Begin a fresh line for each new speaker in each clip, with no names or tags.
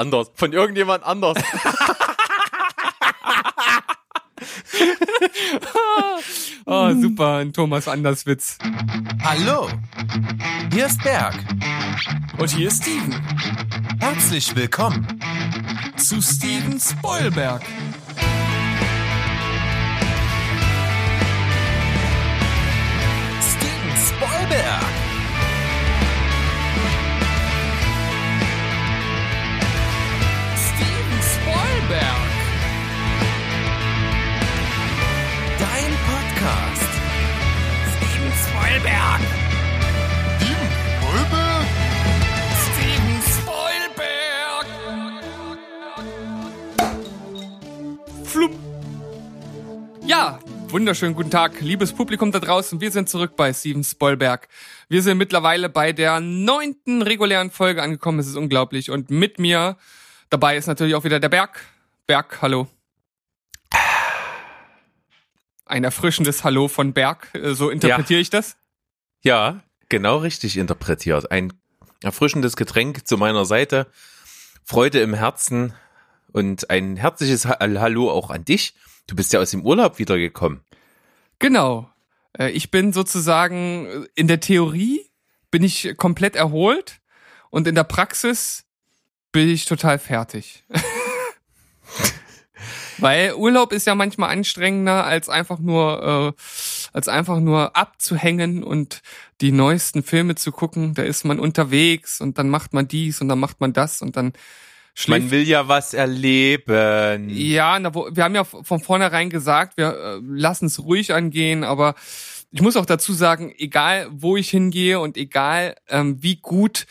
Anders. Von irgendjemand anders.
oh, super, ein Thomas Anderswitz.
Hallo, hier ist Berg.
Und hier ist Steven.
Herzlich willkommen
zu Steven Spoilberg.
Steven Spoilberg.
Spoilberg.
Dein Podcast.
Steven Spoilberg.
Steven Spoilberg?
Steven Spoilberg. Flup. Ja, wunderschönen guten Tag, liebes Publikum da draußen. Wir sind zurück bei Steven Spoilberg. Wir sind mittlerweile bei der neunten regulären Folge angekommen. Es ist unglaublich. Und mit mir dabei ist natürlich auch wieder der Berg. Berg, hallo. Ein erfrischendes Hallo von Berg, äh, so interpretiere
Ja.
ich das.
Ja, genau richtig interpretiert. Ein erfrischendes Getränk zu meiner Seite. Freude im Herzen und ein herzliches Ha- Hallo auch an dich. Du bist ja aus dem Urlaub wiedergekommen.
Genau. Äh, Ich bin sozusagen äh, in der Theorie bin ich komplett erholt und in der Praxis bin ich total fertig. Weil Urlaub ist ja manchmal anstrengender als einfach nur äh, als einfach nur abzuhängen und die neuesten Filme zu gucken. Da ist man unterwegs und dann macht man dies und dann macht man das und dann schläft
Man will ja was erleben.
ja, na, wo, wir haben ja von vornherein gesagt, wir äh, lassen es ruhig angehen, aber ich muss auch dazu sagen, egal wo ich hingehe und egal ähm, wie gut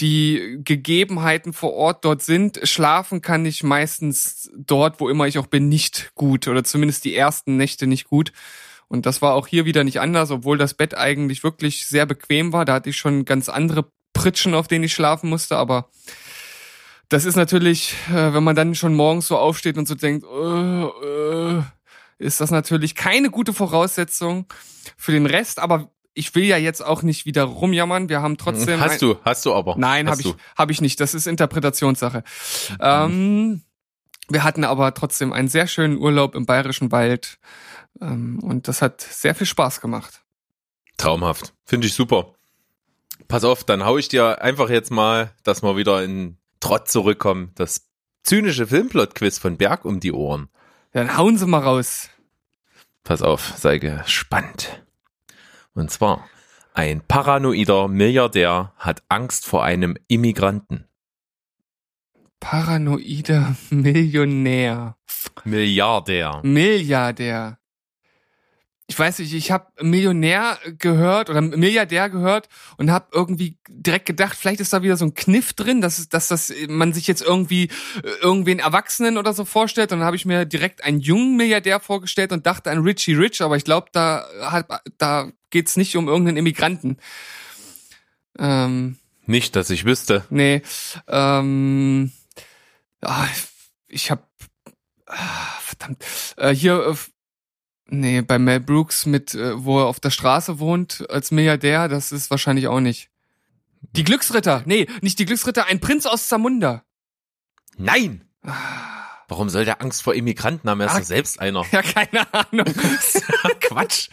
die Gegebenheiten vor Ort dort sind, schlafen kann ich meistens dort, wo immer ich auch bin, nicht gut oder zumindest die ersten Nächte nicht gut. Und das war auch hier wieder nicht anders, obwohl das Bett eigentlich wirklich sehr bequem war. Da hatte ich schon ganz andere Pritschen, auf denen ich schlafen musste, aber das ist natürlich, äh, wenn man dann schon morgens so aufsteht und so denkt, äh, äh, ist das natürlich keine gute Voraussetzung für den Rest. Aber ich will ja jetzt auch nicht wieder rumjammern. Wir haben trotzdem.
Hast du, hast du aber.
Nein, habe ich, hab ich nicht. Das ist Interpretationssache. Ähm, wir hatten aber trotzdem einen sehr schönen Urlaub im Bayerischen Wald. Ähm, und das hat sehr viel Spaß gemacht.
Traumhaft. Finde ich super. Pass auf, dann hau ich dir einfach jetzt mal, dass wir wieder in Trott zurückkommen, das zynische Filmplot-Quiz von Berg um die Ohren.
Dann hauen Sie mal raus.
Pass auf, sei gespannt. Und zwar, ein paranoider Milliardär hat Angst vor einem Immigranten.
Paranoider Millionär.
Milliardär.
Milliardär. Ich weiß nicht, ich habe Millionär gehört oder Milliardär gehört und habe irgendwie direkt gedacht, vielleicht ist da wieder so ein Kniff drin, dass, es- dass das man sich jetzt irgendwie äh, irgendwen Erwachsenen oder so vorstellt. Und dann habe ich mir direkt einen jungen Milliardär vorgestellt und dachte an Richie Rich, aber ich glaube, da hat, da geht's nicht um irgendeinen Immigranten. Ähm,
Nicht, dass ich wüsste.
Nee, ähm, ah, ich hab, ah, verdammt, äh, hier, äh, nee, bei Mel Brooks mit, äh, wo er auf der Straße wohnt als Milliardär, das ist wahrscheinlich auch nicht. Die Glücksritter, nee, nicht die Glücksritter, ein Prinz aus Zamunda.
Nein! Warum soll der Angst vor Immigranten haben? Er ist
Ah.
doch selbst einer.
Ja, keine Ahnung.
Quatsch.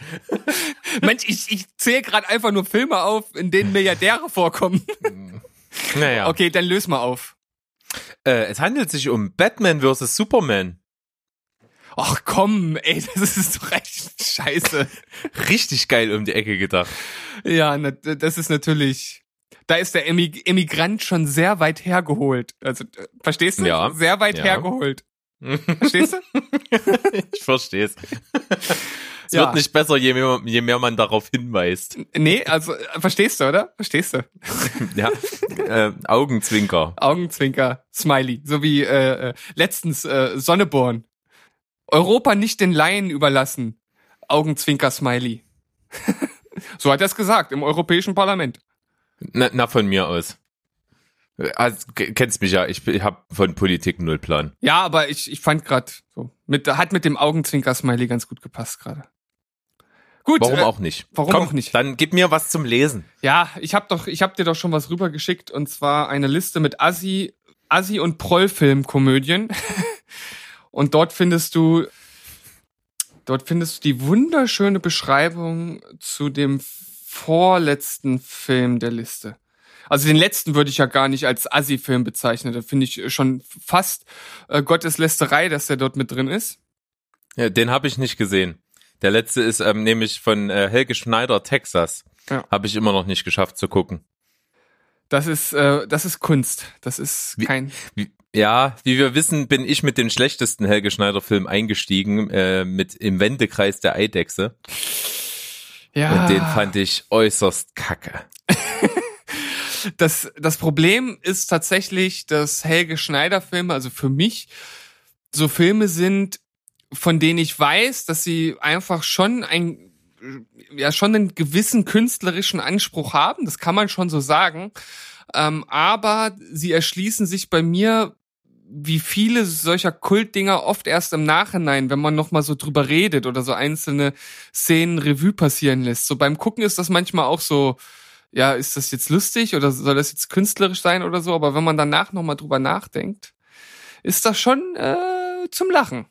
Mensch, ich, ich zähle gerade einfach nur Filme auf, in denen Milliardäre vorkommen.
Naja.
Okay, dann löse mal auf.
Äh, es handelt sich um Batman vs. Superman.
Ach komm, ey, das ist doch echt scheiße.
Richtig geil um die Ecke gedacht.
Ja, das ist natürlich. Da ist der Emig Emigrant schon sehr weit hergeholt. Also, verstehst du?
Ja.
Sehr weit
Ja.
hergeholt. Verstehst du?
ich versteh's. Es
Ja.
wird nicht besser, je mehr, je mehr man darauf hinweist.
Nee, also, verstehst du, oder? Verstehst du?
Ja. äh, Augenzwinker.
Augenzwinker, Smiley. So wie äh, äh, letztens äh, Sonneborn. Europa nicht den Laien überlassen. Augenzwinker, Smiley. so hat er es gesagt im Europäischen Parlament.
Na, na von mir aus. Also, kennst mich ja, ich, ich habe von Politik null Plan.
Ja, aber ich, ich fand gerade so, mit, hat mit dem Augenzwinker-Smiley ganz gut gepasst gerade. Gut.
Warum
äh,
auch nicht?
warum
Komm,
auch nicht?
Dann gib mir was zum Lesen.
Ja, ich habe doch, ich habe dir doch schon was rübergeschickt und zwar eine Liste mit Assi Assi- und Prollfilm-Komödien. und dort findest du, dort findest du die wunderschöne Beschreibung zu dem vorletzten Film der Liste. Also den letzten würde ich ja gar nicht als Assi-Film bezeichnen. Da finde ich schon fast äh, Gotteslästerei, dass der dort mit drin ist.
Ja, den habe ich nicht gesehen. Der letzte ist ähm, nämlich von äh, Helge Schneider, Texas.
Ja.
Habe ich immer noch nicht geschafft zu gucken.
Das ist, äh, das ist Kunst. Das ist
Wie-
kein.
Wie, ja, wie wir wissen, bin ich mit den schlechtesten Helge Schneider Film eingestiegen, äh, mit im Wendekreis der Eidechse.
Ja.
Und den fand ich äußerst kacke.
das, das Problem ist tatsächlich, dass Helge Schneider Filme, also für mich, so Filme sind, von denen ich weiß, dass sie einfach schon ein, ja, schon einen gewissen künstlerischen Anspruch haben. Das kann man schon so sagen. Ähm, aber sie erschließen sich bei mir wie viele solcher Kultdinger oft erst im Nachhinein, wenn man noch mal so drüber redet oder so einzelne Szenen Revue passieren lässt. So beim Gucken ist das manchmal auch so, ja, ist das jetzt lustig oder soll das jetzt künstlerisch sein oder so? Aber wenn man danach noch mal drüber nachdenkt, ist das schon äh, zum Lachen.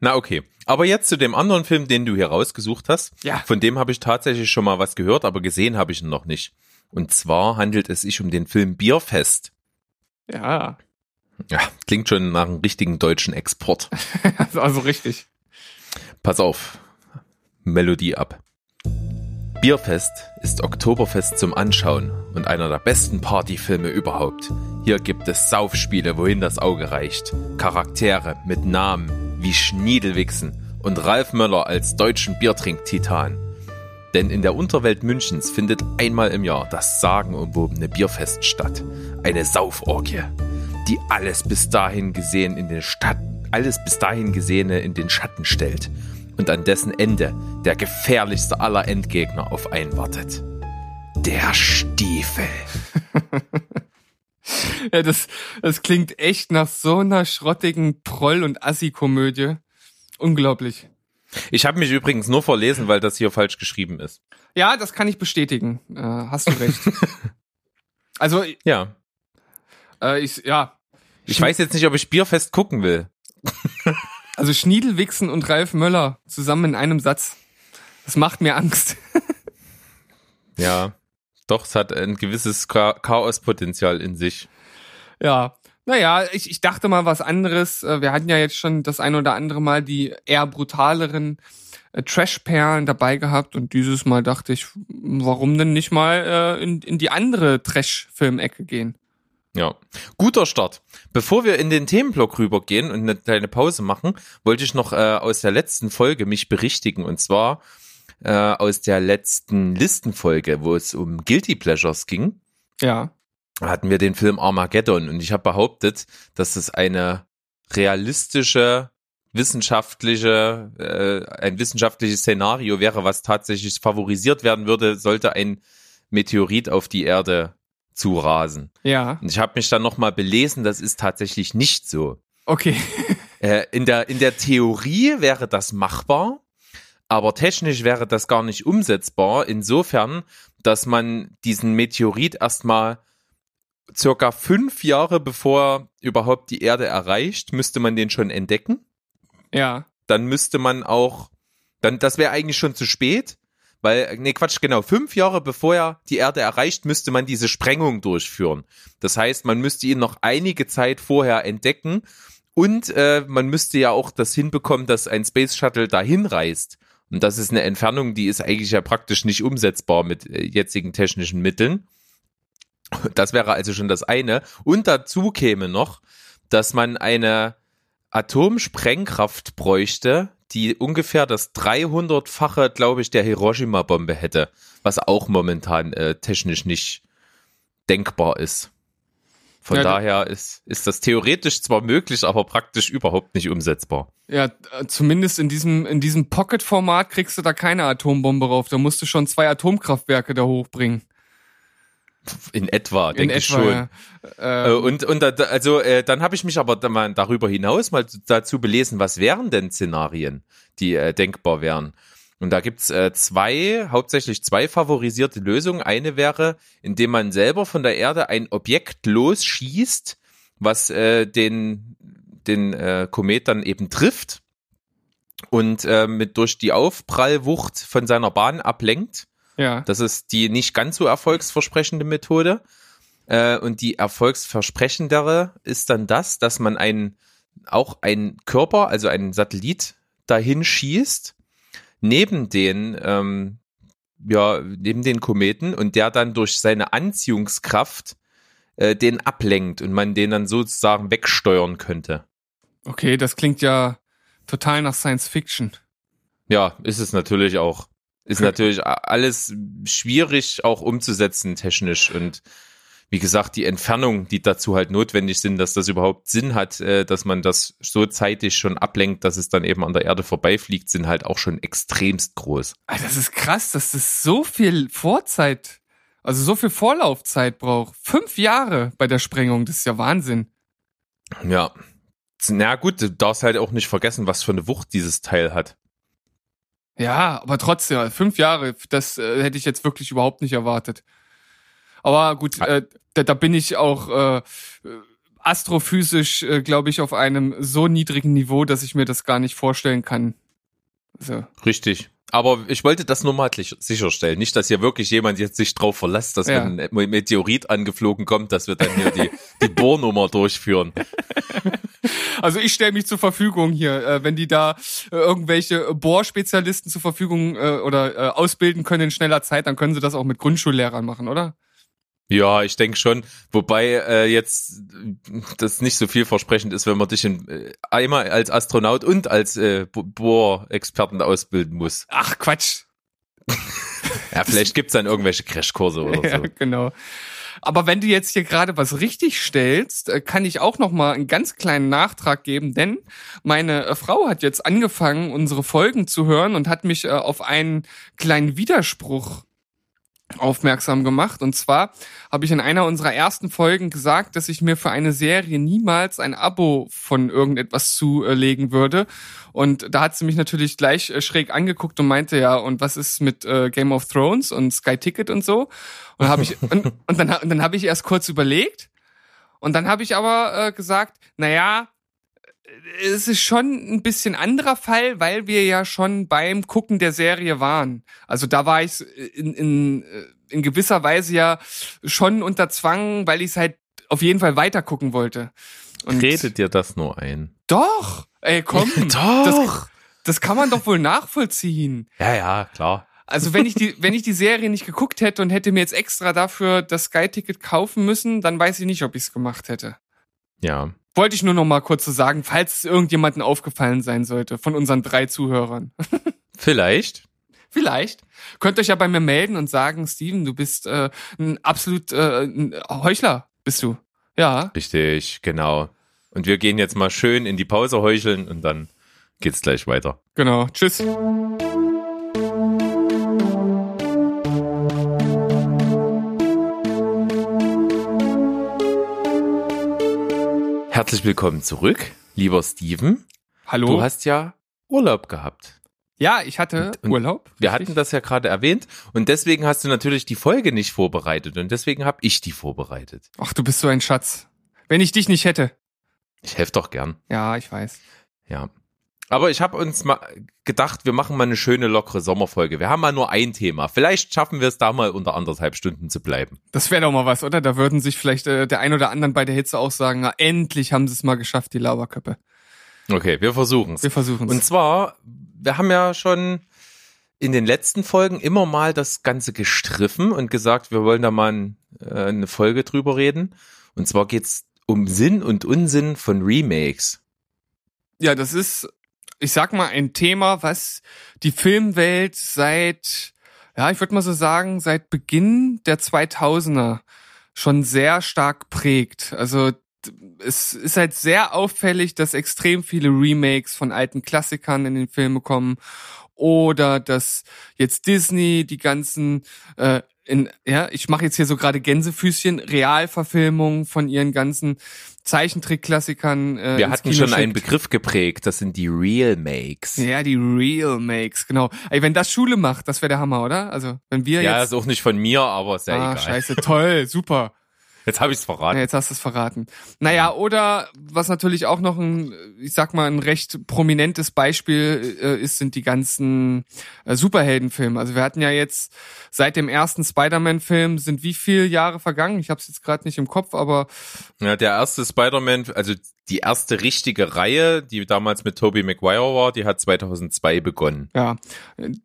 Na okay. Aber jetzt zu dem anderen Film, den du hier rausgesucht hast.
Ja.
Von dem habe ich tatsächlich schon mal was gehört, aber gesehen habe ich ihn noch nicht. Und zwar handelt es sich um den Film Bierfest.
Ja,
Ja, klingt schon nach einem richtigen deutschen Export.
also, also richtig.
Pass auf. Melodie ab. Bierfest ist Oktoberfest zum Anschauen und einer der besten Partyfilme überhaupt. Hier gibt es Saufspiele, wohin das Auge reicht. Charaktere mit Namen wie Schniedelwichsen und Ralf Möller als deutschen Biertrinktitan. Denn in der Unterwelt Münchens findet einmal im Jahr das sagenumwobene Bierfest statt. Eine Sauforgie, die alles bis dahin gesehen in den Stadt, alles bis dahin Gesehene in den Schatten stellt und an dessen Ende der gefährlichste aller Endgegner auf einen wartet. Der Stiefel.
Ja, das, das klingt echt nach so einer schrottigen Proll- und Assi-Komödie. Unglaublich.
Ich habe mich übrigens nur verlesen, weil das hier falsch geschrieben ist.
Ja, das kann ich bestätigen. Äh, hast du recht. also,
Ja.
äh, ich, ja.
Ich weiß jetzt nicht, ob ich Bierfest gucken will.
Also Schniedelwichsen und Ralf Möller zusammen in einem Satz. Das macht mir Angst.
Ja. Doch, es hat ein gewisses Cha Chaospotenzial in sich.
Ja. Naja, ich, ich dachte mal was anderes. Äh, Wir hatten ja jetzt schon das ein oder andere Mal die eher brutaleren äh, Trash-Perlen dabei gehabt und dieses Mal dachte ich, warum denn nicht mal äh, in, in die andere Trash-Film-Ecke gehen?
Ja. Guter Start. Bevor wir in den Themenblock rübergehen und eine kleine Pause machen, wollte ich noch äh, aus der letzten Folge mich berichtigen und zwar äh, aus der letzten Listenfolge, wo es um Guilty Pleasures ging.
Ja.
hatten wir den Film Armageddon und ich habe behauptet, dass es eine realistische, wissenschaftliche, äh, ein wissenschaftliches Szenario wäre, was tatsächlich favorisiert werden würde, sollte ein Meteorit auf die Erde zurasen.
Ja.
Und ich habe mich dann nochmal belesen, das ist tatsächlich nicht so.
Okay.
Äh, in, der, in der Theorie wäre das machbar, aber technisch wäre das gar nicht umsetzbar, insofern, dass man diesen Meteorit erstmal circa fünf Jahre bevor er überhaupt die Erde erreicht, müsste man den schon entdecken.
Ja.
Dann müsste man auch, dann, das wäre eigentlich schon zu spät, weil, nee, Quatsch, genau, fünf Jahre bevor er die Erde erreicht, müsste man diese Sprengung durchführen. Das heißt, man müsste ihn noch einige Zeit vorher entdecken und äh, man müsste ja auch das hinbekommen, dass ein Space Shuttle dahin reist. Und das ist eine Entfernung, die ist eigentlich ja praktisch nicht umsetzbar mit äh, jetzigen technischen Mitteln. Das wäre also schon das eine. Und dazu käme noch, dass man eine Atomsprengkraft bräuchte, die ungefähr das 300-fache, glaube ich, der Hiroshima-Bombe hätte, was auch momentan äh, technisch nicht denkbar ist. Von
Ja,
daher ist, ist das theoretisch zwar möglich, aber praktisch überhaupt nicht umsetzbar.
Ja, zumindest in diesem, in diesem Pocket-Format kriegst du da keine Atombombe rauf. Da musst du schon zwei Atomkraftwerke da hochbringen.
In etwa, denke ich
etwa,
schon.
ja.
Äh,
Äh,
und und da, also äh, dann habe ich mich aber darüber hinaus mal dazu belesen, was wären denn Szenarien, die äh, denkbar wären. Und da gibt's äh, zwei, hauptsächlich zwei favorisierte Lösungen. Eine wäre, indem man selber von der Erde ein Objekt losschießt, was äh, den, den äh, Komet dann eben trifft und äh, mit durch die Aufprallwucht von seiner Bahn ablenkt.
Ja.
Das ist die nicht ganz so erfolgsversprechende Methode. Äh, und die erfolgsversprechendere ist dann das, dass man einen, auch einen Körper, also einen Satellit, dahin schießt, neben den, ähm, ja, neben den Kometen und der dann durch seine Anziehungskraft äh, den ablenkt und man den dann sozusagen wegsteuern könnte.
Okay, das klingt ja total nach Science Fiction.
Ja, ist es natürlich auch. Ist natürlich alles schwierig auch umzusetzen technisch und wie gesagt, die Entfernung, die dazu halt notwendig sind, dass das überhaupt Sinn hat, äh, dass man das so zeitig schon ablenkt, dass es dann eben an der Erde vorbeifliegt, sind halt auch schon extremst groß.
Ah, Das ist krass, dass das so viel Vorzeit, also so viel Vorlaufzeit braucht. Fünf Jahre bei der Sprengung, das ist ja Wahnsinn.
Ja. Na gut, du darfst halt auch nicht vergessen, was für eine Wucht dieses Teil hat.
Ja, aber trotzdem, fünf Jahre, das äh, hätte ich jetzt wirklich überhaupt nicht erwartet. Aber gut, äh, da, da bin ich auch äh, astrophysisch, äh, glaube ich, auf einem so niedrigen Niveau, dass ich mir das gar nicht vorstellen kann. Also,
Richtig. Aber ich wollte das nur mal sicherstellen. Nicht, dass hier wirklich jemand jetzt sich drauf verlässt, dass
Ja.
wenn ein Me- Meteorit angeflogen kommt, dass wir dann hier die, die Bohrnummer durchführen.
also ich stelle mich zur Verfügung hier, äh, wenn die da äh, irgendwelche Bohrspezialisten zur Verfügung äh, oder ausbilden können in schneller Zeit, dann können sie das auch mit Grundschullehrern machen, oder?
Ja, ich denke schon. Wobei äh, jetzt das nicht so vielversprechend ist, wenn man dich in, äh, einmal als Astronaut und als äh, Bo- Bohrexperten ausbilden muss.
Ach Quatsch.
Ja, vielleicht gibt's dann irgendwelche Crashkurse oder
Ja,
so.
genau. Aber wenn du jetzt hier gerade was richtig stellst, äh, kann ich auch noch mal einen ganz kleinen Nachtrag geben, denn meine äh, Frau hat jetzt angefangen, unsere Folgen zu hören und hat mich äh, auf einen kleinen Widerspruch aufmerksam gemacht. Und zwar habe ich in einer unserer ersten Folgen gesagt, dass ich mir für eine Serie niemals ein Abo von irgendetwas zulegen würde. Und da hat sie mich natürlich gleich äh, schräg angeguckt und meinte, ja, und was ist mit äh, Game of Thrones und Sky Ticket und so? Und habe ich und, und dann dann habe ich erst kurz überlegt und dann habe ich aber äh, gesagt, naja, es ist schon ein bisschen anderer Fall, weil wir ja schon beim Gucken der Serie waren. Also da war ich in, in, in gewisser Weise ja schon unter Zwang, weil ich es halt auf jeden Fall weiter gucken wollte. Und
Redet dir das nur ein?
Doch, ey, komm, Das, das kann man doch wohl nachvollziehen.
Ja, ja, klar.
Also wenn ich die, wenn ich die Serie nicht geguckt hätte und hätte mir jetzt extra dafür das Sky-Ticket kaufen müssen, dann weiß ich nicht, ob ich es gemacht hätte.
Ja.
Wollte ich nur noch mal kurz so sagen, falls es irgendjemandem aufgefallen sein sollte von unseren drei Zuhörern.
Vielleicht.
Vielleicht. Könnt euch ja bei mir melden und sagen, Steven, du bist äh, ein absolut äh, ein Heuchler, bist du. Ja.
Richtig, genau. Und wir gehen jetzt mal schön in die Pause heucheln und dann geht's gleich weiter.
Genau. Tschüss.
Herzlich willkommen zurück, lieber Steven.
Hallo.
Du hast ja Urlaub gehabt.
ja, ich hatte
Und- und
Urlaub.
Wir
richtig.
hatten das ja gerade erwähnt und deswegen hast du natürlich die Folge nicht vorbereitet und deswegen habe ich die vorbereitet.
Ach, du bist so ein Schatz. Wenn ich dich nicht hätte.
Ich helfe doch gern.
Ja, ich weiß.
Ja. Aber ich habe uns mal gedacht, wir machen mal eine schöne, lockere Sommerfolge. Wir haben mal nur ein Thema. Vielleicht schaffen wir es da mal unter anderthalb Stunden zu bleiben.
Das wäre doch mal was, oder? Da würden sich vielleicht äh, der ein oder anderen bei der Hitze auch sagen, na, endlich haben sie es mal geschafft, die Lauberköppe.
Okay, wir versuchen es.
Wir versuchen
Und
es.
zwar, wir haben ja schon in den letzten Folgen immer mal das Ganze gestriffen und gesagt, wir wollen da mal ein, äh, eine Folge drüber reden. Und zwar geht's um Sinn und Unsinn von Remakes.
Ja, das ist, ich sag mal, ein Thema, was die Filmwelt seit, ja, ich würde mal so sagen, seit Beginn der 2000er schon sehr stark prägt. Also es ist halt sehr auffällig, dass extrem viele Remakes von alten Klassikern in den Filme kommen oder dass jetzt Disney die ganzen äh, in, ja, ich mache jetzt hier so gerade Gänsefüßchen, Realverfilmungen von ihren ganzen Zeichentrick-Klassikern. Äh,
Wir hatten
Kino
schon einen
schickt.
Begriff geprägt, das sind die Real Makes.
Ja, die Real Makes, genau. Ey, wenn das Schule macht, das wäre der Hammer, oder? Also, wenn wir
Ja,
jetzt
ist auch nicht von mir, aber ist ja
Ah,
egal.
scheiße, toll, super.
Jetzt habe ich es
Ja,
verraten.
jetzt hast du es verraten. Naja, oder was natürlich auch noch ein, ich sag mal, ein recht prominentes Beispiel äh, ist, sind die ganzen äh, Superheldenfilme. Also wir hatten ja jetzt seit dem ersten Spider-Man-Film sind wie viele Jahre vergangen? Ich habe es jetzt gerade nicht im Kopf, aber
Ja, der erste Spider-Man, also die erste richtige Reihe, die damals mit Tobey Maguire war, die hat 2002 begonnen.
ja,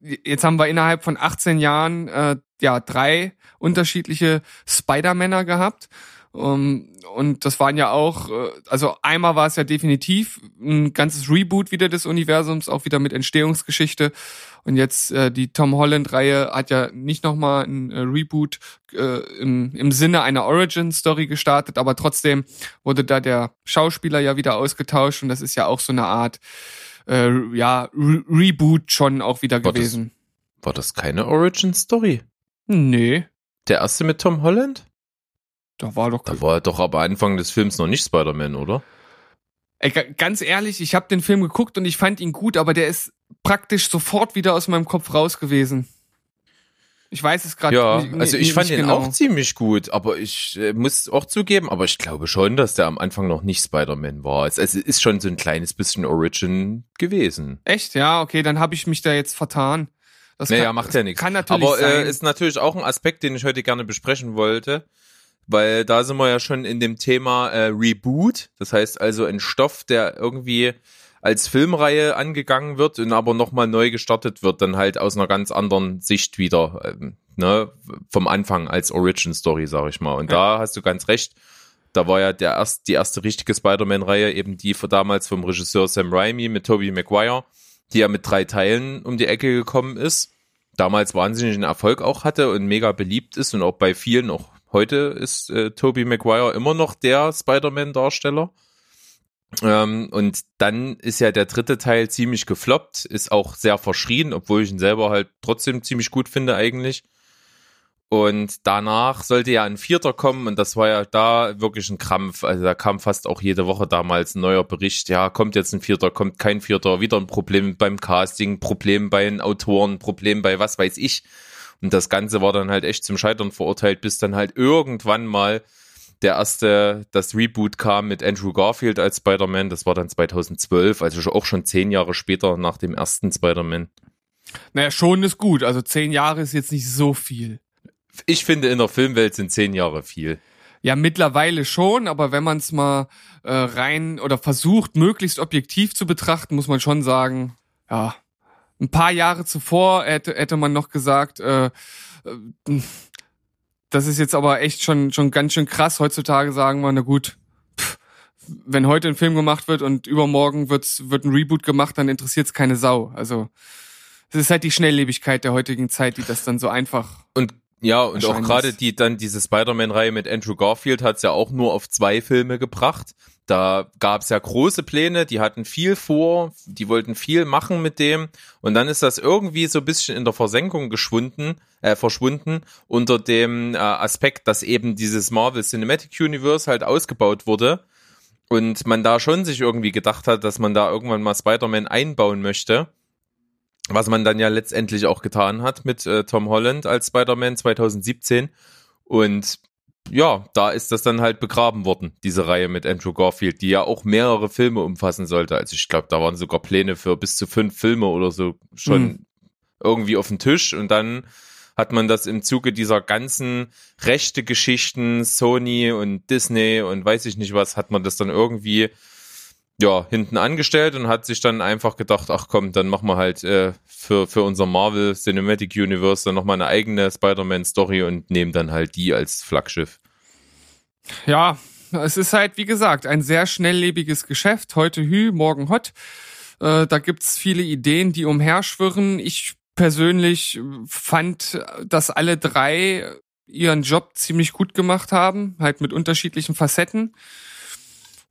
jetzt haben wir innerhalb von 18 Jahren äh, ja drei unterschiedliche Spider-Männer gehabt. Um, und das waren ja auch, äh, also einmal war es ja definitiv ein ganzes Reboot wieder des Universums, auch wieder mit Entstehungsgeschichte. Und jetzt äh, die Tom Holland-Reihe hat ja nicht nochmal ein äh, Reboot äh, im, im Sinne einer Origin-Story gestartet, aber trotzdem wurde da der Schauspieler ja wieder ausgetauscht und das ist ja auch so eine Art äh, ja, Re Reboot schon auch wieder
War das-
gewesen.
War das keine Origin-Story?
Nee,
Der erste mit Tom Holland?
da war doch
Da war er doch aber Anfang des Films noch nicht Spider-Man, oder?
Ey, ga- ganz ehrlich, ich habe den Film geguckt und ich fand ihn gut, aber der ist praktisch sofort wieder aus meinem Kopf raus gewesen. Ich weiß es gerade
Ja,
nicht,
also ich fand ihn
genau.
auch ziemlich gut, aber ich äh, muss auch zugeben, aber ich glaube schon, dass der am Anfang noch nicht Spider-Man war. Es, es ist schon so ein kleines bisschen Origin gewesen.
Echt? Ja, okay, dann habe ich mich da jetzt vertan. Das
Naja,
kann,
macht ja nichts.
Kann natürlich
Aber
sein.
äh, ist natürlich auch ein Aspekt, den ich heute gerne besprechen wollte, weil da sind wir ja schon in dem Thema äh, Reboot. Das heißt also ein Stoff, der irgendwie als Filmreihe angegangen wird und aber nochmal neu gestartet wird, dann halt aus einer ganz anderen Sicht wieder, ähm, ne, vom Anfang als Origin Story, sag ich mal. Und da hast du ganz recht. Da war ja der erst, die erste richtige Spider-Man-Reihe eben die von damals vom Regisseur Sam Raimi mit Tobey Maguire, die ja mit drei Teilen um die Ecke gekommen ist. Damals wahnsinnigen Erfolg auch hatte und mega beliebt ist und auch bei vielen, auch heute ist äh, Tobey Maguire immer noch der Spider-Man-Darsteller. Ähm, und dann ist ja der dritte Teil ziemlich gefloppt, ist auch sehr verschrien, obwohl ich ihn selber halt trotzdem ziemlich gut finde eigentlich. Und danach sollte ja ein vierter kommen und das war ja da wirklich ein Krampf. Also da kam fast auch jede Woche damals ein neuer Bericht. Ja, kommt jetzt ein vierter, kommt kein vierter, wieder ein Problem beim Casting, Problem bei den Autoren, Problem bei was weiß ich. Und das Ganze war dann halt echt zum Scheitern verurteilt, bis dann halt irgendwann mal der erste, das Reboot kam mit Andrew Garfield als Spider-Man. Das war dann 2012, also auch schon zehn Jahre später nach dem ersten Spider-Man.
naja, schon ist gut. Also zehn Jahre ist jetzt nicht so viel.
Ich finde, in der Filmwelt sind zehn Jahre viel.
Ja, mittlerweile schon, aber wenn man es mal äh, rein oder versucht, möglichst objektiv zu betrachten, muss man schon sagen, ja, ein paar Jahre zuvor hätte, hätte man noch gesagt, äh, äh, das ist jetzt aber echt schon, schon ganz schön krass. Heutzutage sagen wir, na gut, pff, wenn heute ein Film gemacht wird und übermorgen wird's, wird ein Reboot gemacht, dann interessiert's keine Sau. Also es ist halt die Schnelllebigkeit der heutigen Zeit, die das dann so einfach
Und ja, und auch gerade die dann diese Spider-Man-Reihe mit Andrew Garfield hat's ja auch nur auf zwei Filme gebracht. Da gab's ja große Pläne, die hatten viel vor, die wollten viel machen mit dem und dann ist das irgendwie so ein bisschen in der Versenkung geschwunden, äh, verschwunden unter dem äh, Aspekt, dass eben dieses Marvel Cinematic Universe halt ausgebaut wurde und man da schon sich irgendwie gedacht hat, dass man da irgendwann mal Spider-Man einbauen möchte. Was man dann ja letztendlich auch getan hat mit äh, Tom Holland als Spider-Man 2017. Und ja, da ist das dann halt begraben worden, diese Reihe mit Andrew Garfield, die ja auch mehrere Filme umfassen sollte. Also ich glaube, da waren sogar Pläne für bis zu fünf Filme oder so schon
Mhm.
irgendwie auf dem Tisch. Und dann hat man das im Zuge dieser ganzen rechte Geschichten, Sony und Disney und weiß ich nicht was, hat man das dann irgendwie ja, hinten angestellt und hat sich dann einfach gedacht, ach komm, dann machen wir halt äh, für, für unser Marvel Cinematic Universe dann nochmal eine eigene Spider-Man-Story und nehmen dann halt die als Flaggschiff.
Ja, es ist halt, wie gesagt, ein sehr schnelllebiges Geschäft. Heute Hü, morgen Hot. Äh, da gibt's viele Ideen, die umherschwirren. Ich persönlich fand, dass alle drei ihren Job ziemlich gut gemacht haben, halt mit unterschiedlichen Facetten.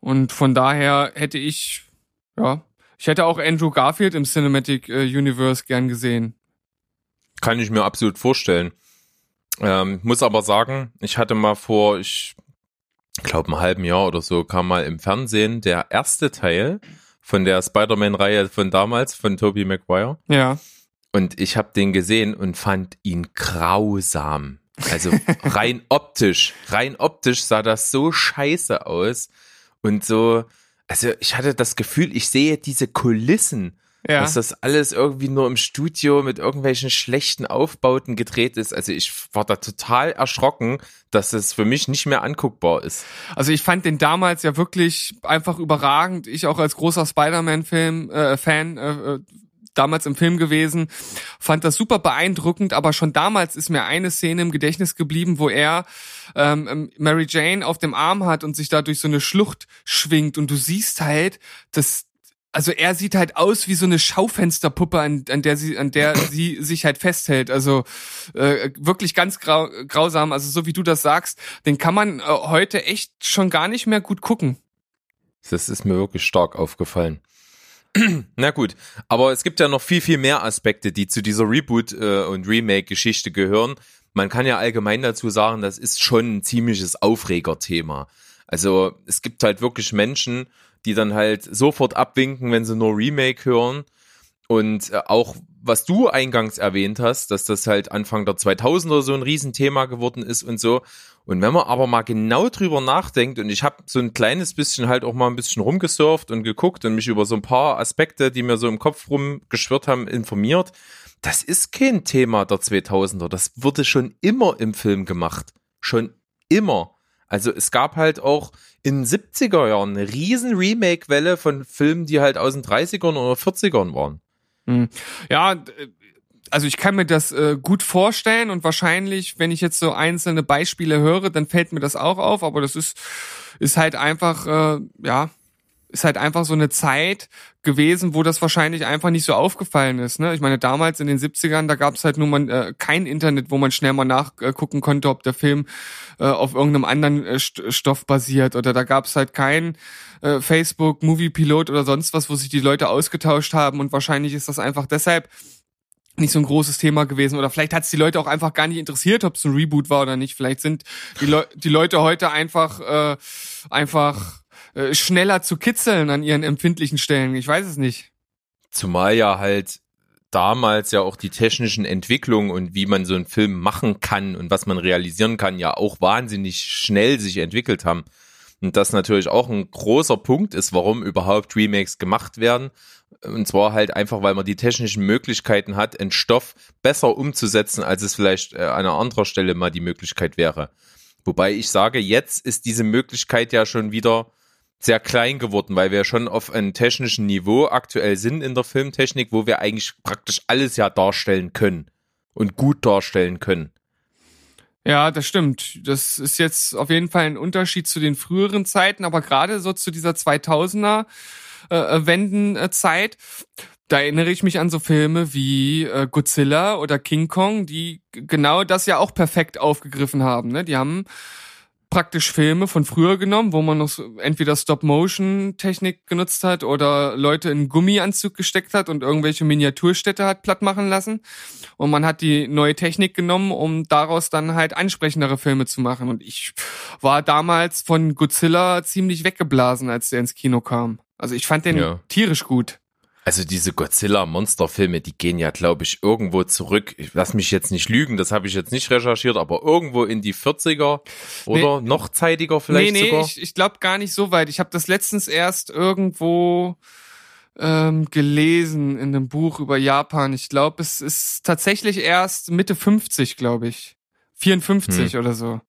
Und von daher hätte ich, ja, ich hätte auch Andrew Garfield im Cinematic äh, Universe gern gesehen.
Kann ich mir absolut vorstellen. Ähm, muss aber sagen, ich hatte mal vor, ich glaube, einem halben Jahr oder so, kam mal im Fernsehen der erste Teil von der Spider-Man-Reihe von damals, von Tobey Maguire.
Ja.
Und ich habe den gesehen und fand ihn grausam. Also rein optisch, rein optisch sah das so scheiße aus und so, also ich hatte das Gefühl, ich sehe diese Kulissen,
Ja.
dass das alles irgendwie nur im Studio mit irgendwelchen schlechten Aufbauten gedreht ist. Also ich war da total erschrocken, dass es für mich nicht mehr anguckbar ist.
Also ich fand den damals ja wirklich einfach überragend. Ich auch als großer Spider-Man-Film äh, Fan äh, äh, damals im Film gewesen, fand das super beeindruckend. Aber schon damals ist mir eine Szene im Gedächtnis geblieben, wo er ähm, ähm, Mary Jane auf dem Arm hat und sich da durch so eine Schlucht schwingt und du siehst halt, dass also er sieht halt aus wie so eine Schaufensterpuppe, an, an der sie, an der sie sich halt festhält. Also äh, wirklich ganz grau, grausam. Also so wie du das sagst, den kann man äh, heute echt schon gar nicht mehr gut gucken.
Das ist mir wirklich stark aufgefallen. Na gut, aber es gibt ja noch viel, viel mehr Aspekte, die zu dieser Reboot- äh, und Remake-Geschichte gehören. Man kann ja allgemein dazu sagen, das ist schon ein ziemliches Aufregerthema. Also es gibt halt wirklich Menschen, die dann halt sofort abwinken, wenn sie nur Remake hören. Und äh, auch was du eingangs erwähnt hast, dass das halt Anfang der 2000er so ein Riesenthema geworden ist und so. Und wenn man aber mal genau drüber nachdenkt, und ich habe so ein kleines bisschen halt auch mal ein bisschen rumgesurft und geguckt und mich über so ein paar Aspekte, die mir so im Kopf rumgeschwirrt haben, informiert, das ist kein Thema der 2000er. Das wurde schon immer im Film gemacht. Schon immer. Also es gab halt auch in den 70er Jahren eine riesen Remake-Welle von Filmen, die halt aus den 30ern oder 40ern waren.
Ja, d- also ich kann mir das äh, gut vorstellen und wahrscheinlich, wenn ich jetzt so einzelne Beispiele höre, dann fällt mir das auch auf, aber das ist, ist halt einfach, äh, ja, ist halt einfach so eine Zeit gewesen, wo das wahrscheinlich einfach nicht so aufgefallen ist. Ne? Ich meine, damals in den 70ern, da gab es halt nur mal äh, kein Internet, wo man schnell mal nachgucken konnte, ob der Film äh, auf irgendeinem anderen äh, St Stoff basiert. Oder da gab es halt kein äh, Facebook, Movie Pilot oder sonst was, wo sich die Leute ausgetauscht haben. Und wahrscheinlich ist das einfach deshalb nicht so ein großes Thema gewesen. Oder vielleicht hat es die Leute auch einfach gar nicht interessiert, ob es ein Reboot war oder nicht. Vielleicht sind die, Leu die Leute heute einfach, äh, einfach äh, schneller zu kitzeln an ihren empfindlichen Stellen. Ich weiß es nicht.
Zumal ja halt damals ja auch die technischen Entwicklungen und wie man so einen Film machen kann und was man realisieren kann, ja auch wahnsinnig schnell sich entwickelt haben. Und das natürlich auch ein großer Punkt ist, warum überhaupt Remakes gemacht werden. Und zwar halt einfach, weil man die technischen Möglichkeiten hat, einen Stoff besser umzusetzen, als es vielleicht äh, an einer anderen Stelle mal die Möglichkeit wäre. Wobei ich sage, jetzt ist diese Möglichkeit ja schon wieder sehr klein geworden, weil wir schon auf einem technischen Niveau aktuell sind in der Filmtechnik, wo wir eigentlich praktisch alles ja darstellen können und gut darstellen können.
Ja, das stimmt. Das ist jetzt auf jeden Fall ein Unterschied zu den früheren Zeiten, aber gerade so zu dieser 2000er äh, Wendenzeit, da erinnere ich mich an so Filme wie äh, Godzilla oder King Kong, die genau das ja auch perfekt aufgegriffen haben. Ne? Die haben praktisch Filme von früher genommen, wo man noch entweder Stop-Motion-Technik genutzt hat oder Leute in Gummianzug gesteckt hat und irgendwelche Miniaturstädte hat platt machen lassen. Und man hat die neue Technik genommen, um daraus dann halt ansprechendere Filme zu machen. Und ich war damals von Godzilla ziemlich weggeblasen, als der ins Kino kam. Also ich fand den
Ja.
tierisch gut.
Also diese Godzilla-Monsterfilme, die gehen ja, glaube ich, irgendwo zurück. Ich lass mich jetzt nicht lügen, das habe ich jetzt nicht recherchiert, aber irgendwo in die 40er oder noch zeitiger vielleicht
nee, nee,
sogar.
ich, ich glaube gar nicht so weit. Ich habe das letztens erst irgendwo ähm, gelesen in einem Buch über Japan. Ich glaube, es ist tatsächlich erst Mitte 50, glaube ich. 54 oder so.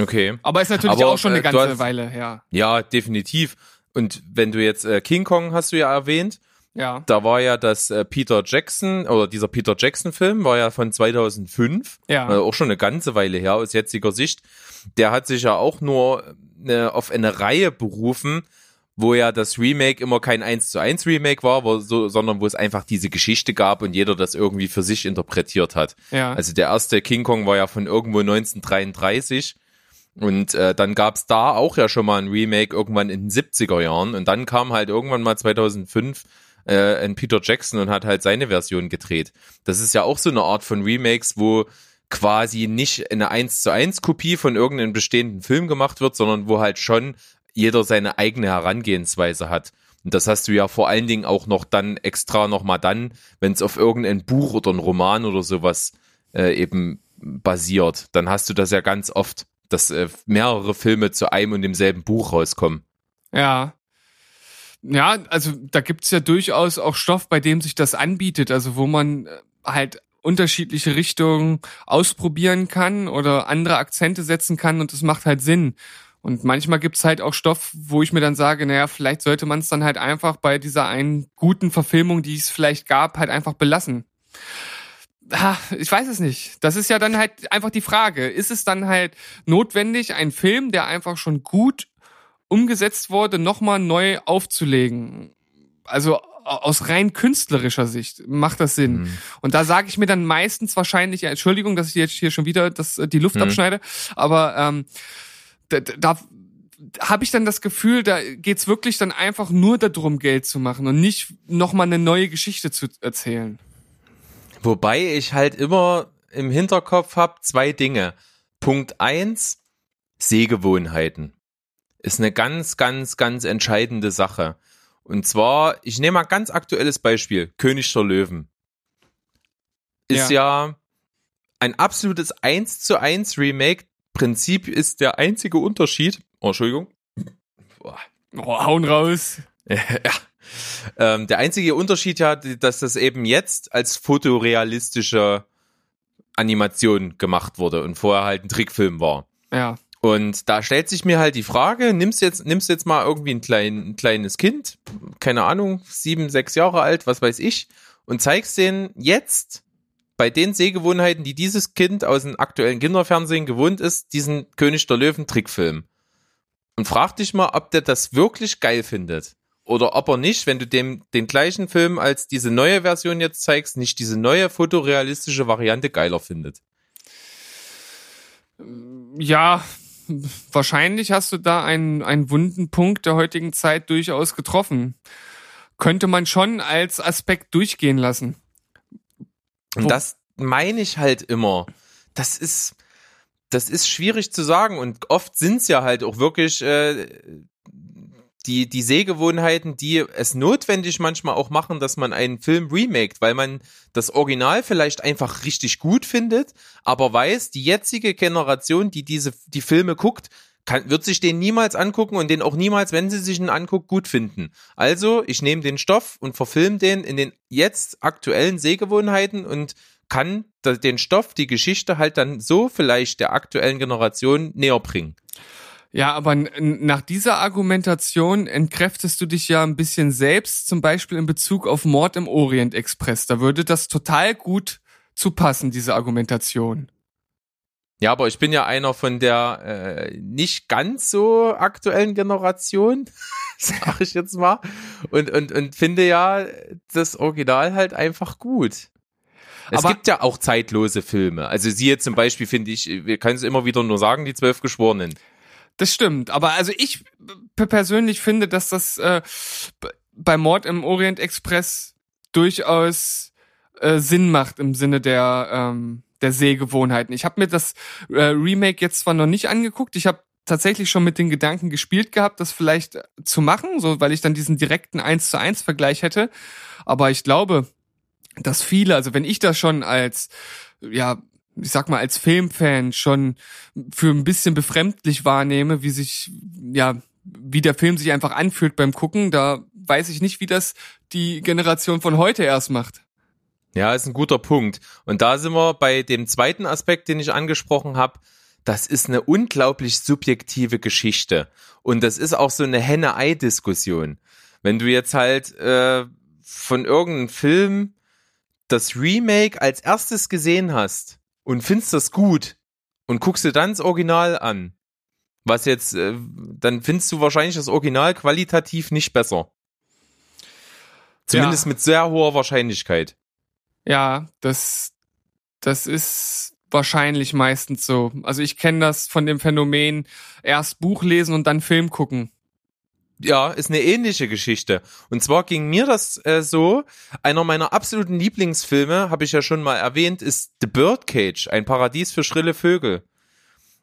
okay.
Aber ist natürlich
Aber,
auch schon eine
äh,
ganze
hast-
Weile her.
Ja, definitiv. Und wenn du jetzt äh, King Kong hast du ja erwähnt,
Ja.
da war ja das äh, Peter Jackson oder dieser Peter Jackson Film war ja von 2005.
Ja.
Also auch schon eine ganze Weile her aus jetziger Sicht. Der hat sich ja auch nur äh, auf eine Reihe berufen, wo ja das Remake immer kein 1 zu 1 Remake war, wo so, sondern wo es einfach diese Geschichte gab und jeder das irgendwie für sich interpretiert hat.
Ja.
Also der erste King Kong war ja von irgendwo 1933 und äh, dann gab's da auch ja schon mal ein Remake irgendwann in den 70er Jahren und dann kam halt irgendwann mal 2005 äh, ein Peter Jackson und hat halt seine Version gedreht. Das ist ja auch so eine Art von Remakes, wo quasi nicht eine 1 zu 1 Kopie von irgendeinem bestehenden Film gemacht wird, sondern wo halt schon jeder seine eigene Herangehensweise hat. Und das hast du ja vor allen Dingen auch noch dann extra nochmal dann, wenn es auf irgendein Buch oder ein Roman oder sowas äh, eben basiert, dann hast du das ja ganz oft, dass äh, mehrere Filme zu einem und demselben Buch rauskommen.
Ja. Ja, also da gibt's ja durchaus auch Stoff, bei dem sich das anbietet, also wo man äh, halt unterschiedliche Richtungen ausprobieren kann oder andere Akzente setzen kann und das macht halt Sinn. Und manchmal gibt's halt auch Stoff, wo ich mir dann sage, naja, vielleicht sollte man es dann halt einfach bei dieser einen guten Verfilmung, die es vielleicht gab, halt einfach belassen. Ich weiß es nicht. Das ist ja dann halt einfach die Frage. Ist es dann halt notwendig, einen Film, der einfach schon gut umgesetzt wurde, nochmal neu aufzulegen? Also aus rein künstlerischer Sicht macht das Sinn.
Mhm.
Und da sage ich mir dann meistens wahrscheinlich, ja, Entschuldigung, dass ich jetzt hier schon wieder das, die Luft
Mhm.
abschneide, aber ähm, da, da habe ich dann das Gefühl, da geht's wirklich dann einfach nur darum, Geld zu machen und nicht nochmal eine neue Geschichte zu erzählen.
Wobei ich halt immer im Hinterkopf habe zwei Dinge. Punkt eins Sehgewohnheiten. Ist eine ganz, ganz, ganz entscheidende Sache. Und zwar, ich nehme mal ein ganz aktuelles Beispiel. König der Löwen. Ist ja, ein absolutes 1 zu 1 Remake. Prinzip ist der einzige Unterschied. Oh, Entschuldigung. Boah.
Oh, hauen raus.
ja. Ähm, der einzige Unterschied ja, dass das eben jetzt als fotorealistische Animation gemacht wurde und vorher halt ein Trickfilm war.
Ja.
Und da stellt sich mir halt die Frage, nimmst jetzt, nimmst jetzt mal irgendwie ein, klein, ein kleines Kind, keine Ahnung, sieben, sechs Jahre alt, was weiß ich, und zeigst denen jetzt bei den Sehgewohnheiten, die dieses Kind aus dem aktuellen Kinderfernsehen gewohnt ist, diesen König der Löwen Trickfilm. Und frag dich mal, ob der das wirklich geil findet. Oder ob er nicht, wenn du dem den gleichen Film als diese neue Version jetzt zeigst, nicht diese neue fotorealistische Variante geiler findet.
Ja, wahrscheinlich hast du da einen, einen wunden Punkt der heutigen Zeit durchaus getroffen. Könnte man schon als Aspekt durchgehen lassen.
Und das meine ich halt immer. Das ist, das ist schwierig zu sagen und oft sind's ja halt auch wirklich äh, die, die Sehgewohnheiten, die es notwendig manchmal auch machen, dass man einen Film remaked, weil man das Original vielleicht einfach richtig gut findet, aber weiß, die jetzige Generation, die diese, die Filme guckt, kann, wird sich den niemals angucken und den auch niemals, wenn sie sich ihn anguckt, gut finden. Also, ich nehme den Stoff und verfilme den in den jetzt aktuellen Sehgewohnheiten und kann den Stoff, die Geschichte halt dann so vielleicht der aktuellen Generation näher bringen.
Ja, aber nach dieser Argumentation entkräftest du dich ja ein bisschen selbst, zum Beispiel in Bezug auf Mord im Orient Express. Da würde das total gut zu passen, diese Argumentation.
Ja, aber ich bin ja einer von der äh, nicht ganz so aktuellen Generation, sag ich jetzt mal, und, und, und finde ja das Original halt einfach gut. Es
Aber-
gibt ja auch zeitlose Filme. Also siehe zum Beispiel, finde ich, wir können es immer wieder nur sagen, die zwölf Geschworenen.
Das stimmt. Aber also ich persönlich finde, dass das äh, bei Mord im Orient Express durchaus äh, Sinn macht im Sinne der ähm, der Sehgewohnheiten. Ich habe mir das äh, Remake jetzt zwar noch nicht angeguckt, ich habe tatsächlich schon mit den Gedanken gespielt gehabt, das vielleicht äh, zu machen, so weil ich dann diesen direkten 1 zu 1 Vergleich hätte. Aber ich glaube, dass viele, also wenn ich das schon als ja ich sag mal, als Filmfan schon für ein bisschen befremdlich wahrnehme, wie sich, ja, wie der Film sich einfach anfühlt beim Gucken, da weiß ich nicht, wie das die Generation von heute erst macht.
Ja, ist ein guter Punkt. Und da sind wir bei dem zweiten Aspekt, den ich angesprochen habe. Das ist eine unglaublich subjektive Geschichte. Und das ist auch so eine Henne-Ei-Diskussion. Wenn du jetzt halt äh, von irgendeinem Film das Remake als erstes gesehen hast und findest das gut und guckst dir dann das Original an, was jetzt, äh, dann findest du wahrscheinlich das Original qualitativ nicht besser. Zumindest
Ja.
mit sehr hoher Wahrscheinlichkeit.
Ja, das, das ist wahrscheinlich meistens so. Also ich kenne das von dem Phänomen, erst Buch lesen und dann Film gucken.
Ja, ist eine ähnliche Geschichte. Und zwar ging mir das äh, so, einer meiner absoluten Lieblingsfilme, habe ich ja schon mal erwähnt, ist The Birdcage, ein Paradies für schrille Vögel.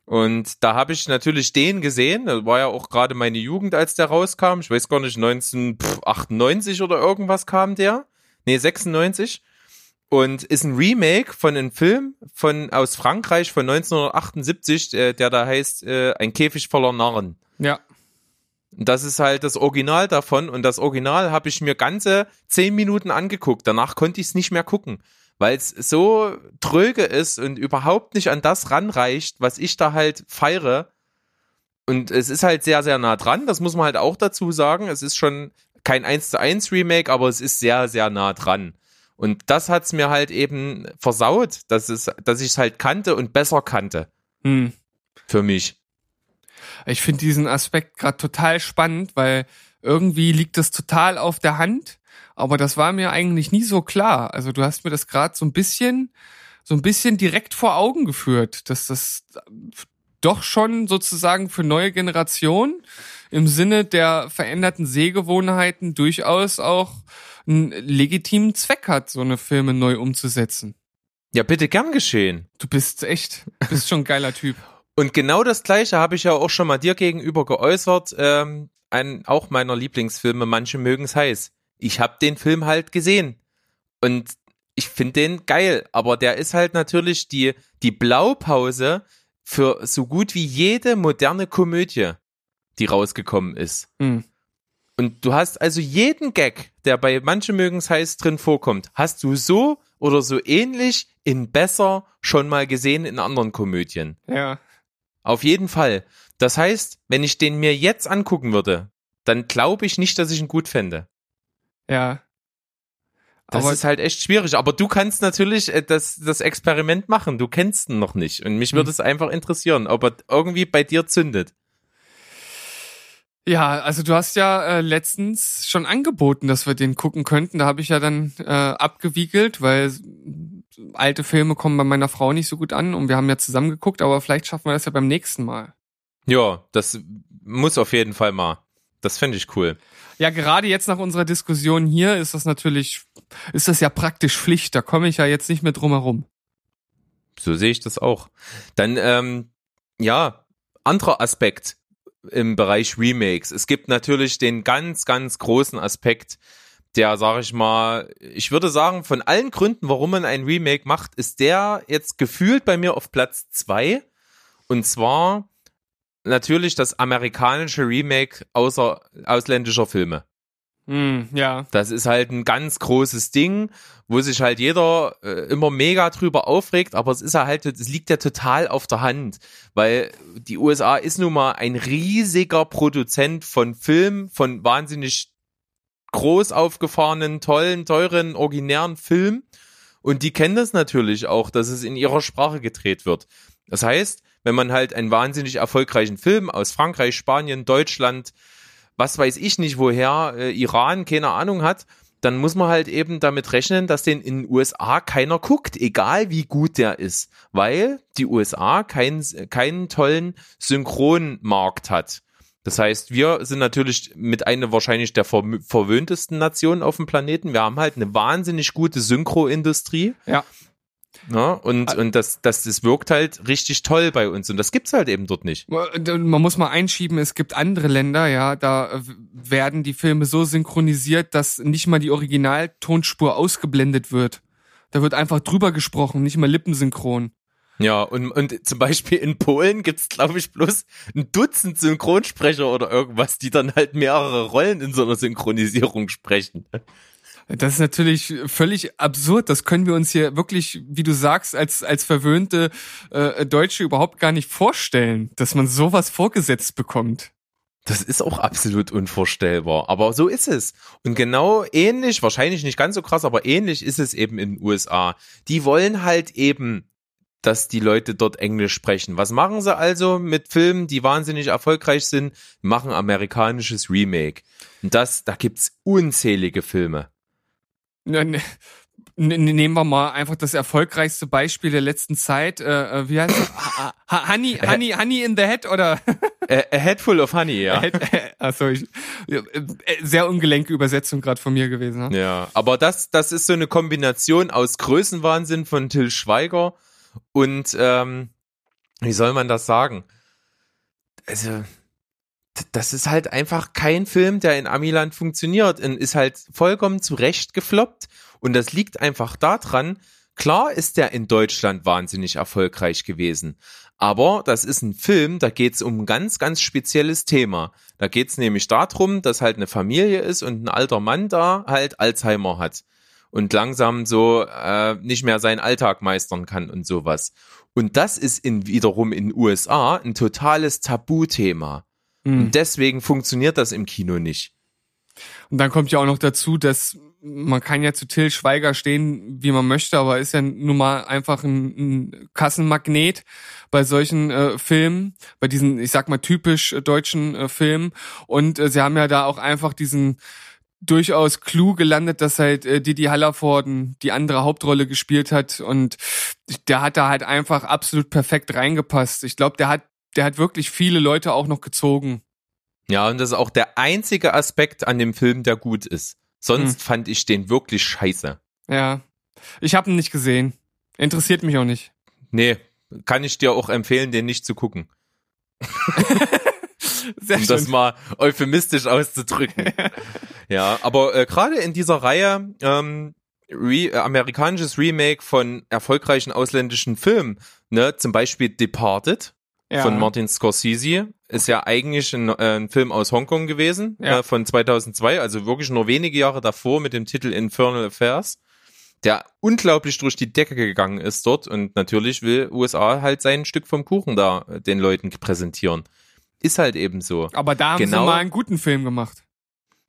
Und da habe ich natürlich den gesehen, das war ja auch gerade meine Jugend, als der rauskam. Ich weiß gar nicht, 1998 oder irgendwas kam der. Nee, 96. und ist ein Remake von einem Film von aus Frankreich von 1978, äh, der da heißt äh, Ein Käfig voller Narren.
Ja.
Das ist halt das Original davon und das Original habe ich mir ganze zehn Minuten angeguckt. Danach konnte ich es nicht mehr gucken, weil es so tröge ist und überhaupt nicht an das ranreicht, was ich da halt feiere. Und es ist halt sehr, sehr nah dran, das muss man halt auch dazu sagen. Es ist schon kein 1 zu 1 Remake, aber es ist sehr, sehr nah dran. Und das hat's mir halt eben versaut, dass, es, dass ich es halt kannte und besser kannte
Hm.
für mich.
Ich finde diesen Aspekt gerade total spannend, weil irgendwie liegt das total auf der Hand, aber das war mir eigentlich nie so klar. Also du hast mir das gerade so ein bisschen, so ein bisschen direkt vor Augen geführt, dass das doch schon sozusagen für neue Generationen im Sinne der veränderten Sehgewohnheiten durchaus auch einen legitimen Zweck hat, so eine Filme neu umzusetzen.
Ja, bitte gern geschehen.
Du bist echt, bist schon ein geiler Typ.
Und genau das gleiche habe ich ja auch schon mal dir gegenüber geäußert, ähm, ein, auch meiner Lieblingsfilme, manche mögen's heiß. Ich habe den Film halt gesehen und ich finde den geil, aber der ist halt natürlich die, die Blaupause für so gut wie jede moderne Komödie, die rausgekommen ist.
Hm.
Und du hast also jeden Gag, der bei manche mögen's heiß drin vorkommt, hast du so oder so ähnlich in besser schon mal gesehen in anderen Komödien.
Ja.
Auf jeden Fall. Das heißt, wenn ich den mir jetzt angucken würde, dann glaube ich nicht, dass ich ihn gut fände.
Ja.
Das
Aber-
ist halt echt schwierig. Aber du kannst natürlich äh, das, das Experiment machen. Du kennst ihn noch nicht. Und mich würde
Hm.
es einfach interessieren, ob er irgendwie bei dir zündet.
Ja, also du hast ja äh, letztens schon angeboten, dass wir den gucken könnten. Da habe ich ja dann äh, abgewiegelt, weil alte Filme kommen bei meiner Frau nicht so gut an und wir haben ja zusammen geguckt, aber vielleicht schaffen wir das ja beim nächsten Mal.
Ja, das muss auf jeden Fall mal. Das fände ich cool.
Ja, gerade jetzt nach unserer Diskussion hier ist das natürlich, ist das ja praktisch Pflicht. Da komme ich ja jetzt nicht mehr drum herum.
So sehe ich das auch. Dann, ähm, ja, anderer Aspekt im Bereich Remakes. Es gibt natürlich den ganz, ganz großen Aspekt, der, sage ich mal, ich würde sagen, von allen Gründen, warum man ein Remake macht, ist der jetzt gefühlt bei mir auf Platz zwei. Und zwar natürlich das amerikanische Remake außer ausländischer Filme.
Hm, ja.
Das ist halt ein ganz großes Ding, wo sich halt jeder äh, immer mega drüber aufregt, aber es ist halt, es liegt ja total auf der Hand, weil die USA ist nun mal ein riesiger Produzent von Film, von wahnsinnig groß aufgefahrenen, tollen, teuren, originären Film und die kennen das natürlich auch, dass es in ihrer Sprache gedreht wird. Das heißt, wenn man halt einen wahnsinnig erfolgreichen Film aus Frankreich, Spanien, Deutschland, was weiß ich nicht woher, äh, Iran, keine Ahnung hat, dann muss man halt eben damit rechnen, dass den in den USA keiner guckt, egal wie gut der ist, weil die USA keinen keinen tollen Synchronmarkt hat. Das heißt, wir sind natürlich mit einer wahrscheinlich der ver verwöhntesten Nationen auf dem Planeten. Wir haben halt eine wahnsinnig gute Synchroindustrie.
Ja.
Ja, und, und das, das, das wirkt halt richtig toll bei uns. Und das gibt's halt eben dort nicht.
Man muss mal einschieben, es gibt andere Länder, ja, da äh, werden die Filme so synchronisiert, dass nicht mal die Originaltonspur ausgeblendet wird. Da wird einfach drüber gesprochen, nicht mal lippensynchron.
Ja, und, und zum Beispiel in Polen gibt's glaube ich, bloß ein Dutzend Synchronsprecher oder irgendwas, die dann halt mehrere Rollen in so einer Synchronisierung sprechen.
Das ist natürlich völlig absurd. Das können wir uns hier wirklich, wie du sagst, als, als verwöhnte äh, Deutsche überhaupt gar nicht vorstellen, dass man sowas vorgesetzt bekommt.
Das ist auch absolut unvorstellbar. Aber so ist es. Und genau ähnlich, wahrscheinlich nicht ganz so krass, aber ähnlich ist es eben in den USA. Die wollen halt eben, dass die Leute dort Englisch sprechen. Was machen sie also mit Filmen, die wahnsinnig erfolgreich sind? Machen amerikanisches Remake. Und das, da gibt's unzählige Filme.
Ne- ne- ne- Nehmen wir mal einfach das erfolgreichste Beispiel der letzten Zeit. Äh, äh, wie heißt es? Ha- ha- Honey, Honey, Honey in the Head oder?
A, a Head Full of Honey, ja.
Achso, ich, äh, sehr ungelenke Übersetzung gerade von mir gewesen. Ne?
Ja, aber das, das ist so eine Kombination aus Größenwahnsinn von Till Schweiger und, ähm, wie soll man das sagen? Also, das ist halt einfach kein Film, der in Amiland funktioniert und ist halt vollkommen zurecht gefloppt. Und das liegt einfach daran, klar ist der in Deutschland wahnsinnig erfolgreich gewesen. Aber das ist ein Film, da geht's um ein ganz, ganz spezielles Thema. Da geht's nämlich darum, dass halt eine Familie ist und ein alter Mann da halt Alzheimer hat und langsam so äh, nicht mehr seinen Alltag meistern kann und sowas. Und das ist in, wiederum in USA ein totales Tabuthema.
Hm.
Und deswegen funktioniert das im Kino nicht.
Und dann kommt ja auch noch dazu, dass man kann ja zu Till Schweiger stehen, wie man möchte, aber ist ja nun mal einfach ein, ein Kassenmagnet bei solchen äh, Filmen, bei diesen, ich sag mal, typisch äh, deutschen äh, Filmen. Und äh, sie haben ja da auch einfach diesen durchaus Clou gelandet, dass halt äh, Didi Hallervorden die andere Hauptrolle gespielt hat und der hat da halt einfach absolut perfekt reingepasst. Ich glaube, der hat der hat wirklich viele Leute auch noch gezogen.
Ja, und das ist auch der einzige Aspekt an dem Film, der gut ist. Sonst
Hm.
fand ich den wirklich scheiße.
Ja. Ich habe ihn nicht gesehen. Interessiert mich auch nicht.
Nee, kann ich dir auch empfehlen, den nicht zu gucken.
Sehr
um das
schön.
mal euphemistisch auszudrücken. ja, aber äh, gerade in dieser Reihe ähm, Re äh, amerikanisches Remake von erfolgreichen ausländischen Filmen, ne, zum Beispiel Departed
ja.
von Martin Scorsese, ist ja eigentlich ein, äh, ein Film aus Hongkong gewesen,
Ja.
äh, von 2002, also wirklich nur wenige Jahre davor mit dem Titel Infernal Affairs, der unglaublich durch die Decke gegangen ist dort und natürlich will USA halt sein Stück vom Kuchen da äh, den Leuten präsentieren. Ist halt eben so.
Aber da haben
Genau.
sie mal einen guten Film gemacht.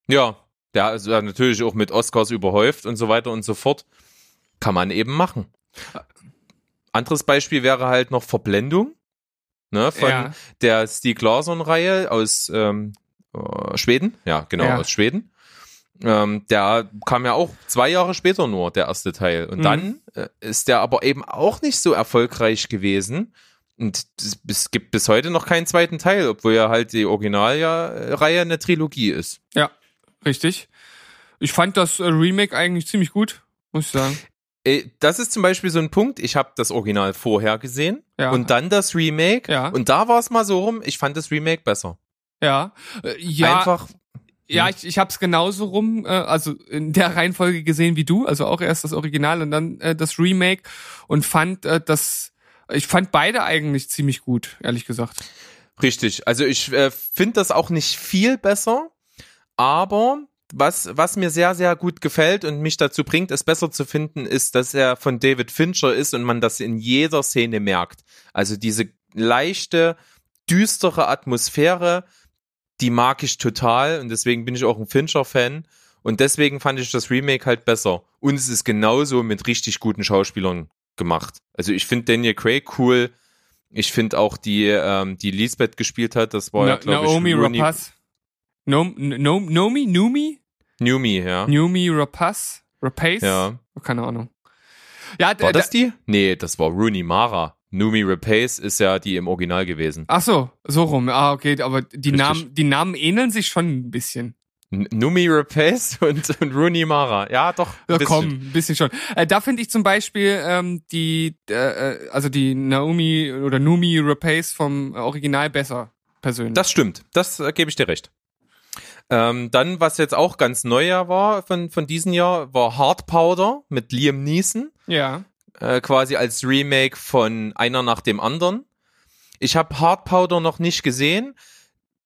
Ja, der ist ja natürlich auch mit Oscars überhäuft und so weiter und so fort. Kann man eben machen. Anderes Beispiel wäre halt noch Verblendung. Ne, von
Ja.
der Stieg Larsson-Reihe aus ähm, äh, Schweden. Ja, genau,
Ja.
aus Schweden. Ähm, der kam ja auch zwei Jahre später nur, der erste Teil. Und
Mhm.
dann äh, ist der aber eben auch nicht so erfolgreich gewesen. Und es- gibt bis heute noch keinen zweiten Teil, obwohl ja halt die Originalreihe eine Trilogie ist.
Ja, richtig. Ich fand das äh, Remake eigentlich ziemlich gut, muss ich sagen.
Äh, Das ist zum Beispiel so ein Punkt, ich habe das Original vorher gesehen
Ja.
und dann das Remake.
Ja.
Und da war es mal so rum, ich fand das Remake besser.
Ja, äh, ja,
Einfach,
ja, ich, ich habe es genauso rum, äh, also in der Reihenfolge gesehen wie du, also auch erst das Original und dann äh, das Remake und fand äh, das, ich fand beide eigentlich ziemlich gut, ehrlich gesagt.
richtig. Also ich äh, finde das auch nicht viel besser, aber was, was mir sehr, sehr gut gefällt und mich dazu bringt, es besser zu finden, ist, dass er von David Fincher ist und man das in jeder Szene merkt. Also diese leichte, düstere Atmosphäre, die mag ich total und deswegen bin ich auch ein Fincher-Fan. Und deswegen fand ich das Remake halt besser. Und es ist genauso mit richtig guten Schauspielern gemacht. Also ich finde Daniel Craig cool. Ich finde auch die, ähm, die Lisbeth gespielt hat, das war ja,
Na,
glaube ich,
Naomi Rapaz. Nom, Nom, Nomi? Numi?
Numi, ja.
Numi Rapaz? Rapace?
Ja.
Keine Ahnung. Ja,
War das die? Nee, das war Rooney Mara. Numi Rapace ist ja die im Original gewesen.
Ach so, so rum. Ah, okay, aber die
Richtig.
Namen, die Namen ähneln sich schon ein bisschen.
Numi Rapace und, und Rooney Mara. Ja, doch.
Ja,
bisschen.
komm, ein bisschen schon. Äh, da finde ich zum Beispiel ähm, die, äh, äh, also die Naomi oder Numi Rapace vom Original besser, persönlich.
Das stimmt. Das äh, gebe ich dir recht. Ähm, dann, was jetzt auch ganz neu ja war von, von diesem Jahr, war Hard Powder mit Liam Neeson.
ja.
äh, quasi als Remake von einer nach dem anderen. Ich habe Hard Powder noch nicht gesehen.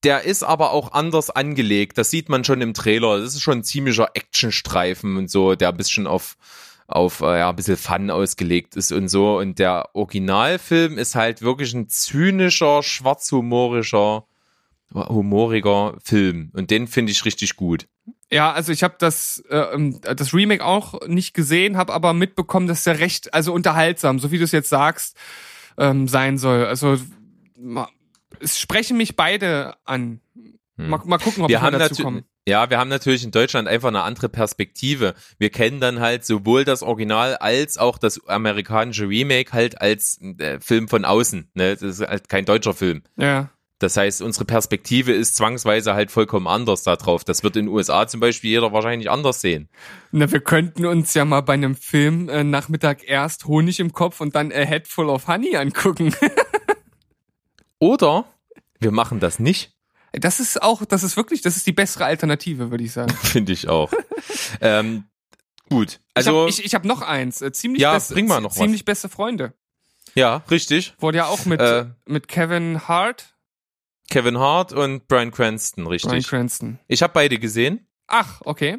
Der ist aber auch anders angelegt. Das sieht man schon im Trailer. Das ist schon ein ziemlicher Actionstreifen und so, der ein bisschen auf auf äh, ja, ein bisschen Fun ausgelegt ist und so. Und der Originalfilm ist halt wirklich ein zynischer, schwarzhumorischer, humoriger Film. Und den finde ich richtig gut.
Ja, also ich habe das äh, ähm, das Remake auch nicht gesehen, habe aber mitbekommen, dass der recht also unterhaltsam, so wie du es jetzt sagst, ähm, sein soll. Also es sprechen mich beide an. Mal, mal gucken, ob
wir
mal
haben
dazu
natürlich,
komme.
ja, wir haben natürlich in Deutschland einfach eine andere Perspektive. Wir kennen dann halt sowohl das Original als auch das amerikanische Remake halt als äh, Film von außen. Ne? Das ist halt kein deutscher Film.
Ja.
Das heißt, unsere Perspektive ist zwangsweise halt vollkommen anders da drauf. Das wird in den USA zum Beispiel jeder wahrscheinlich anders sehen.
Na, wir könnten uns ja mal bei einem Film äh, Nachmittag erst Honig im Kopf und dann A Head Full of Honey angucken.
Oder wir machen das nicht.
Das ist auch, das ist wirklich, das ist die bessere Alternative, würde ich sagen.
Finde ich auch. ähm, gut, also
ich habe ich, ich hab noch eins. Äh, ziemlich
Ja,
beste,
bring mal noch was.
ziemlich beste Freunde.
ja, richtig.
Wurde ja auch mit
Äh,
mit Kevin Hart,
Kevin Hart und Brian Cranston, richtig.
Bryan Cranston.
ich habe beide gesehen.
Ach, okay.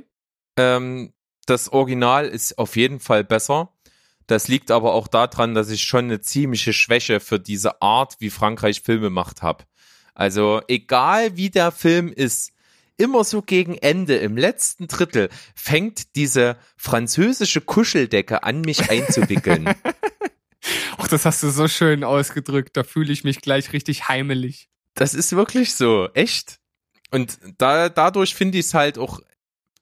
Ähm, das Original ist auf jeden Fall besser. Das liegt aber auch daran, dass ich schon eine ziemliche Schwäche für diese Art, wie Frankreich Filme macht, habe. Also egal wie der Film ist, immer so gegen Ende, im letzten Drittel, fängt diese französische Kuscheldecke an, mich einzuwickeln.
Ach, das hast du so schön ausgedrückt. Da fühle ich mich gleich richtig heimelig.
Das ist wirklich so, echt. Und da, dadurch finde ich es halt auch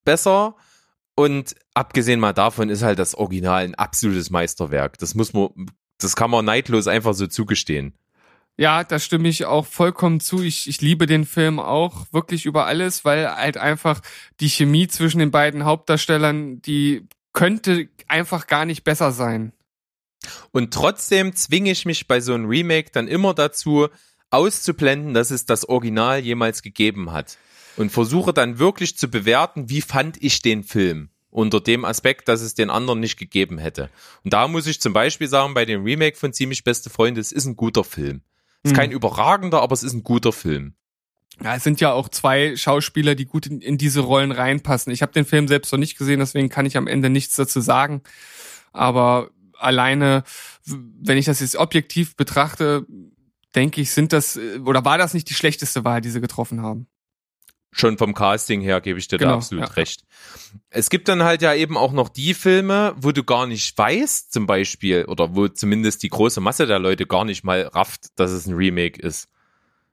besser. Und abgesehen mal davon ist halt das Original ein absolutes Meisterwerk. Das muss man, das kann man neidlos einfach so zugestehen.
Ja, da stimme ich auch vollkommen zu. Ich, ich liebe den Film auch wirklich über alles, weil halt einfach die Chemie zwischen den beiden Hauptdarstellern, die könnte einfach gar nicht besser sein.
Und trotzdem zwinge ich mich bei so einem Remake dann immer dazu, auszublenden, dass es das Original jemals gegeben hat. Und versuche dann wirklich zu bewerten, wie fand ich den Film. Unter dem Aspekt, dass es den anderen nicht gegeben hätte. Und da muss ich zum Beispiel sagen, bei dem Remake von Ziemlich Beste Freunde, es ist ein guter Film. Es ist
Mhm.
kein überragender, aber es ist ein guter Film.
Ja, es sind ja auch zwei Schauspieler, die gut in, in diese Rollen reinpassen. Ich habe den Film selbst noch nicht gesehen, deswegen kann ich am Ende nichts dazu sagen. Aber alleine, wenn ich das jetzt objektiv betrachte, denke ich, sind das äh, oder war das nicht die schlechteste Wahl, die sie getroffen haben?
Schon vom Casting her gebe ich dir da
Genau,
absolut
ja.
recht. Es gibt dann halt ja eben auch noch die Filme, wo du gar nicht weißt, zum Beispiel, oder wo zumindest die große Masse der Leute gar nicht mal rafft, dass es ein Remake ist.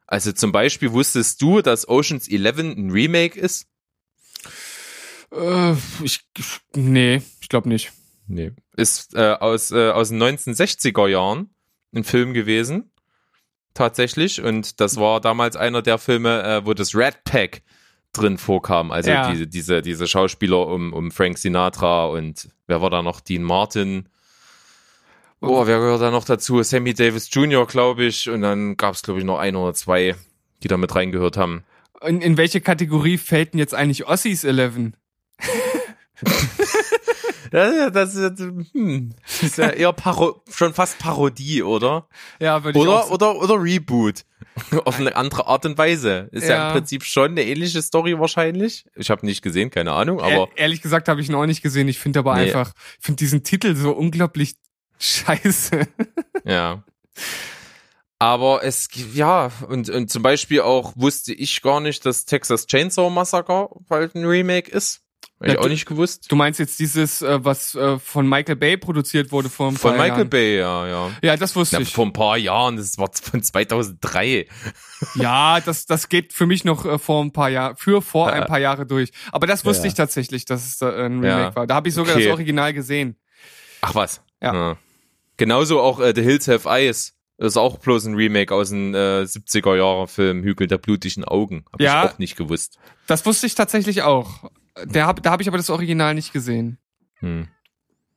Also zum Beispiel wusstest du, dass Oceans 11 ein Remake ist?
Äh, ich, nee, ich glaube nicht.
Nee. Ist äh, aus, äh, aus den 1960er Jahren ein Film gewesen. Tatsächlich. Und das war damals einer der Filme, äh, wo das Red Pack drin vorkam. Also
Ja.
diese, diese, diese Schauspieler um, um Frank Sinatra und wer war da noch? Dean Martin. Oh, wer gehört da noch dazu? Sammy Davis Jr., glaube ich. Und dann gab es, glaube ich, noch ein oder zwei, die da mit reingehört haben.
In, in welche Kategorie fällt denn jetzt eigentlich Ossis 11?
Das, das, das, hm, das ist ja eher Paro schon fast Parodie, oder?
Ja, würde ich
Oder, oder, oder Reboot. Auf eine andere Art und Weise. Ist ja,
Ja.
im Prinzip schon eine ähnliche Story wahrscheinlich. Ich habe nicht gesehen, keine Ahnung, aber
E- ehrlich gesagt habe ich ihn auch nicht gesehen. Ich finde aber
Nee.
einfach, ich finde diesen Titel so unglaublich scheiße.
ja. Aber es, gibt- ja, und, und zum Beispiel auch wusste ich gar nicht, dass Texas Chainsaw Massacre bald ein Remake ist. Hab ich
Ja,
auch nicht gewusst.
Du meinst jetzt dieses, äh, was äh, von Michael Bay produziert wurde vor ein
Von Michael
Jahren.
Bay, ja, ja.
Ja, das wusste
Na,
ich.
vor ein paar Jahren, das war von 2003.
Ja, das, das geht für mich noch äh, vor ein paar Jahren, für vor ein paar Jahre durch. Aber das wusste
ja.
ich tatsächlich, dass es ein
Ja.
Remake war. Da habe ich sogar
Okay.
das Original gesehen.
Ach was.
Ja.
Genauso auch äh, The Hills Have Eyes. Das ist auch bloß ein Remake aus dem äh, 70er Jahre Film Hügel der blutigen Augen. Hab
Ja.
ich auch nicht gewusst.
Das wusste ich tatsächlich auch. Der hab, da habe ich aber das Original nicht gesehen.
Hm.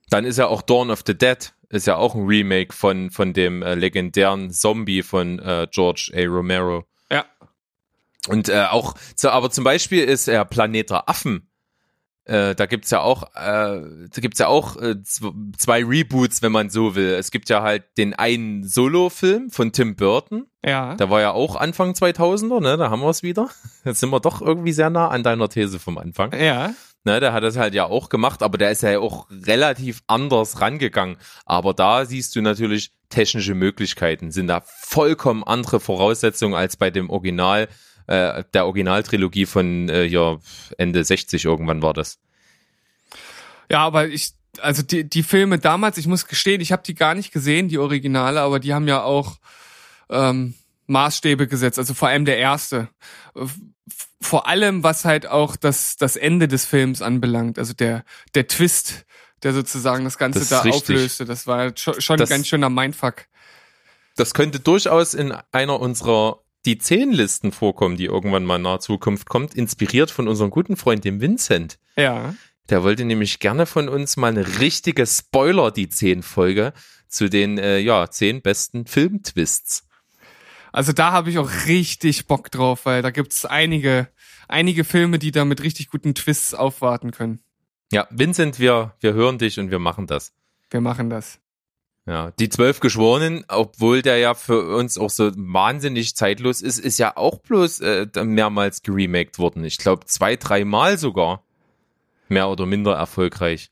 Dann ist ja auch Dawn of the Dead, ist ja auch ein Remake von, von dem äh, legendären Zombie von äh, George A. Romero.
Ja.
Und äh, auch, so, aber zum Beispiel ist er Planet der Affen. Äh, da gibt's ja auch, äh, da gibt's ja auch äh, zw- zwei Reboots, wenn man so will. Es gibt ja halt den einen Solo-Film von Tim Burton.
Ja.
Der war ja auch Anfang 2000er, ne? Da haben wir es wieder. Jetzt sind wir doch irgendwie sehr nah an deiner These vom Anfang.
Ja.
Ne, der hat das halt ja auch gemacht, aber der ist ja auch relativ anders rangegangen. Aber da siehst du natürlich technische Möglichkeiten, sind da vollkommen andere Voraussetzungen als bei dem Original, äh, der Originaltrilogie von äh, ja, Ende 60 irgendwann war das.
Ja, aber ich, also die, die Filme damals, ich muss gestehen, ich habe die gar nicht gesehen, die Originale, aber die haben ja auch ähm, Maßstäbe gesetzt, also vor allem der erste. F- Vor allem, was halt auch das, das Ende des Films anbelangt, also der, der Twist, der sozusagen das Ganze
Das
da
richtig.
auflöste, das war schon, schon
Das-
ganz schöner Mindfuck.
Das könnte durchaus in einer unserer die zehn Listen vorkommen, die irgendwann mal in naher Zukunft kommt, inspiriert von unserem guten Freund, dem Vincent.
Ja.
Der wollte nämlich gerne von uns mal eine richtige Spoiler, die zehn Folge, zu den äh, ja, zehn besten Filmtwists.
Also da habe ich auch richtig Bock drauf, weil da gibt's einige, einige Filme, die da mit richtig guten Twists aufwarten können.
Ja, Vincent, wir, wir hören dich und wir machen das.
Wir machen das.
Ja, die zwölf Geschworenen, obwohl der ja für uns auch so wahnsinnig zeitlos ist, ist ja auch bloß äh, mehrmals geremaked worden. Ich glaube zwei, dreimal sogar. Mehr oder minder erfolgreich.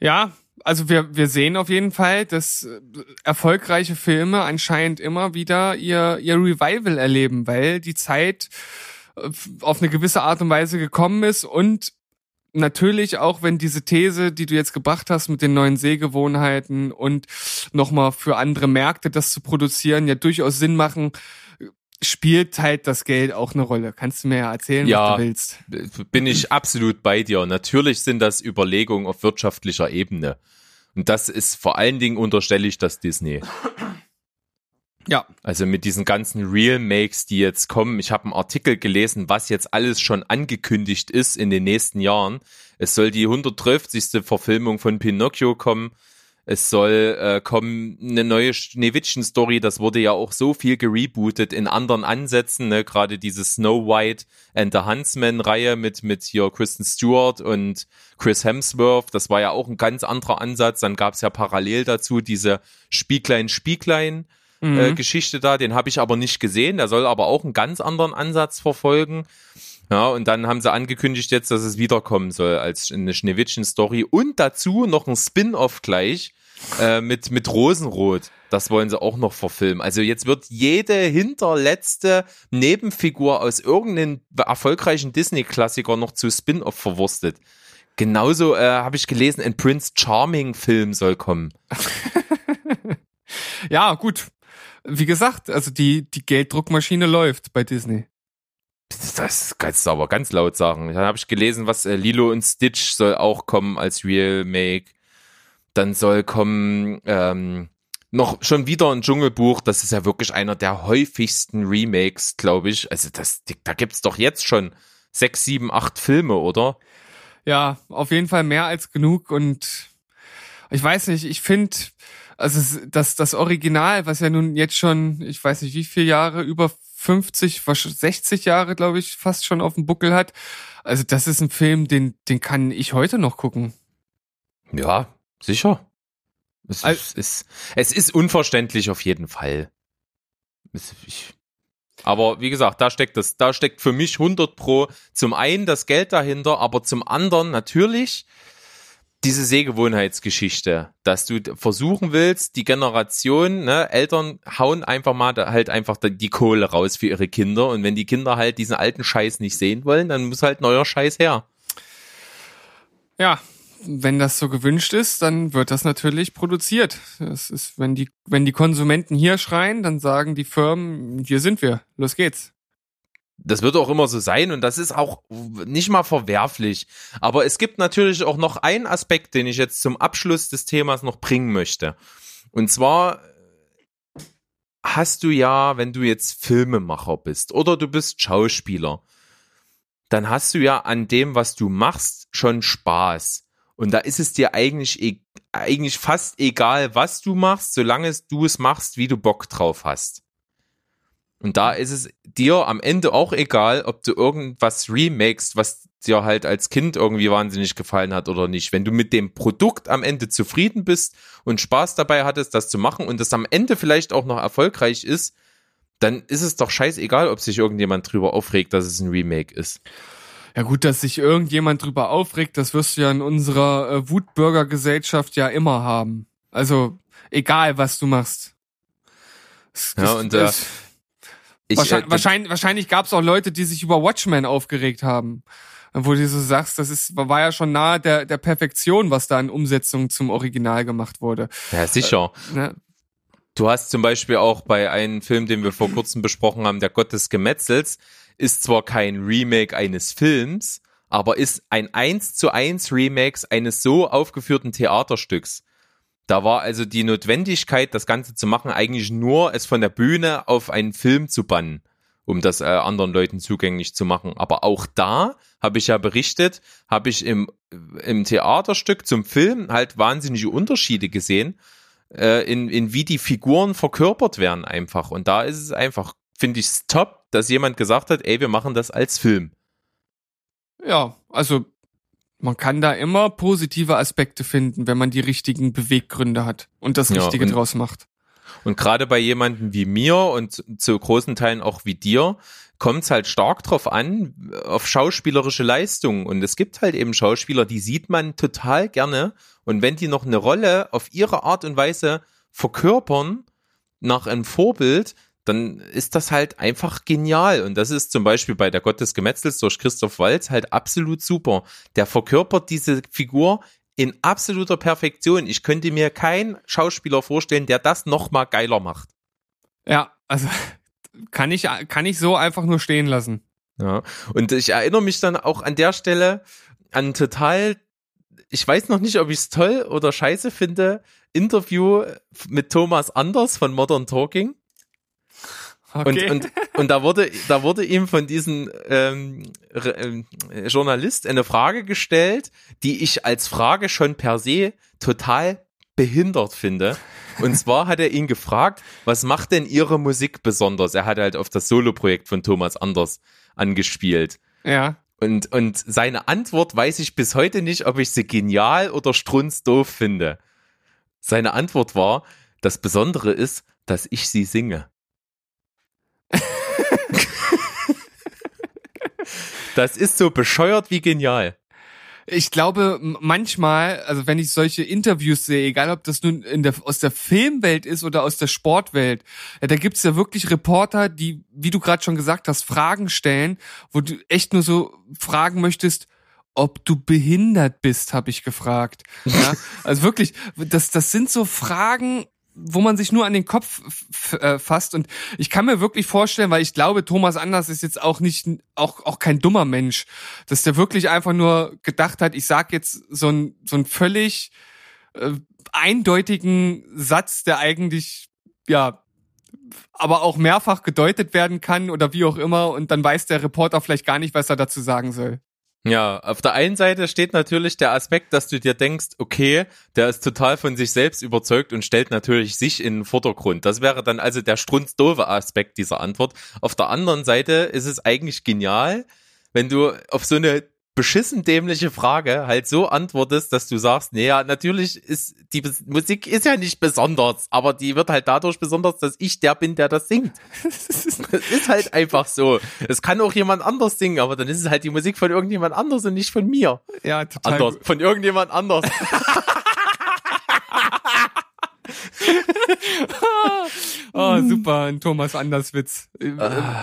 Ja, also wir, wir sehen auf jeden Fall, dass äh, erfolgreiche Filme anscheinend immer wieder ihr, ihr Revival erleben, weil die Zeit äh, auf eine gewisse Art und Weise gekommen ist und natürlich auch, wenn diese These, die du jetzt gebracht hast mit den neuen Sehgewohnheiten und nochmal für andere Märkte das zu produzieren, ja durchaus Sinn machen, spielt halt das Geld auch eine Rolle. Kannst du mir ja erzählen,
Ja.
was du willst?
Bin ich absolut bei dir. Natürlich sind das Überlegungen auf wirtschaftlicher Ebene. Und das ist vor allen Dingen unterstelle ich das Disney.
Ja.
Also mit diesen ganzen Real-Makes, die jetzt kommen. Ich habe einen Artikel gelesen, was jetzt alles schon angekündigt ist in den nächsten Jahren. Es soll die 130. Verfilmung von Pinocchio kommen. Es soll äh, kommen eine neue Schneewittchen-Story. Das wurde ja auch so viel gerebootet in anderen Ansätzen. Ne? Gerade diese Snow White and the Huntsman-Reihe mit, mit hier Kristen Stewart und Chris Hemsworth. Das war ja auch ein ganz anderer Ansatz. Dann gab es ja parallel dazu diese Spieglein-Spieglein
Mhm.
äh, Geschichte da, den habe ich aber nicht gesehen. Der soll aber auch einen ganz anderen Ansatz verfolgen. Ja, und dann haben sie angekündigt jetzt, dass es wiederkommen soll als eine Schneewittchen-Story und dazu noch ein Spin-off gleich äh, mit, mit Rosenrot. Das wollen sie auch noch verfilmen. Also jetzt wird jede hinterletzte Nebenfigur aus irgendeinem erfolgreichen Disney-Klassiker noch zu Spin-off verwurstet. Genauso äh, habe ich gelesen, ein Prince Charming-Film soll kommen.
ja, gut. Wie gesagt, also die, die Gelddruckmaschine läuft bei Disney.
Das kannst du aber ganz laut sagen. Dann habe ich gelesen, was äh, Lilo und Stitch soll auch kommen als Real Make. Dann soll kommen ähm, noch schon wieder ein Dschungelbuch. Das ist ja wirklich einer der häufigsten Remakes, glaube ich. Also das, da gibt's doch jetzt schon sechs, sieben, acht Filme, oder?
Ja, auf jeden Fall mehr als genug und ich weiß nicht, ich finde, also es- das, das Original, was ja nun jetzt schon, ich weiß nicht wie viele Jahre, über 50, wahrsch- 60 Jahre, glaube ich, fast schon auf dem Buckel hat. Also das ist ein Film, den, den kann ich heute noch gucken.
Ja, sicher. Es,
Al-
es, ist, es ist unverständlich auf jeden Fall. Es, ich, aber wie gesagt, da steckt das, da steckt für mich 100 pro zum einen das Geld dahinter, aber zum anderen natürlich diese Sehgewohnheitsgeschichte, dass du versuchen willst, die Generation, ne, Eltern hauen einfach mal halt einfach die Kohle raus für ihre Kinder und wenn die Kinder halt diesen alten Scheiß nicht sehen wollen, dann muss halt neuer Scheiß her.
Ja, wenn das so gewünscht ist, dann wird das natürlich produziert. Das ist, wenn die, wenn die Konsumenten hier schreien, dann sagen die Firmen, hier sind wir, los geht's.
Das wird auch immer so sein und das ist auch nicht mal verwerflich. Aber es gibt natürlich auch noch einen Aspekt, den ich jetzt zum Abschluss des Themas noch bringen möchte. Und zwar hast du ja, wenn du jetzt Filmemacher bist oder du bist Schauspieler, dann hast du ja an dem, was du machst, schon Spaß. Und da ist es dir eigentlich, e eigentlich fast egal, was du machst, solange du es machst, wie du Bock drauf hast. Und da ist es dir am Ende auch egal, ob du irgendwas remakest, was dir halt als Kind irgendwie wahnsinnig gefallen hat oder nicht. Wenn du mit dem Produkt am Ende zufrieden bist und Spaß dabei hattest, das zu machen und es am Ende vielleicht auch noch erfolgreich ist, dann ist es doch scheißegal, ob sich irgendjemand drüber aufregt, dass es ein Remake ist.
Ja gut, dass sich irgendjemand drüber aufregt, das wirst du ja in unserer äh, Wutbürgergesellschaft ja immer haben. Also egal, was du machst. Es-
Ja, und, äh,
es-
Ich,
wahrscheinlich
äh,
wahrscheinlich, wahrscheinlich gab es auch Leute, die sich über Watchmen aufgeregt haben. Wo du so sagst, das ist, war ja schon nahe der, der Perfektion, was da in Umsetzung zum Original gemacht wurde.
ja, sicher.
Ne?
Du hast zum Beispiel auch bei einem Film, den wir vor kurzem besprochen haben, Der Gott des Gemetzels, ist zwar kein Remake eines Films, aber ist ein 1 zu 1 Remake eines so aufgeführten Theaterstücks. Da war also die Notwendigkeit, das Ganze zu machen, eigentlich nur, es von der Bühne auf einen Film zu bannen, um das äh, anderen Leuten zugänglich zu machen. Aber auch da, habe ich ja berichtet, habe ich im, im Theaterstück zum Film halt wahnsinnige Unterschiede gesehen äh, in, in wie die Figuren verkörpert werden einfach. Und da ist es einfach, finde ich top, dass jemand gesagt hat, ey, wir machen das als Film.
Ja, also man kann da immer positive Aspekte finden, wenn man die richtigen Beweggründe hat und das
Ja,
Richtige
und-
draus macht.
Und gerade bei jemandem wie mir und zu großen Teilen auch wie dir, kommt es halt stark drauf an, auf schauspielerische Leistungen. Und es gibt halt eben Schauspieler, die sieht man total gerne. Und wenn die noch eine Rolle auf ihre Art und Weise verkörpern, nach einem Vorbild, dann ist das halt einfach genial. Und das ist zum Beispiel bei Der Gott des Gemetzels durch Christoph Waltz halt absolut super. Der verkörpert diese Figur in absoluter Perfektion. Ich könnte mir keinen Schauspieler vorstellen, der das noch mal geiler macht.
Ja, also kann ich, kann ich so einfach nur stehen lassen.
Ja. Und ich erinnere mich dann auch an der Stelle an total, ich weiß noch nicht, ob ich es toll oder scheiße finde, Interview mit Thomas Anders von Modern Talking.
Okay.
Und, und, und da wurde, da wurde ihm von diesem ähm, ähm, Journalist eine Frage gestellt, die ich als Frage schon per se total behindert finde. Und zwar hat er ihn gefragt, was macht denn Ihre Musik besonders? Er hat halt auf das Soloprojekt von Thomas Anders angespielt.
ja.
Und, und seine Antwort weiß ich bis heute nicht, ob ich sie genial oder strunzdoof finde. Seine Antwort war, das Besondere ist, dass ich sie singe. das ist so bescheuert wie genial.
Ich glaube, manchmal, also wenn ich solche Interviews sehe, egal ob das nun der, aus der Filmwelt ist oder aus der Sportwelt, ja, da gibt's ja wirklich Reporter, die, wie du gerade schon gesagt hast, Fragen stellen, wo du echt nur so fragen möchtest, ob du behindert bist, habe ich gefragt. Ja, also wirklich, das, das sind so Fragen, wo man sich nur an den Kopf äh, fasst und ich kann mir wirklich vorstellen, weil ich glaube, Thomas Anders ist jetzt auch nicht auch auch kein dummer Mensch, dass der wirklich einfach nur gedacht hat, ich sag jetzt so ein so ein völlig äh, eindeutigen Satz, der eigentlich ja aber auch mehrfach gedeutet werden kann oder wie auch immer und dann weiß der Reporter vielleicht gar nicht, was er dazu sagen soll.
Ja, auf der einen Seite steht natürlich der Aspekt, dass du dir denkst, okay, der ist total von sich selbst überzeugt und stellt natürlich sich in den Vordergrund. Das wäre dann also der strunzdove Aspekt dieser Antwort. Auf der anderen Seite ist es eigentlich genial, wenn du auf so eine beschissen dämliche Frage halt so antwortest, dass du sagst, naja, natürlich ist die Bes- Musik ist ja nicht besonders, aber die wird halt dadurch besonders, dass ich der bin, der das singt. Es ist halt einfach so. Es kann auch jemand anders singen, aber dann ist es halt die Musik von irgendjemand anders und nicht von mir.
Ja, total.
Anders. Von irgendjemand anders.
Oh, super, ein Thomas Anders Witz. Äh,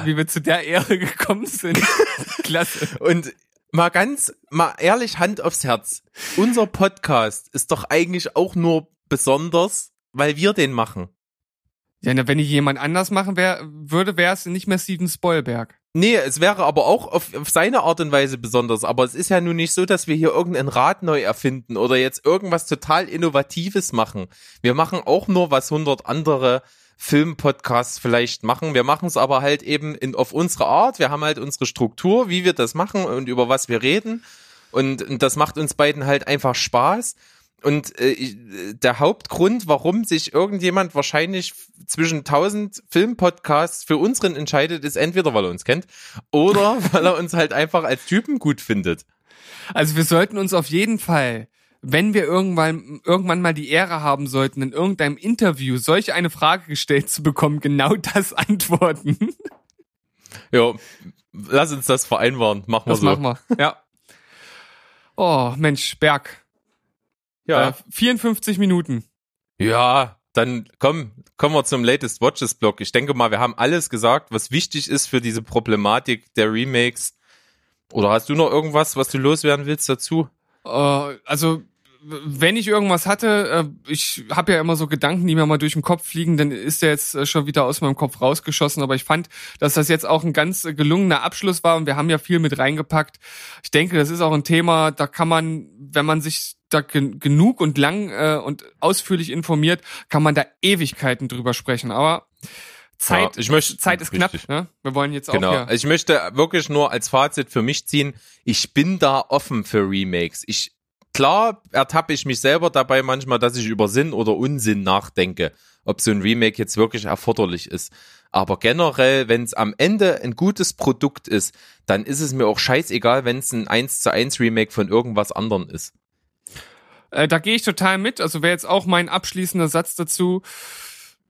Wie wir zu der Ehre gekommen sind. Klasse.
Und mal ganz, mal ehrlich Hand aufs Herz. Unser Podcast ist doch eigentlich auch nur besonders, weil wir den machen.
Ja, na, wenn ich jemand anders machen wär, würde, wäre es nicht mehr Steven Spoilberg.
Nee, es wäre aber auch auf, auf seine Art und Weise besonders. Aber es ist ja nun nicht so, dass wir hier irgendein Rad neu erfinden oder jetzt irgendwas total Innovatives machen. Wir machen auch nur, was hundert andere Filmpodcasts vielleicht machen. Wir machen es aber halt eben in, auf unsere Art. Wir haben halt unsere Struktur, wie wir das machen und über was wir reden. Und, und das macht uns beiden halt einfach Spaß. Und äh, der Hauptgrund, warum sich irgendjemand wahrscheinlich zwischen 1000 Filmpodcasts für unseren entscheidet, ist entweder, weil er uns kennt oder weil er uns halt einfach als Typen gut findet.
Also wir sollten uns auf jeden Fall, wenn wir irgendwann, irgendwann mal die Ehre haben sollten, in irgendeinem Interview solch eine Frage gestellt zu bekommen, genau das antworten.
Ja, lass uns das vereinbaren. Machen wir
Das
so.
machen wir. Ja. Oh, Mensch, Berg.
Ja.
Äh, 54 Minuten.
ja, dann komm, kommen wir zum Latest Watches Blog. Ich denke mal, wir haben alles gesagt, was wichtig ist für diese Problematik der Remakes. Oder hast du noch irgendwas, was du loswerden willst dazu?
Äh, also wenn ich irgendwas hatte, äh, ich habe ja immer so Gedanken, die mir mal durch den Kopf fliegen, dann ist der jetzt äh, schon wieder aus meinem Kopf rausgeschossen. Aber ich fand, dass das jetzt auch ein ganz äh, gelungener Abschluss war und wir haben ja viel mit reingepackt. Ich denke, das ist auch ein Thema, da kann man, wenn man sich da gen genug und lang äh, und ausführlich informiert, kann man da Ewigkeiten drüber sprechen. Aber Zeit,
Ja, ich möchte-
Zeit ist knapp. Ne? Wir wollen jetzt
Genau.
auch hier.
Ich möchte wirklich nur als Fazit für mich ziehen, ich bin da offen für Remakes. Ich klar ertappe ich mich selber dabei manchmal, dass ich über Sinn oder Unsinn nachdenke, ob so ein Remake jetzt wirklich erforderlich ist. Aber generell, wenn es am Ende ein gutes Produkt ist, dann ist es mir auch scheißegal, wenn es ein 1 zu 1 Remake von irgendwas anderem ist.
Äh, da gehe ich total mit. Also wäre jetzt auch mein abschließender Satz dazu,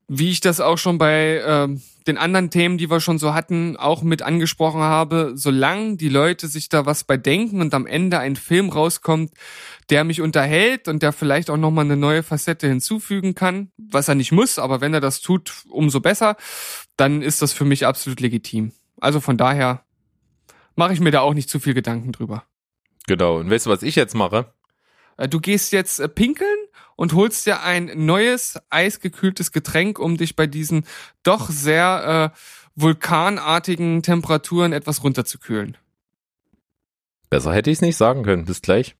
wie ich das auch schon bei ähm, den anderen Themen, die wir schon so hatten, auch mit angesprochen habe. Solange die Leute sich da was bei denken und am Ende ein Film rauskommt, der mich unterhält und der vielleicht auch nochmal eine neue Facette hinzufügen kann, was er nicht muss, aber wenn er das tut, umso besser, dann ist das für mich absolut legitim. Also von daher mache ich mir da auch nicht zu viel Gedanken drüber.
Genau. Und weißt du, was ich jetzt mache?
Äh, Du gehst jetzt äh, pinkeln und holst dir ein neues eisgekühltes Getränk, um dich bei diesen doch sehr äh, vulkanartigen Temperaturen etwas runterzukühlen.
Besser hätte ich es nicht sagen können. Bis gleich.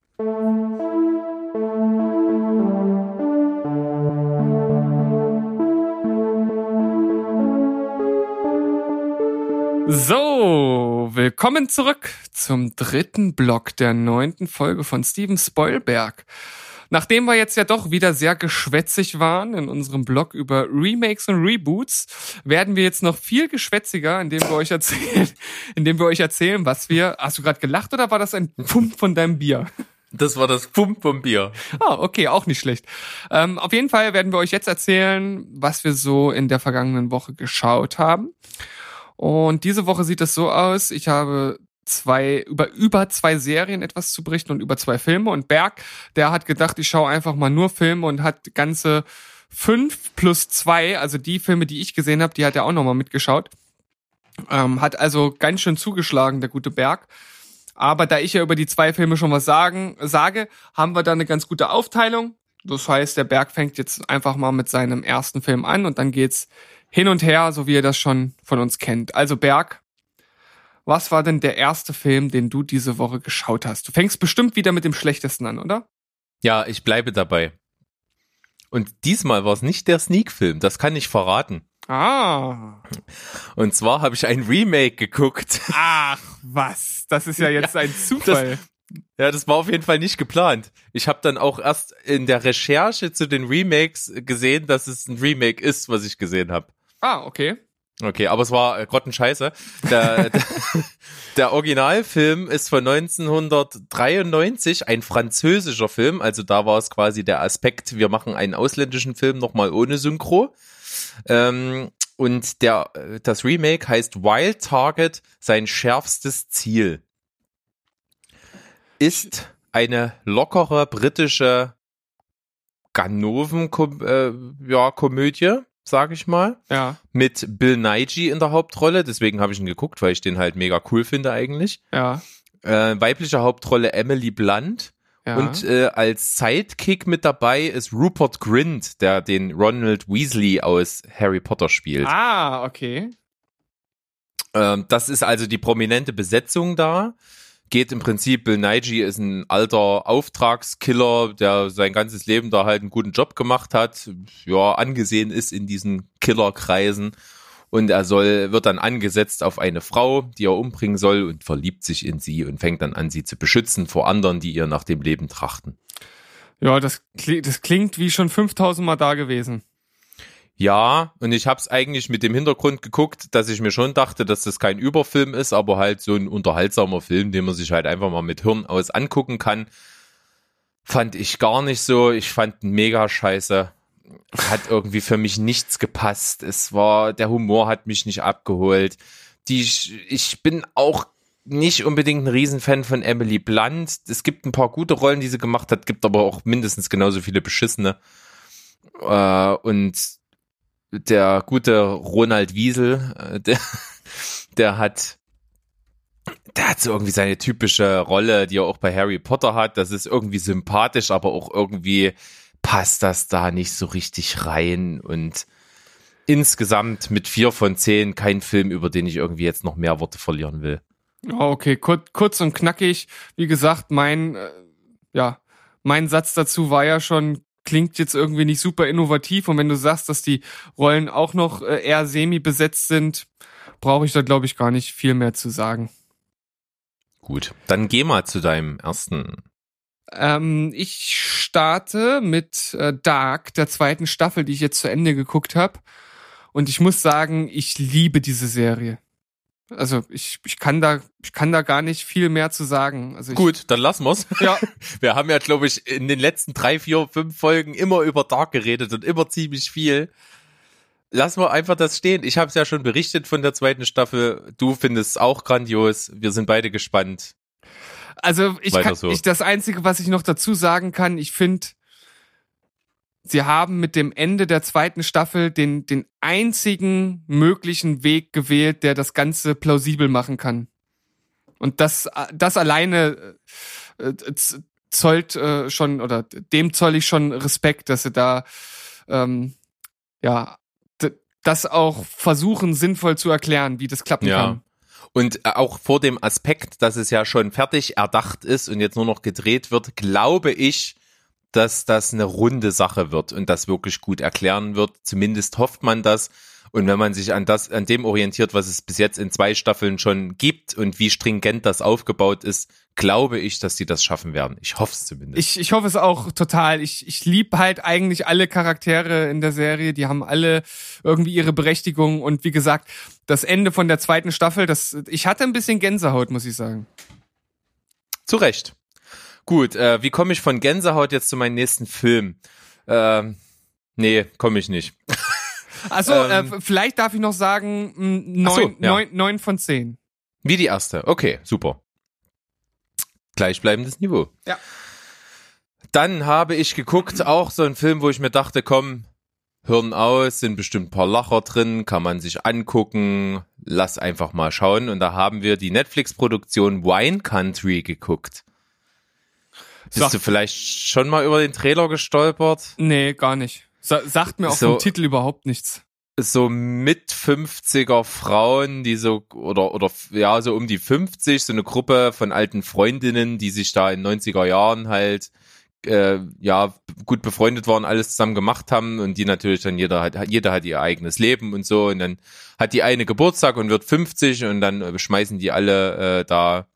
So, willkommen zurück zum dritten Block der neunten Folge von Steven Spoilberg. Nachdem wir jetzt ja doch wieder sehr geschwätzig waren in unserem Blog über Remakes und Reboots, werden wir jetzt noch viel geschwätziger, indem wir euch erzählen, indem wir euch erzählen, was wir. Hast du gerade gelacht oder war das ein Pump von deinem Bier?
Das war das Pump vom Bier.
Ah, okay, auch nicht schlecht. Ähm, auf jeden Fall werden wir euch jetzt erzählen, was wir so in der vergangenen Woche geschaut haben. Und diese Woche sieht es so aus, ich habe zwei, über, über zwei Serien etwas zu berichten und über zwei Filme. Und Berg, der hat gedacht, ich schaue einfach mal nur Filme und hat ganze fünf plus zwei, also die Filme, die ich gesehen habe, die hat er auch nochmal mitgeschaut. Ähm, hat also ganz schön zugeschlagen, der gute Berg. Aber da ich ja über die zwei Filme schon was sagen, sage, haben wir da eine ganz gute Aufteilung. Das heißt, der Berg fängt jetzt einfach mal mit seinem ersten Film an und dann geht's hin und her, so wie ihr das schon von uns kennt. Also Berg, was war denn der erste Film, den du diese Woche geschaut hast? Du fängst bestimmt wieder mit dem schlechtesten an, oder?
Ja, ich bleibe dabei. Und diesmal war es nicht der Sneak-Film, das kann ich verraten.
Ah.
Und zwar habe ich ein Remake geguckt.
Ach, was? Das ist ja jetzt
Ja,
ein Zufall.
Ja, das war auf jeden Fall nicht geplant. Ich habe dann auch erst in der Recherche zu den Remakes gesehen, dass es ein Remake ist, was ich gesehen habe.
Ah, okay.
Okay, aber es war äh, grottenscheiße. Der, der, der Originalfilm ist von 1993, ein französischer Film. Also da war es quasi der Aspekt, wir machen einen ausländischen Film nochmal ohne Synchro. Ähm, und der, äh, das Remake heißt Wild Target, sein schärfstes Ziel. Ist eine lockere britische Ganoven-Komödie, ja, Komödie, sag ich mal
Ja,
mit Bill Nighy in der Hauptrolle, deswegen habe ich ihn geguckt, weil ich den halt mega cool finde eigentlich.
ja,
Äh, weibliche Hauptrolle Emily Blunt
ja.
und äh, als Sidekick mit dabei ist Rupert Grint, der den Ronald Weasley aus Harry Potter spielt.
ah, okay.
Ähm, das ist also die prominente Besetzung da. Geht im Prinzip, Bill Nighy ist ein alter Auftragskiller, der sein ganzes Leben da halt einen guten Job gemacht hat, ja, angesehen ist in diesen Killerkreisen. Und er soll, wird dann angesetzt auf eine Frau, die er umbringen soll und verliebt sich in sie und fängt dann an, sie zu beschützen vor anderen, die ihr nach dem Leben trachten.
Ja, das, kli- das klingt wie schon 5000 Mal da gewesen.
Ja, und ich habe es eigentlich mit dem Hintergrund geguckt, dass ich mir schon dachte, dass das kein Überfilm ist, aber halt so ein unterhaltsamer Film, den man sich halt einfach mal mit Hirn aus angucken kann. Fand ich gar nicht so. Ich fand mega scheiße. Hat irgendwie für mich nichts gepasst. Es war, der Humor hat mich nicht abgeholt. Die, ich bin auch nicht unbedingt ein Riesenfan von Emily Blunt. Es gibt ein paar gute Rollen, die sie gemacht hat, gibt aber auch mindestens genauso viele beschissene. Äh, und der gute Ronald Wiesel, äh, der, der hat, der hat so irgendwie seine typische Rolle, die er auch bei Harry Potter hat. Das ist irgendwie sympathisch, aber auch irgendwie passt das da nicht so richtig rein und insgesamt mit vier von zehn kein Film, über den ich irgendwie jetzt noch mehr Worte verlieren will.
Okay, kurz, kurz und knackig. Wie gesagt, mein, äh, ja, mein Satz dazu war ja schon, klingt jetzt irgendwie nicht super innovativ. Und wenn du sagst, dass die Rollen auch noch äh, eher semi besetzt sind, brauche ich da, glaube ich, gar nicht viel mehr zu sagen.
Gut, dann geh mal zu deinem ersten
Ähm, ich starte mit äh, Dark, der zweiten Staffel, die ich jetzt zu Ende geguckt habe. Und ich muss sagen, ich liebe diese Serie. Also ich, ich kann da ich kann da gar nicht viel mehr zu sagen. Also ich,
Gut, dann lassen wir's.
Ja,
Wir haben ja, glaube ich, in den letzten drei, vier, fünf Folgen immer über Dark geredet und immer ziemlich viel. Lassen wir einfach das stehen. Ich habe es ja schon berichtet von der zweiten Staffel. Du findest es auch grandios. Wir sind beide gespannt.
also ich
Weiter
kann
so.
ich das einzige, was ich noch dazu sagen kann, ich finde Sie haben mit dem Ende der zweiten Staffel den, den einzigen möglichen Weg gewählt, der das Ganze plausibel machen kann. Und das, das alleine äh, z- zollt äh, schon, oder dem zoll ich schon Respekt, dass sie da ähm, ja das auch versuchen, sinnvoll zu erklären, wie das klappen
Ja.
kann.
Und äh, auch vor dem Aspekt, dass es ja schon fertig erdacht ist und jetzt nur noch gedreht wird, glaube ich, dass das eine runde Sache wird und das wirklich gut erklären wird. Zumindest hofft man das. Und wenn man sich an das, an dem orientiert, was es bis jetzt in zwei Staffeln schon gibt und wie stringent das aufgebaut ist, glaube ich, dass die das schaffen werden. Ich hoffe es zumindest.
Ich, ich hoffe es auch total. Ich, ich liebe halt eigentlich alle Charaktere in der Serie. Die haben alle irgendwie ihre Berechtigung. Und wie gesagt, das Ende von der zweiten Staffel, das, ich hatte ein bisschen Gänsehaut, muss ich sagen.
Zu Recht. Gut, äh, wie komme ich von Gänsehaut jetzt zu meinem nächsten Film? Ähm, nee, komme ich nicht.
Also
Ähm.
äh, vielleicht darf ich noch sagen, mh,
Ach so,
neun,
ja.
neun, neun von zehn.
Wie die erste. Okay, super. Gleichbleibendes Niveau.
Ja.
Dann habe ich geguckt, auch so ein Film, wo ich mir dachte, komm, Hirn aus, sind bestimmt ein paar Lacher drin, kann man sich angucken, lass einfach mal schauen. Und da haben wir die Netflix-Produktion Wine Country geguckt. Bist
Sag-
du vielleicht schon mal über den Trailer gestolpert?
Nee, gar nicht. Sa sagt mir auch
So.
vom Titel überhaupt nichts.
so mit 50er Frauen, die so oder oder ja, so um die 50, so eine Gruppe von alten Freundinnen, die sich da in 90er Jahren halt äh, ja gut befreundet waren, alles zusammen gemacht haben und die natürlich dann jeder hat jeder hat ihr eigenes Leben und so und dann hat die eine Geburtstag und wird 50 und dann äh, schmeißen die alle äh, da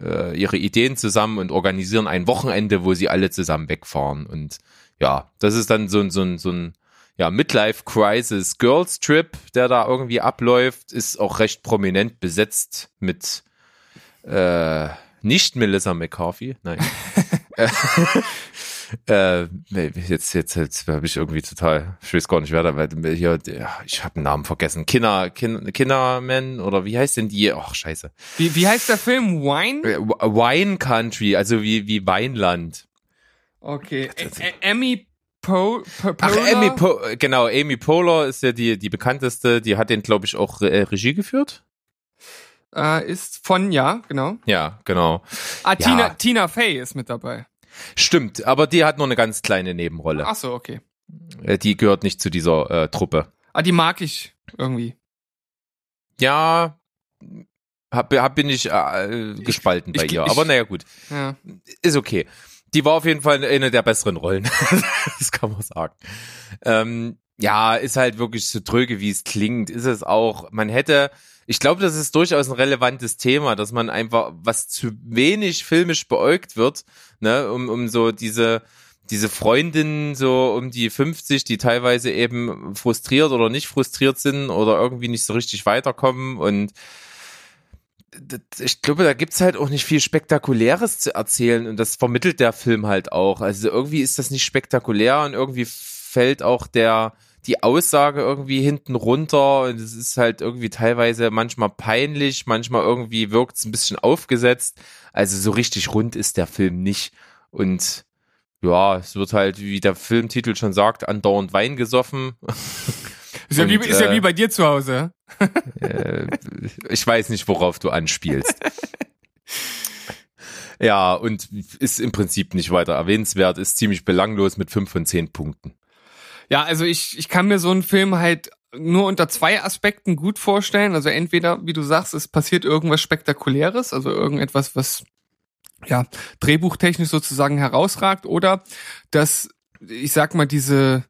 äh, ihre Ideen zusammen und organisieren ein Wochenende, wo sie alle zusammen wegfahren. Und ja, das ist dann so ein so ein so ein ja, Midlife Crisis Girls Trip, der da irgendwie abläuft, ist auch recht prominent besetzt mit äh, nicht Melissa McCarthy, nein. äh, jetzt, jetzt, jetzt habe ich irgendwie total, ich weiß gar nicht, wer da, weil hier, ich habe den Namen vergessen. Kinder, Kin, Kinderman oder wie heißt denn die? Ach, scheiße.
Wie, wie heißt der Film? Wine?
Äh, Wine Country, also wie, wie Weinland.
Okay. Amy po po
Ach? Amy po genau, Amy Poehler ist ja die, die bekannteste, die hat den, glaube ich, auch äh, Regie geführt.
äh, ist von, ja, genau.
Ja, genau.
Ah, Tina,
Ja.
Tina Fey ist mit dabei.
Stimmt, aber die hat nur eine ganz kleine Nebenrolle.
Ach so, okay.
Äh, Die gehört nicht zu dieser äh, Truppe.
Ah, die mag ich irgendwie.
Ja, hab, hab, bin ich äh, gespalten bei
ich-
ihr.
ich-
aber naja, gut.
Ja.
Ist okay. Die war auf jeden Fall eine der besseren Rollen. das kann man sagen. Ähm, ja, ist halt wirklich so tröge, wie es klingt. Ist es auch. Man hätte, ich glaube, das ist durchaus ein relevantes Thema, dass man einfach, was zu wenig filmisch beäugt wird, ne, um, um so diese, diese Freundinnen so um die 50, die teilweise eben frustriert oder nicht frustriert sind oder irgendwie nicht so richtig weiterkommen und ich glaube, da gibt's halt auch nicht viel Spektakuläres zu erzählen und das vermittelt der Film halt auch. Also irgendwie ist das nicht spektakulär und irgendwie fällt auch der die Aussage irgendwie hinten runter und es ist halt irgendwie teilweise manchmal peinlich, manchmal irgendwie wirkt's ein bisschen aufgesetzt. Also so richtig rund ist der Film nicht und ja, es wird halt, wie der Filmtitel schon sagt, andauernd Wein gesoffen.
Ist ja, wie, ist ja
äh,
wie bei dir zu Hause.
Äh, ich weiß nicht, worauf du anspielst. ja, und ist im Prinzip nicht weiter erwähnenswert, ist ziemlich belanglos mit fünf von zehn Punkten.
Ja, also ich, ich kann mir so einen Film halt nur unter zwei Aspekten gut vorstellen. Also entweder, wie du sagst, es passiert irgendwas Spektakuläres, also irgendetwas, was ja drehbuchtechnisch sozusagen herausragt, oder dass, ich sag mal, diese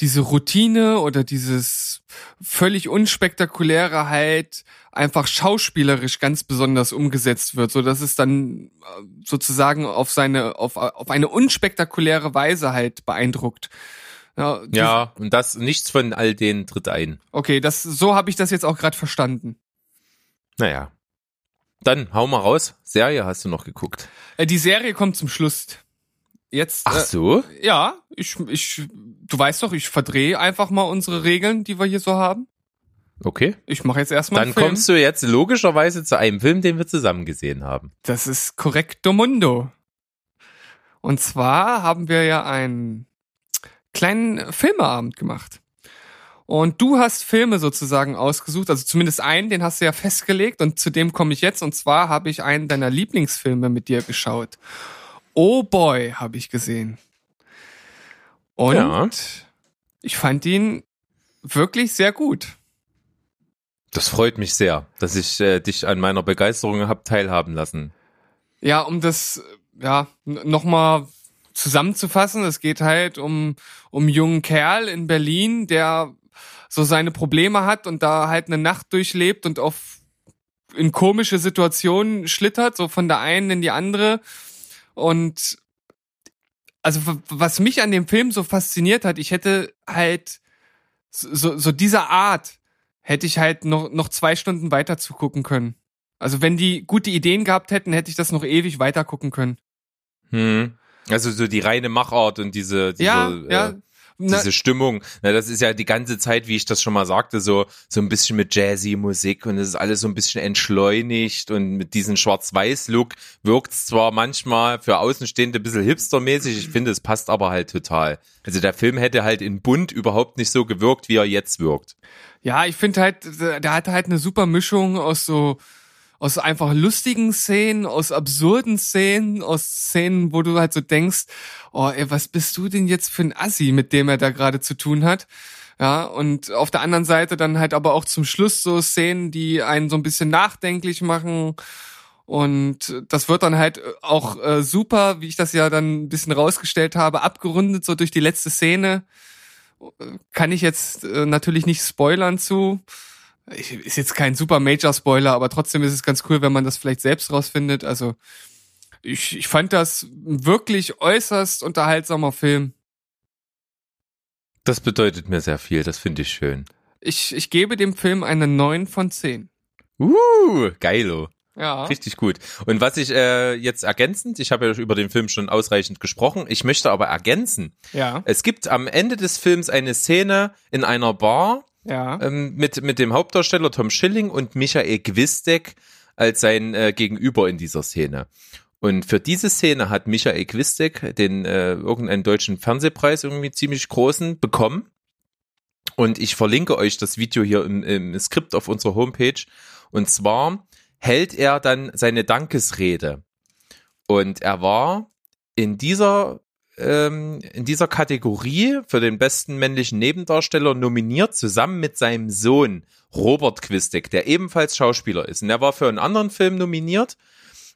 diese Routine oder dieses völlig unspektakuläre halt einfach schauspielerisch ganz besonders umgesetzt wird, so dass es dann äh, sozusagen auf seine auf, auf eine unspektakuläre Weise halt beeindruckt. Ja,
Ja, und das, nichts von all denen tritt ein.
Okay, das so habe ich das jetzt auch gerade verstanden.
Naja. Dann hau mal raus. Serie hast du noch geguckt.
Äh, die Serie kommt zum Schluss. Jetzt
Ach
äh,
so?
ja, ich ich du weißt doch, ich verdrehe einfach mal unsere Regeln, die wir hier so haben.
Okay.
Ich mache jetzt erstmal
Dann kommst du jetzt logischerweise zu einem Film, den wir zusammen gesehen haben.
Das ist Correcto Mundo. Und zwar haben wir ja einen kleinen Filmeabend gemacht. Und du hast Filme sozusagen ausgesucht, also zumindest einen, den hast du ja festgelegt und zu dem komme ich jetzt. Und zwar habe ich einen deiner Lieblingsfilme mit dir geschaut. Oh Boy, habe ich gesehen. Und
Ja.
ich fand ihn wirklich sehr gut.
Das freut mich sehr, dass ich äh, dich an meiner Begeisterung hab teilhaben lassen.
Ja, um das ja nochmal zusammenzufassen, es geht halt um um jungen Kerl in Berlin, der so seine Probleme hat und da halt eine Nacht durchlebt und auf in komische Situationen schlittert, so von der einen in die andere und also was mich an dem Film so fasziniert hat, ich hätte halt so so dieser Art hätte ich halt noch noch zwei Stunden weiter zugucken können. Also wenn die gute Ideen gehabt hätten, hätte ich das noch ewig weiter gucken können.
Hm. Also so die reine Machart und diese, diese,
ja,
äh,
ja. Na,
diese Stimmung. Na, das ist ja die ganze Zeit, wie ich das schon mal sagte, so, so ein bisschen mit Jazzy Musik und es ist alles so ein bisschen entschleunigt und mit diesem Schwarz-Weiß-Look wirkt es zwar manchmal für Außenstehende ein bisschen hipstermäßig, ich finde, es passt aber halt total. Also der Film hätte halt in bunt überhaupt nicht so gewirkt, wie er jetzt wirkt.
ja, ich finde halt, der hatte halt eine super Mischung aus so aus einfach lustigen Szenen, aus absurden Szenen, aus Szenen, wo du halt so denkst, oh, ey, was bist du denn jetzt für ein Assi, mit dem er da gerade zu tun hat? Ja, und auf der anderen Seite dann halt aber auch zum Schluss so Szenen, die einen so ein bisschen nachdenklich machen. Und das wird dann halt auch äh, super, wie ich das ja dann ein bisschen rausgestellt habe, abgerundet so durch die letzte Szene. Kann ich jetzt äh, natürlich nicht spoilern zu. Ich, ist jetzt kein super Major Spoiler, aber trotzdem ist es ganz cool, wenn man das vielleicht selbst rausfindet. Also ich, ich fand das wirklich äußerst unterhaltsamer Film.
Das bedeutet mir sehr viel, das finde ich schön.
Ich, ich gebe dem Film eine 9 von 10.
Uh, geilo.
Ja.
Richtig gut. Und was ich äh, jetzt ergänzend, ich habe ja über den Film schon ausreichend gesprochen, ich möchte aber ergänzen.
Ja.
Es gibt am Ende des Films eine Szene in einer Bar
Ja.
ähm, mit, mit dem Hauptdarsteller Tom Schilling und Michael Gwisdek als sein äh, Gegenüber in dieser Szene. Und für diese Szene hat Michael Gwisdek den äh, irgendeinen deutschen Fernsehpreis irgendwie ziemlich großen bekommen. Und ich verlinke euch das Video hier im, im Skript auf unserer Homepage. Und zwar hält er dann seine Dankesrede. Und er war in dieser, ähm, in dieser Kategorie für den besten männlichen Nebendarsteller nominiert, zusammen mit seinem Sohn Robert Quistek, der ebenfalls Schauspieler ist. Und er war für einen anderen Film nominiert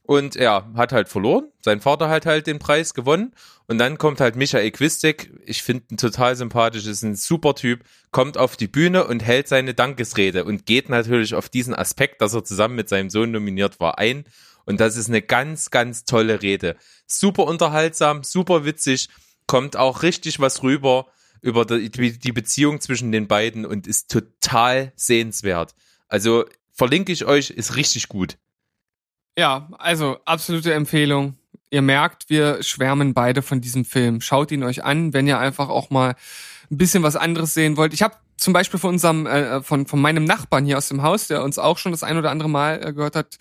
und er hat halt verloren. Sein Vater hat halt den Preis gewonnen. Und dann kommt halt Michael Quistek. Ich finde ihn total sympathisch, ist ein super Typ, kommt auf die Bühne und hält seine Dankesrede und geht natürlich auf diesen Aspekt, dass er zusammen mit seinem Sohn nominiert war, ein. Und das ist eine ganz, ganz tolle Rede. Super unterhaltsam, super witzig, kommt auch richtig was rüber über die, Beziehung zwischen den beiden und ist total sehenswert. Also verlinke ich euch, ist richtig gut.
Ja, also absolute Empfehlung. Ihr merkt, wir schwärmen beide von diesem Film. Schaut ihn euch an, wenn ihr einfach auch mal ein bisschen was anderes sehen wollt. Ich habe zum Beispiel von unserem, äh, von, von meinem Nachbarn hier aus dem Haus, der uns auch schon das ein oder andere Mal äh, gehört hat,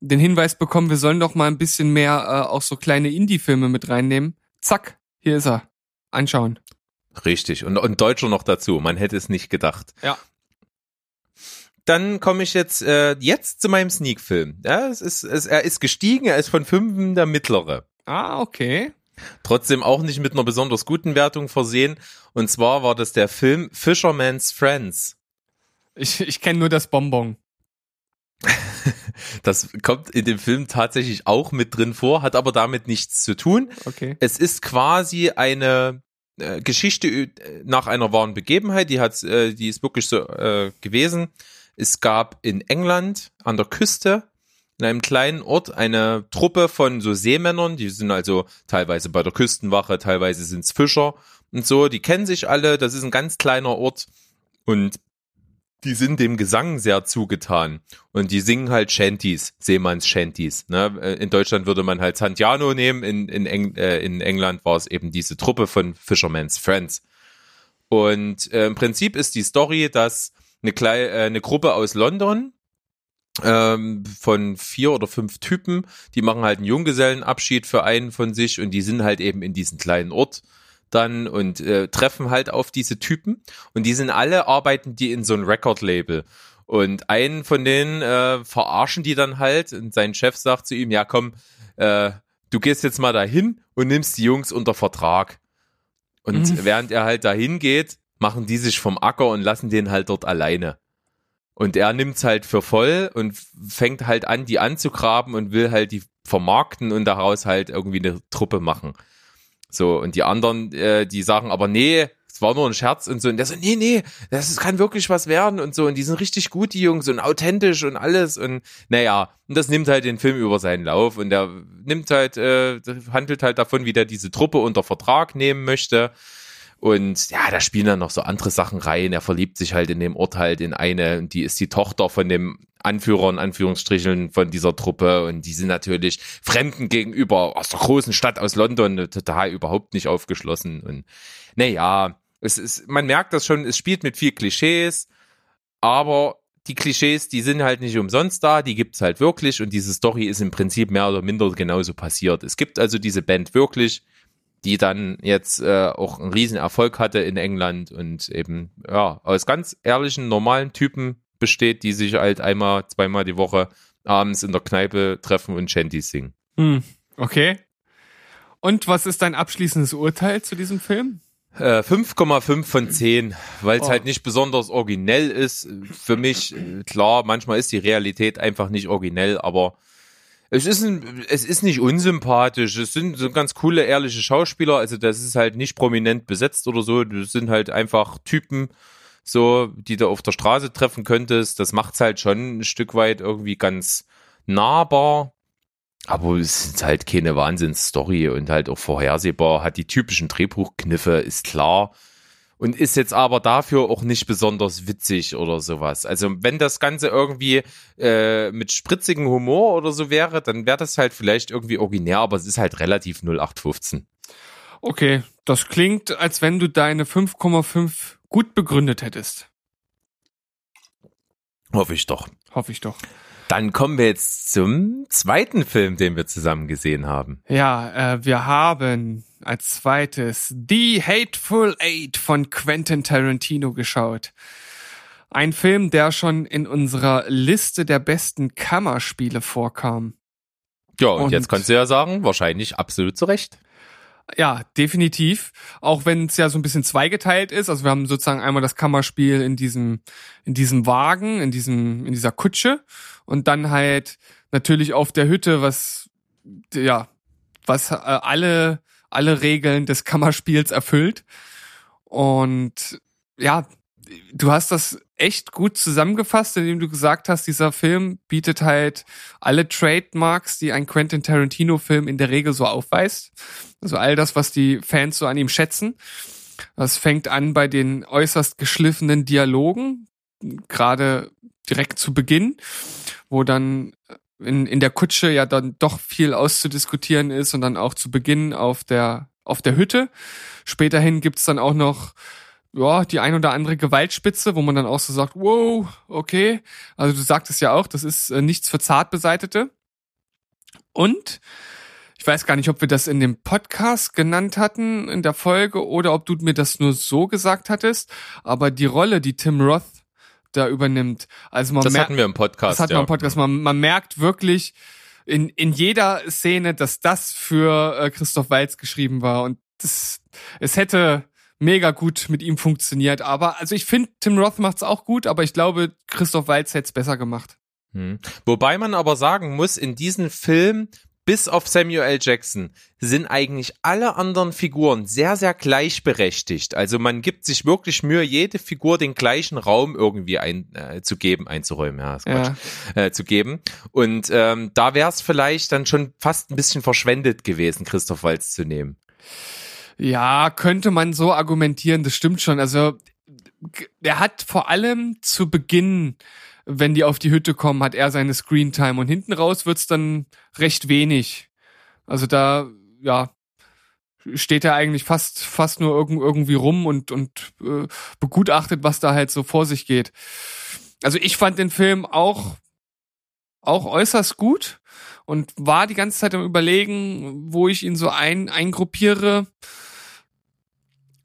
den Hinweis bekommen, wir sollen doch mal ein bisschen mehr äh, auch so kleine Indie-Filme mit reinnehmen. Zack, hier ist er. Anschauen.
Richtig. Und, und Deutscher noch dazu. Man hätte es nicht gedacht.
Ja.
Dann komme ich jetzt, äh, jetzt zu meinem Sneak-Film. Ja, es ist, es, er ist gestiegen, er ist von fünf der mittlere.
Ah, okay.
Trotzdem auch nicht mit einer besonders guten Wertung versehen. Und zwar war das der Film Fisherman's Friends.
Ich, ich kenne nur das Bonbon.
Das kommt in dem Film tatsächlich auch mit drin vor, hat aber damit nichts zu tun.
Okay.
Es ist quasi eine, äh, Geschichte ü- nach einer wahren Begebenheit, die hat, äh, die ist wirklich so äh, gewesen. Es gab in England an der Küste in einem kleinen Ort eine Truppe von so Seemännern, die sind also teilweise bei der Küstenwache, teilweise sind's Fischer und so, die kennen sich alle, das ist ein ganz kleiner Ort und die sind dem Gesang sehr zugetan und die singen halt Shanties, Seemanns-Shanties. Ne? Äh, In Deutschland würde man halt Santiano nehmen, in, in, Eng, äh, in England war es eben diese Truppe von Fisherman's Friends. Und äh, im Prinzip ist die Story, dass eine, Klei äh, eine Gruppe aus London ähm, von vier oder fünf Typen, die machen halt einen Junggesellenabschied für einen von sich und die sind halt eben in diesem kleinen Ort dann und äh, treffen halt auf diese Typen und die sind alle arbeiten die in so ein Record-Label und einen von denen äh, verarschen die dann halt und sein Chef sagt zu ihm, ja komm, äh, du gehst jetzt mal dahin und nimmst die Jungs unter Vertrag und
Mhm.
während er halt dahin geht, machen die sich vom Acker und lassen den halt dort alleine. Und er nimmt's halt für voll und fängt halt an, die anzugraben und will halt die vermarkten und daraus halt irgendwie eine Truppe machen. So, und die anderen, äh, die sagen aber, nee, es war nur ein Scherz und so. Und der so, nee, nee, das kann wirklich was werden und so. Und die sind richtig gut, die Jungs, und authentisch und alles. Und naja, und das nimmt halt den Film über seinen Lauf. Und der nimmt halt, äh, handelt halt davon, wie der diese Truppe unter Vertrag nehmen möchte. Und ja, da spielen dann noch so andere Sachen rein. Er verliebt sich halt in dem Ort halt in eine, und die ist die Tochter von dem Anführer in Anführungsstrichen von dieser Truppe und die sind natürlich Fremden gegenüber aus der großen Stadt aus London total überhaupt nicht aufgeschlossen und naja, es ist, man merkt das schon, es spielt mit viel Klischees, aber die Klischees, die sind halt nicht umsonst da, die gibt's halt wirklich und diese Story ist im Prinzip mehr oder minder genauso passiert. Es gibt also diese Band wirklich, die dann jetzt äh, auch einen riesen Erfolg hatte in England und eben ja aus ganz ehrlichen normalen Typen besteht, die sich halt einmal, zweimal die Woche abends in der Kneipe treffen und Shanties singen.
Hm, okay. Und was ist dein abschließendes Urteil zu diesem Film?
Äh, 5,5 von 10, weil es
Oh.
halt nicht besonders originell ist. Für mich, äh, klar, manchmal ist die Realität einfach nicht originell, aber es ist, ein, es ist nicht unsympathisch. Es sind so ganz coole, ehrliche Schauspieler. Also das ist halt nicht prominent besetzt oder so. Das sind halt einfach Typen, so, die du auf der Straße treffen könntest. Das macht's halt schon ein Stück weit irgendwie ganz nahbar. Aber es ist halt keine Wahnsinnsstory und halt auch vorhersehbar, hat die typischen Drehbuchkniffe, ist klar. Und ist jetzt aber dafür auch nicht besonders witzig oder sowas. Also wenn das Ganze irgendwie äh, mit spritzigem Humor oder so wäre, dann wäre das halt vielleicht irgendwie originär, aber es ist halt relativ 0815.
Okay, das klingt, als wenn du deine 5,5 gut begründet hättest.
Hoffe ich doch.
Hoffe ich doch.
Dann kommen wir jetzt zum zweiten Film, den wir zusammen gesehen haben.
Ja, äh, wir haben als zweites The Hateful Eight von Quentin Tarantino geschaut. Ein Film, der schon in unserer Liste der besten Kammerspiele vorkam.
Ja, und,
Und-
jetzt kannst du ja sagen, wahrscheinlich absolut zu Recht.
Ja, definitiv. Auch wenn es ja so ein bisschen zweigeteilt ist. Also wir haben sozusagen einmal das Kammerspiel in diesem, in diesem Wagen, in diesem, in dieser Kutsche und dann halt natürlich auf der Hütte, was, ja, was äh, alle, alle Regeln des Kammerspiels erfüllt. Und ja, du hast das echt gut zusammengefasst, indem du gesagt hast, dieser Film bietet halt alle Trademarks, die ein Quentin Tarantino Film in der Regel so aufweist. Also all das, was die Fans so an ihm schätzen. Das fängt an bei den äußerst geschliffenen Dialogen, gerade direkt zu Beginn, wo dann in, in der Kutsche ja dann doch viel auszudiskutieren ist und dann auch zu Beginn auf der, auf der Hütte. Späterhin gibt's dann auch noch ja, die ein oder andere Gewaltspitze, wo man dann auch so sagt, wow, okay. Also du sagtest ja auch, das ist äh, nichts für Zartbeseitete. Und ich weiß gar nicht, ob wir das in dem Podcast genannt hatten, in der Folge, oder ob du mir das nur so gesagt hattest. Aber die Rolle, die Tim Roth da übernimmt, also man
Das hatten wir im Podcast.
das hat
ja.
man im Podcast, man, man merkt wirklich in, in jeder Szene, dass das für äh, Christoph Walz geschrieben war. Und das, es hätte mega gut mit ihm funktioniert. Aber also ich finde, Tim Roth macht's auch gut, aber ich glaube, Christoph Walz hätte es besser gemacht.
Hm. Wobei man aber sagen muss, in diesem Film bis auf Samuel L. Jackson sind eigentlich alle anderen Figuren sehr, sehr gleichberechtigt. Also man gibt sich wirklich Mühe, jede Figur den gleichen Raum irgendwie ein, äh, zu geben, einzuräumen, ja, ist Quatsch, Äh, zu geben. Und ähm, da wäre es vielleicht dann schon fast ein bisschen verschwendet gewesen, Christoph Walz zu nehmen.
Ja, könnte man so argumentieren, das stimmt schon. Also er hat vor allem zu Beginn, wenn die auf die Hütte kommen, hat er seine Screentime und hinten raus wird's dann recht wenig. Also da, ja, steht er eigentlich fast fast nur irgend, irgendwie rum und und äh, begutachtet, was da halt so vor sich geht. Also ich fand den Film auch auch äußerst gut und war die ganze Zeit am überlegen, wo ich ihn so ein eingruppiere.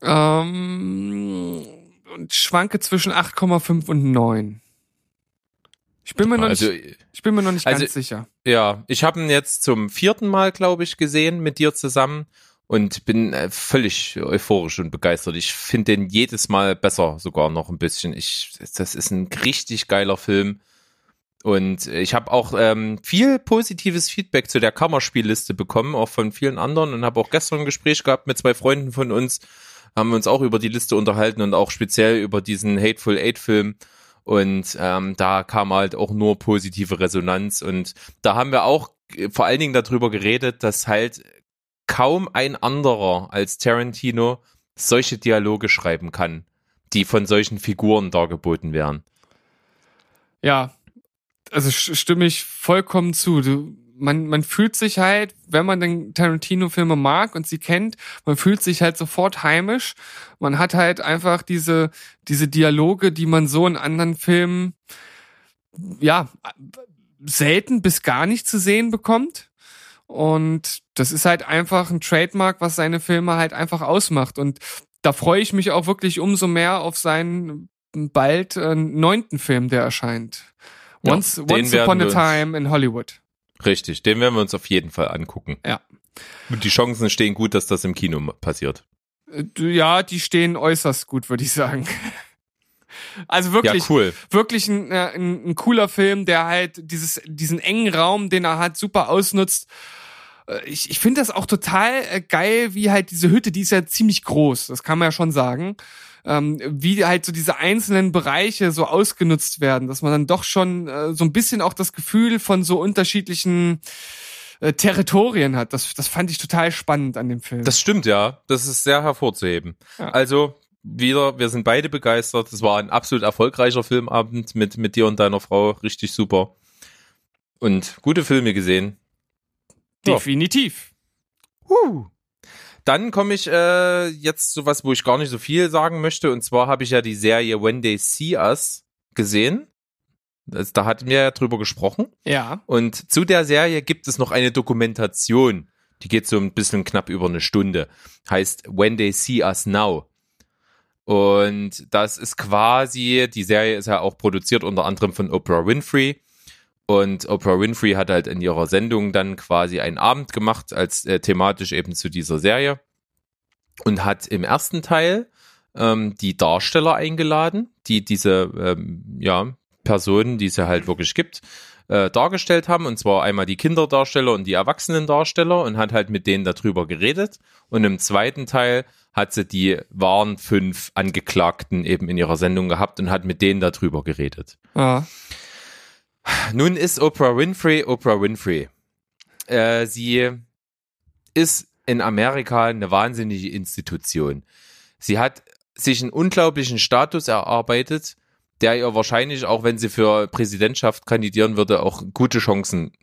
Ähm, und schwanke zwischen 8,5 und 9. Ich bin mir noch
Also
nicht, ich bin mir noch nicht
also-
ganz sicher.
Ja, ich habe ihn jetzt zum vierten Mal, glaube ich, gesehen mit dir zusammen und bin äh, völlig euphorisch und begeistert. Ich finde den jedes Mal besser, sogar noch ein bisschen. Ich, das ist ein richtig geiler Film. Und ich habe auch ähm, viel positives Feedback zu der Kammerspielliste bekommen, auch von vielen anderen und habe auch gestern ein Gespräch gehabt mit zwei Freunden von uns, haben wir uns auch über die Liste unterhalten und auch speziell über diesen Hateful Eight Film. Und ähm, da kam halt auch nur positive Resonanz. Und da haben wir auch äh, vor allen Dingen darüber geredet, dass halt kaum ein anderer als Tarantino solche Dialoge schreiben kann, die von solchen Figuren dargeboten werden.
Ja, also stimme ich vollkommen zu. Du, man, man fühlt sich halt, wenn man den Tarantino-Filme mag und sie kennt, man fühlt sich halt sofort heimisch. Man hat halt einfach diese, diese Dialoge, die man so in anderen Filmen, ja, selten bis gar nicht zu sehen bekommt. Und das ist halt einfach ein Trademark, was seine Filme halt einfach ausmacht. Und da freue ich mich auch wirklich umso mehr auf seinen bald äh, neunten Film, der erscheint.
Ja,
Once,
den
Once Upon a Time in Hollywood.
Richtig, den werden wir uns auf jeden Fall angucken.
Ja.
Und die Chancen stehen gut, dass das im Kino passiert.
Äh, Ja, die stehen äußerst gut, würde ich sagen. Also
Ja,
wirklich,
cool.
wirklich ein, äh, ein, ein cooler Film, der halt dieses, diesen engen Raum, den er hat, super ausnutzt. Äh, Ich, ich finde das auch total geil, wie halt diese Hütte, die ist ja ziemlich groß, das kann man ja schon sagen. Ähm, wie halt so diese einzelnen Bereiche so ausgenutzt werden, dass man dann doch schon äh, so ein bisschen auch das Gefühl von so unterschiedlichen äh, Territorien hat. Das, das fand ich total spannend an dem Film.
Das stimmt, ja. Das ist sehr hervorzuheben.
Ja.
Also, wieder, wir sind beide begeistert. Es war ein absolut erfolgreicher Filmabend mit, mit dir und deiner Frau. Richtig super. Und gute Filme gesehen. Ja.
Definitiv.
Huh. Dann komme ich äh, jetzt zu was, wo ich gar nicht so viel sagen möchte. Und zwar habe ich ja die Serie When They See Us gesehen. Das, da hatten wir ja drüber gesprochen.
Ja.
Und zu der Serie gibt es noch eine Dokumentation. Die geht so ein bisschen knapp über eine Stunde. Heißt When They See Us Now. Und das ist quasi, die Serie ist ja auch produziert unter anderem von Oprah Winfrey. Und Oprah Winfrey hat halt in ihrer Sendung dann quasi einen Abend gemacht, als äh, thematisch eben zu dieser Serie. Und hat im ersten Teil ähm, die Darsteller eingeladen, die diese ähm, ja, Personen, die es ja halt wirklich gibt, äh, dargestellt haben. Und zwar einmal die Kinderdarsteller und die Erwachsenendarsteller und hat halt mit denen darüber geredet. Und im zweiten Teil hat sie die wahren fünf Angeklagten eben in ihrer Sendung gehabt und hat mit denen darüber geredet.
Ja.
Nun ist Oprah Winfrey Oprah Winfrey. Äh, sie ist in Amerika eine wahnsinnige Institution. Sie hat sich einen unglaublichen Status erarbeitet, der ihr wahrscheinlich, auch wenn sie für Präsidentschaft kandidieren würde, auch gute Chancen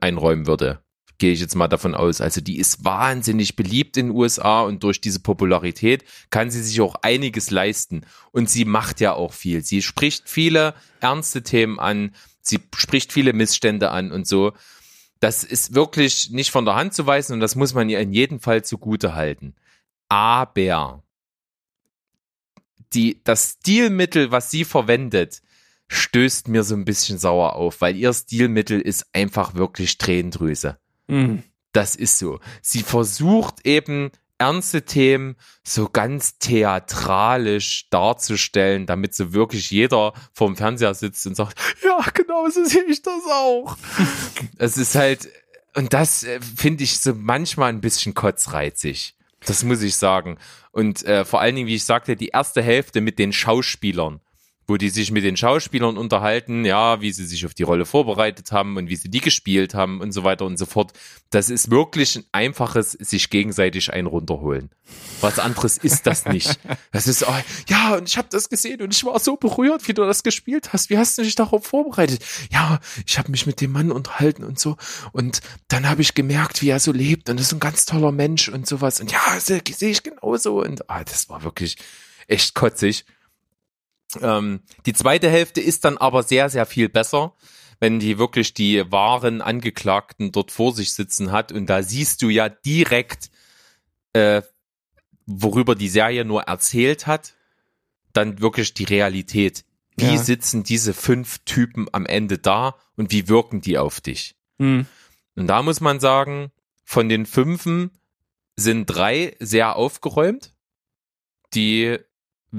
einräumen würde. Gehe ich jetzt mal davon aus. Also die ist wahnsinnig beliebt in den USA und durch diese Popularität kann sie sich auch einiges leisten. Und sie macht ja auch viel. Sie spricht viele ernste Themen an. Sie spricht viele Missstände an und so. Das ist wirklich nicht von der Hand zu weisen und das muss man ihr in jedem Fall zugute halten. Aber die, das Stilmittel, was sie verwendet, stößt mir so ein bisschen sauer auf, weil ihr Stilmittel ist einfach wirklich Tränendrüse.
Mhm.
Das ist so. Sie versucht eben ernste Themen so ganz theatralisch darzustellen, damit so wirklich jeder vorm Fernseher sitzt und sagt, ja, genau so sehe ich das auch. es ist halt, und das äh, finde ich so manchmal ein bisschen kotzreizig. Das muss ich sagen. Und äh, vor allen Dingen, wie ich sagte, die erste Hälfte mit den Schauspielern wo die sich mit den Schauspielern unterhalten, ja, wie sie sich auf die Rolle vorbereitet haben und wie sie die gespielt haben und so weiter und so fort. Das ist wirklich ein einfaches sich gegenseitig ein runterholen. Was anderes ist das nicht. Das ist, oh, ja, und ich habe das gesehen und ich war so berührt, wie du das gespielt hast. Wie hast du dich darauf vorbereitet? Ja, ich habe mich mit dem Mann unterhalten und so. Und dann habe ich gemerkt, wie er so lebt und ist ein ganz toller Mensch und sowas. Und ja, sehe ich genauso. Und ah, das war wirklich echt kotzig. Ähm, die zweite Hälfte ist dann aber sehr, sehr viel besser, wenn die wirklich die wahren Angeklagten dort vor sich sitzen hat. Und da siehst du ja direkt, äh, worüber die Serie nur erzählt hat, dann wirklich die Realität. Wie
Ja.
sitzen diese fünf Typen am Ende da und wie wirken die auf dich?
Hm.
Und da muss man sagen, von den fünfen sind drei sehr aufgeräumt. Die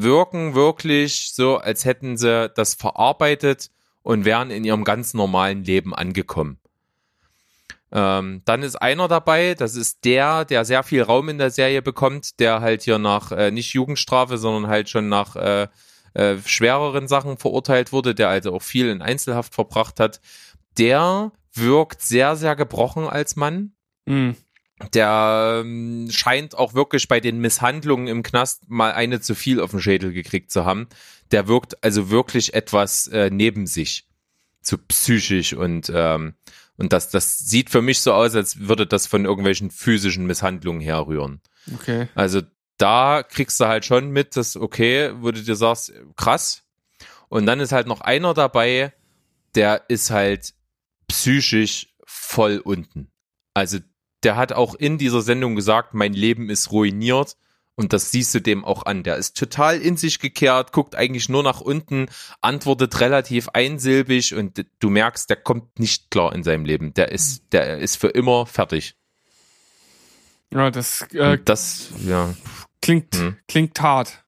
wirken wirklich so, als hätten sie das verarbeitet und wären in ihrem ganz normalen Leben angekommen. Ähm, dann ist einer dabei, das ist der, der sehr viel Raum in der Serie bekommt, der halt hier nach äh, nicht Jugendstrafe, sondern halt schon nach äh, äh, schwereren Sachen verurteilt wurde, der also auch viel in Einzelhaft verbracht hat. Der wirkt sehr, sehr gebrochen als Mann.
Hm.
Der ähm, scheint auch wirklich bei den Misshandlungen im Knast mal eine zu viel auf den Schädel gekriegt zu haben. Der wirkt also wirklich etwas äh, neben sich, zu psychisch und ähm, und das das sieht für mich so aus, als würde das von irgendwelchen physischen Misshandlungen herrühren.
Okay.
Also da kriegst du halt schon mit, dass okay, wo du dir sagst, krass. Und dann ist halt noch einer dabei, der ist halt psychisch voll unten. Also der hat auch in dieser Sendung gesagt, mein Leben ist ruiniert. Und das siehst du dem auch an. Der ist total in sich gekehrt, guckt eigentlich nur nach unten, antwortet relativ einsilbig und du merkst, der kommt nicht klar in seinem Leben. Der ist, der ist für immer fertig.
Ja, das äh,
das, ja.
klingt,
Hm.
klingt hart.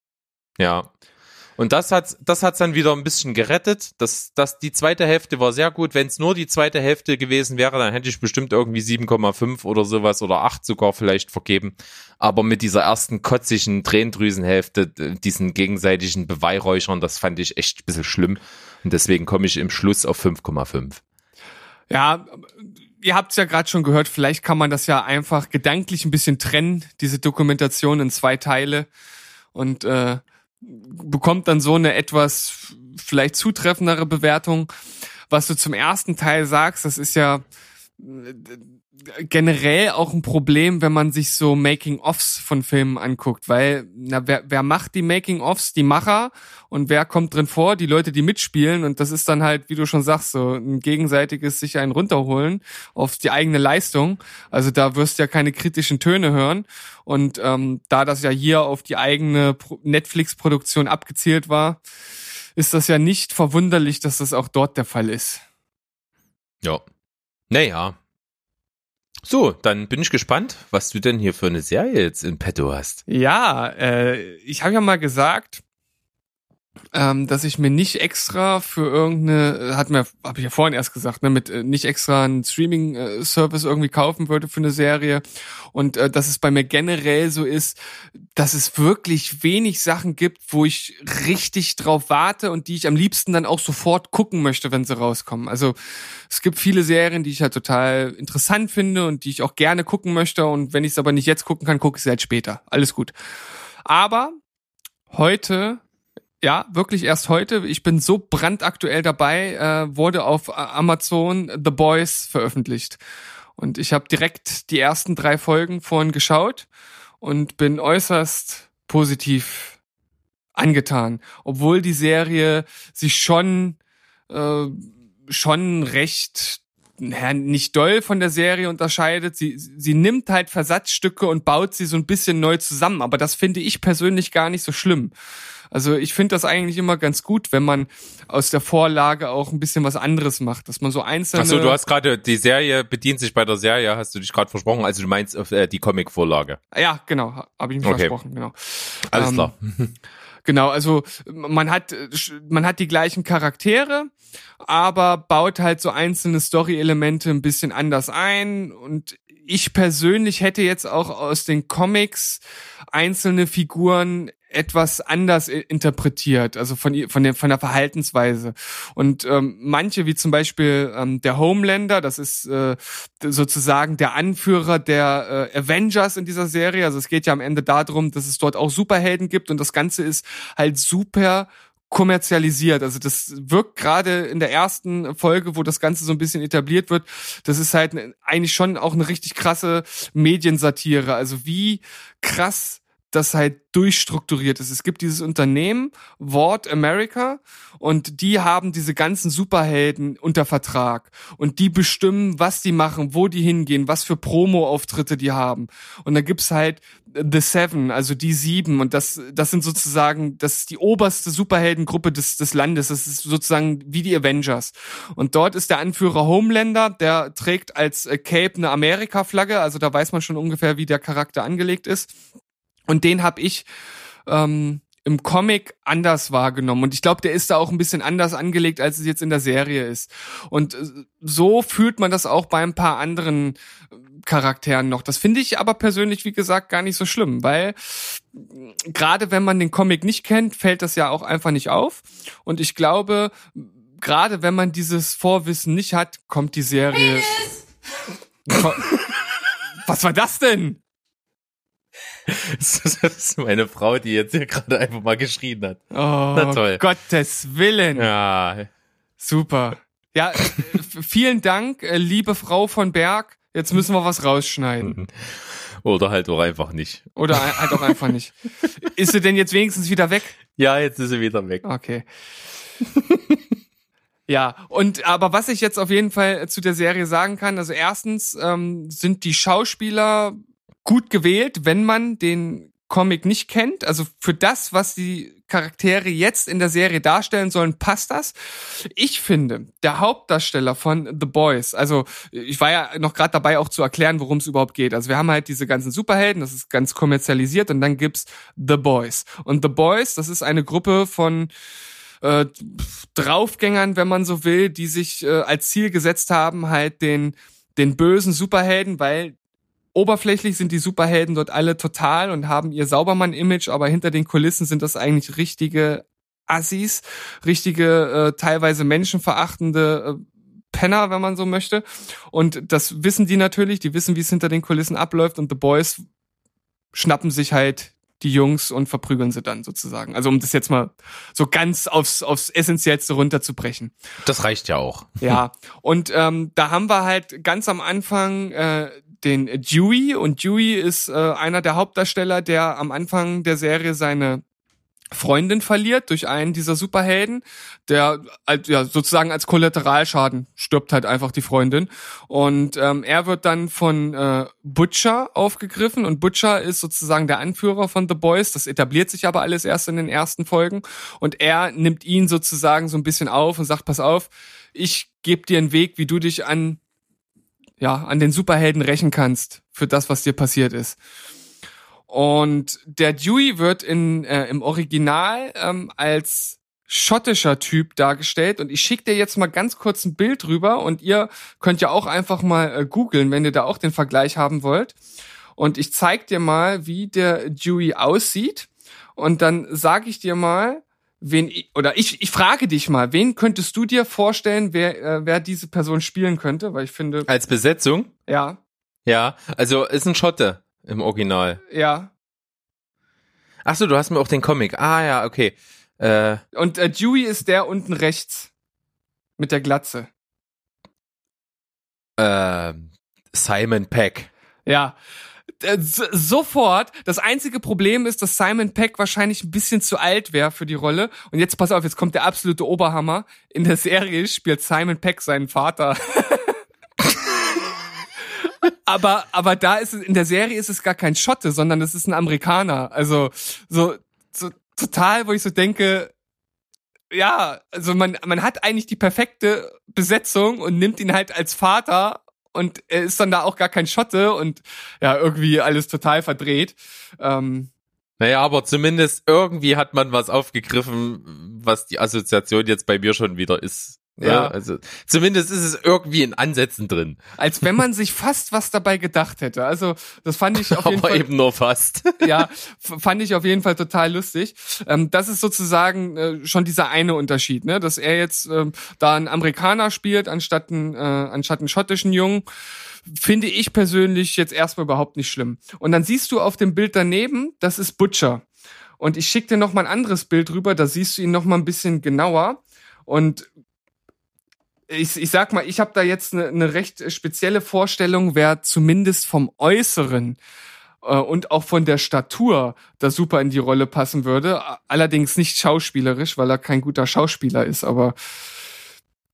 Ja. Und das hat das hat's dann wieder ein bisschen gerettet. Das, das, die zweite Hälfte war sehr gut. Wenn es nur die zweite Hälfte gewesen wäre, dann hätte ich bestimmt irgendwie 7,5 oder sowas oder 8 sogar vielleicht vergeben. Aber mit dieser ersten kotzigen Tränendrüsenhälfte, diesen gegenseitigen Beweihräuchern, das fand ich echt ein bisschen schlimm. Und deswegen komme ich im Schluss auf 5,5.
Ja, ihr habt es ja gerade schon gehört, vielleicht kann man das ja einfach gedanklich ein bisschen trennen, diese Dokumentation in zwei Teile und äh, bekommt dann so eine etwas vielleicht zutreffendere Bewertung. Was du zum ersten Teil sagst, das ist ja äh, generell auch ein Problem, wenn man sich so Making-ofs von Filmen anguckt, weil na, wer, wer macht die Making-ofs? Die Macher und wer kommt drin vor? Die Leute, die mitspielen und das ist dann halt, wie du schon sagst, so ein gegenseitiges sich einen runterholen auf die eigene Leistung. Also da wirst du ja keine kritischen Töne hören und ähm, da das ja hier auf die eigene Pro- Netflix-Produktion abgezielt war, ist das ja nicht verwunderlich, dass das auch dort der Fall ist.
Ja. Naja. So, dann bin ich gespannt, was du denn hier für eine Serie jetzt in petto hast.
Ja, äh, ich habe ja mal gesagt, ähm, dass ich mir nicht extra für irgendeine, hat mir, habe ich ja vorhin erst gesagt, ne, mit äh, nicht extra einen Streaming-Service irgendwie kaufen würde für eine Serie und äh, dass es bei mir generell so ist, dass es wirklich wenig Sachen gibt, wo ich richtig drauf warte und die ich am liebsten dann auch sofort gucken möchte, wenn sie rauskommen. Also es gibt viele Serien, die ich halt total interessant finde und die ich auch gerne gucken möchte und wenn ich es aber nicht jetzt gucken kann, gucke ich sie halt später. Alles gut. Aber heute ja, wirklich erst heute. Ich bin so brandaktuell dabei, äh, wurde auf äh, Amazon The Boys veröffentlicht. Und ich habe direkt die ersten drei Folgen vorhin geschaut und bin äußerst positiv angetan. Obwohl die Serie sich schon, äh, schon recht nicht doll von der Serie unterscheidet. Sie, sie nimmt halt Versatzstücke und baut sie so ein bisschen neu zusammen. Aber das finde ich persönlich gar nicht so schlimm. Also ich finde das eigentlich immer ganz gut, wenn man aus der Vorlage auch ein bisschen was anderes macht, dass man so einzelne.
Achso, du hast gerade, die Serie bedient sich bei der Serie, hast du dich gerade versprochen, also du meinst äh, die Comic-Vorlage.
ja, genau, habe ich mich
Okay.
versprochen, genau.
Alles
Ähm,
klar.
Genau, also man hat man hat die gleichen Charaktere, aber baut halt so einzelne Story-Elemente ein bisschen anders ein und ich persönlich hätte jetzt auch aus den Comics einzelne Figuren etwas anders interpretiert, also von von der von der Verhaltensweise. Und ähm, manche, wie zum Beispiel ähm, der Homelander, das ist äh, sozusagen der Anführer der äh, Avengers in dieser Serie. Also es geht ja am Ende darum, dass es dort auch Superhelden gibt und das Ganze ist halt super kommerzialisiert. Also das wirkt gerade in der ersten Folge, wo das Ganze so ein bisschen etabliert wird, das ist halt eigentlich schon auch eine richtig krasse Mediensatire. Also wie krass das halt durchstrukturiert ist. Es gibt dieses Unternehmen, Ward America, und die haben diese ganzen Superhelden unter Vertrag. Und die bestimmen, was die machen, wo die hingehen, was für Promo-Auftritte die haben. Und da gibt's halt The Seven, also die sieben. Und das, das sind sozusagen, das ist die oberste Superheldengruppe des, des Landes. Das ist sozusagen wie die Avengers. Und dort ist der Anführer Homelander, der trägt als Cape eine Amerika-Flagge. Also da weiß man schon ungefähr, wie der Charakter angelegt ist. Und den habe ich ähm, im Comic anders wahrgenommen. Und ich glaube, der ist da auch ein bisschen anders angelegt, als es jetzt in der Serie ist. Und äh, so fühlt man das auch bei ein paar anderen äh, Charakteren noch. Das finde ich aber persönlich, wie gesagt, gar nicht so schlimm, weil äh, gerade wenn man den Comic nicht kennt, fällt das ja auch einfach nicht auf. Und ich glaube, gerade wenn man dieses Vorwissen nicht hat, kommt die Serie. Was war das denn?
Das ist meine Frau, die jetzt hier gerade einfach mal geschrien hat.
Oh,
Na toll.
Gottes Willen.
Ja.
Super. Ja, vielen Dank, äh, liebe Frau von Berg. Jetzt müssen wir was rausschneiden.
Oder halt auch einfach nicht.
Oder halt auch einfach nicht. Ist sie denn jetzt wenigstens wieder weg?
Ja, jetzt ist sie wieder weg.
Okay. Ja, und aber was ich jetzt auf jeden Fall zu der Serie sagen kann, also erstens ähm, sind die Schauspieler gut gewählt, wenn man den Comic nicht kennt. Also für das, was die Charaktere jetzt in der Serie darstellen sollen, passt das. Ich finde, der Hauptdarsteller von The Boys, also ich war ja noch gerade dabei, auch zu erklären, worum es überhaupt geht. Also wir haben halt diese ganzen Superhelden, das ist ganz kommerzialisiert und dann gibt's The Boys. Und The Boys, das ist eine Gruppe von äh, Draufgängern, wenn man so will, die sich äh, als Ziel gesetzt haben, halt den den bösen Superhelden, weil oberflächlich sind die Superhelden dort alle total und haben ihr Saubermann-Image, aber hinter den Kulissen sind das eigentlich richtige Assis, richtige, äh, teilweise menschenverachtende äh, Penner, wenn man so möchte. Und das wissen die natürlich, die wissen, wie es hinter den Kulissen abläuft und The Boys schnappen sich halt die Jungs und verprügeln sie dann sozusagen. Also um das jetzt mal so ganz aufs, aufs Essentiellste runterzubrechen.
Das reicht ja auch.
Ja, und ähm, da haben wir halt ganz am Anfang äh, den Dewey. Und Dewey ist äh, einer der Hauptdarsteller, der am Anfang der Serie seine Freundin verliert durch einen dieser Superhelden, der ja sozusagen als Kollateralschaden stirbt halt einfach die Freundin. Und ähm, er wird dann von äh, Butcher aufgegriffen. Und Butcher ist sozusagen der Anführer von The Boys. Das etabliert sich aber alles erst in den ersten Folgen. Und er nimmt ihn sozusagen so ein bisschen auf und sagt: Pass auf, ich gebe dir einen Weg, wie du dich an ja, an den Superhelden rächen kannst für das, was dir passiert ist. Und der Dewey wird in, äh, im Original ähm, als schottischer Typ dargestellt und ich schicke dir jetzt mal ganz kurz ein Bild rüber und ihr könnt ja auch einfach mal äh, googeln, wenn ihr da auch den Vergleich haben wollt. Und ich zeig dir mal, wie der Dewey aussieht und dann sage ich dir mal, wen oder ich, ich frage dich mal, wen könntest du dir vorstellen, wer, äh, wer diese Person spielen könnte? Weil ich finde.
Als Besetzung?
Ja.
Ja, also ist ein Schotte im Original.
Ja.
Ach so, du hast mir auch den Comic. Ah ja, okay. Äh,
Und äh, Dewey ist der unten rechts mit der Glatze.
äh, Simon Peck.
Ja. Äh, Sofort. Das einzige Problem ist, dass Simon Peck wahrscheinlich ein bisschen zu alt wäre für die Rolle. Und jetzt pass auf, jetzt kommt der absolute Oberhammer. In der Serie spielt Simon Peck seinen Vater. aber, aber da ist es, in der Serie ist es gar kein Schotte, sondern es ist ein Amerikaner. Also, so, so total, wo ich so denke, ja, also man, man hat eigentlich die perfekte Besetzung und nimmt ihn halt als Vater und er ist dann da auch gar kein Schotte und ja, irgendwie alles total verdreht. Ähm,
Naja, aber zumindest irgendwie hat man was aufgegriffen, was die Assoziation jetzt bei mir schon wieder ist. Ja, also zumindest ist es irgendwie in Ansätzen drin,
Als wenn man sich fast was dabei gedacht hätte. Also das fand ich auf jeden
aber
Fall.
eben nur fast.
ja, fand ich auf jeden Fall total lustig. Ähm, das ist sozusagen äh, schon dieser eine Unterschied, ne? dass er jetzt ähm, da einen Amerikaner spielt, anstatt einen, äh, anstatt einen schottischen Jungen. Finde ich persönlich jetzt erstmal überhaupt nicht schlimm. Und dann siehst du auf dem Bild daneben, das ist Butcher. Und ich schicke dir noch mal ein anderes Bild rüber, da siehst du ihn noch mal ein bisschen genauer. Und ich, ich sag mal, ich habe da jetzt eine, eine recht spezielle Vorstellung, wer zumindest vom Äußeren äh, und auch von der Statur da super in die Rolle passen würde. Allerdings nicht schauspielerisch, weil er kein guter Schauspieler ist, aber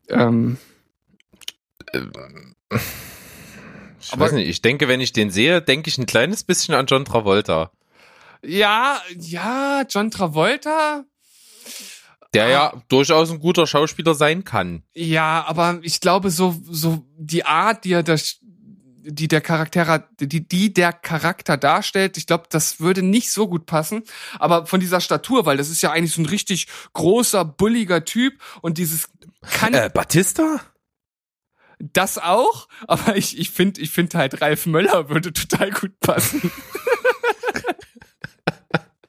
ähm,
Ich
Aber-
weiß nicht, ich denke, wenn ich den sehe, denke ich ein kleines bisschen an John Travolta.
ja, ja, John Travolta.
Der
Ah.
ja durchaus ein guter Schauspieler sein kann.
Ja, aber ich glaube, so, so die Art, die er das, die der Charakter, die, die der Charakter darstellt, ich glaube, das würde nicht so gut passen. Aber von dieser Statur, weil das ist ja eigentlich so ein richtig großer, bulliger Typ und dieses kann
Äh, Batista?
das auch, aber ich, ich finde, ich finde halt Ralf Möller würde total gut passen.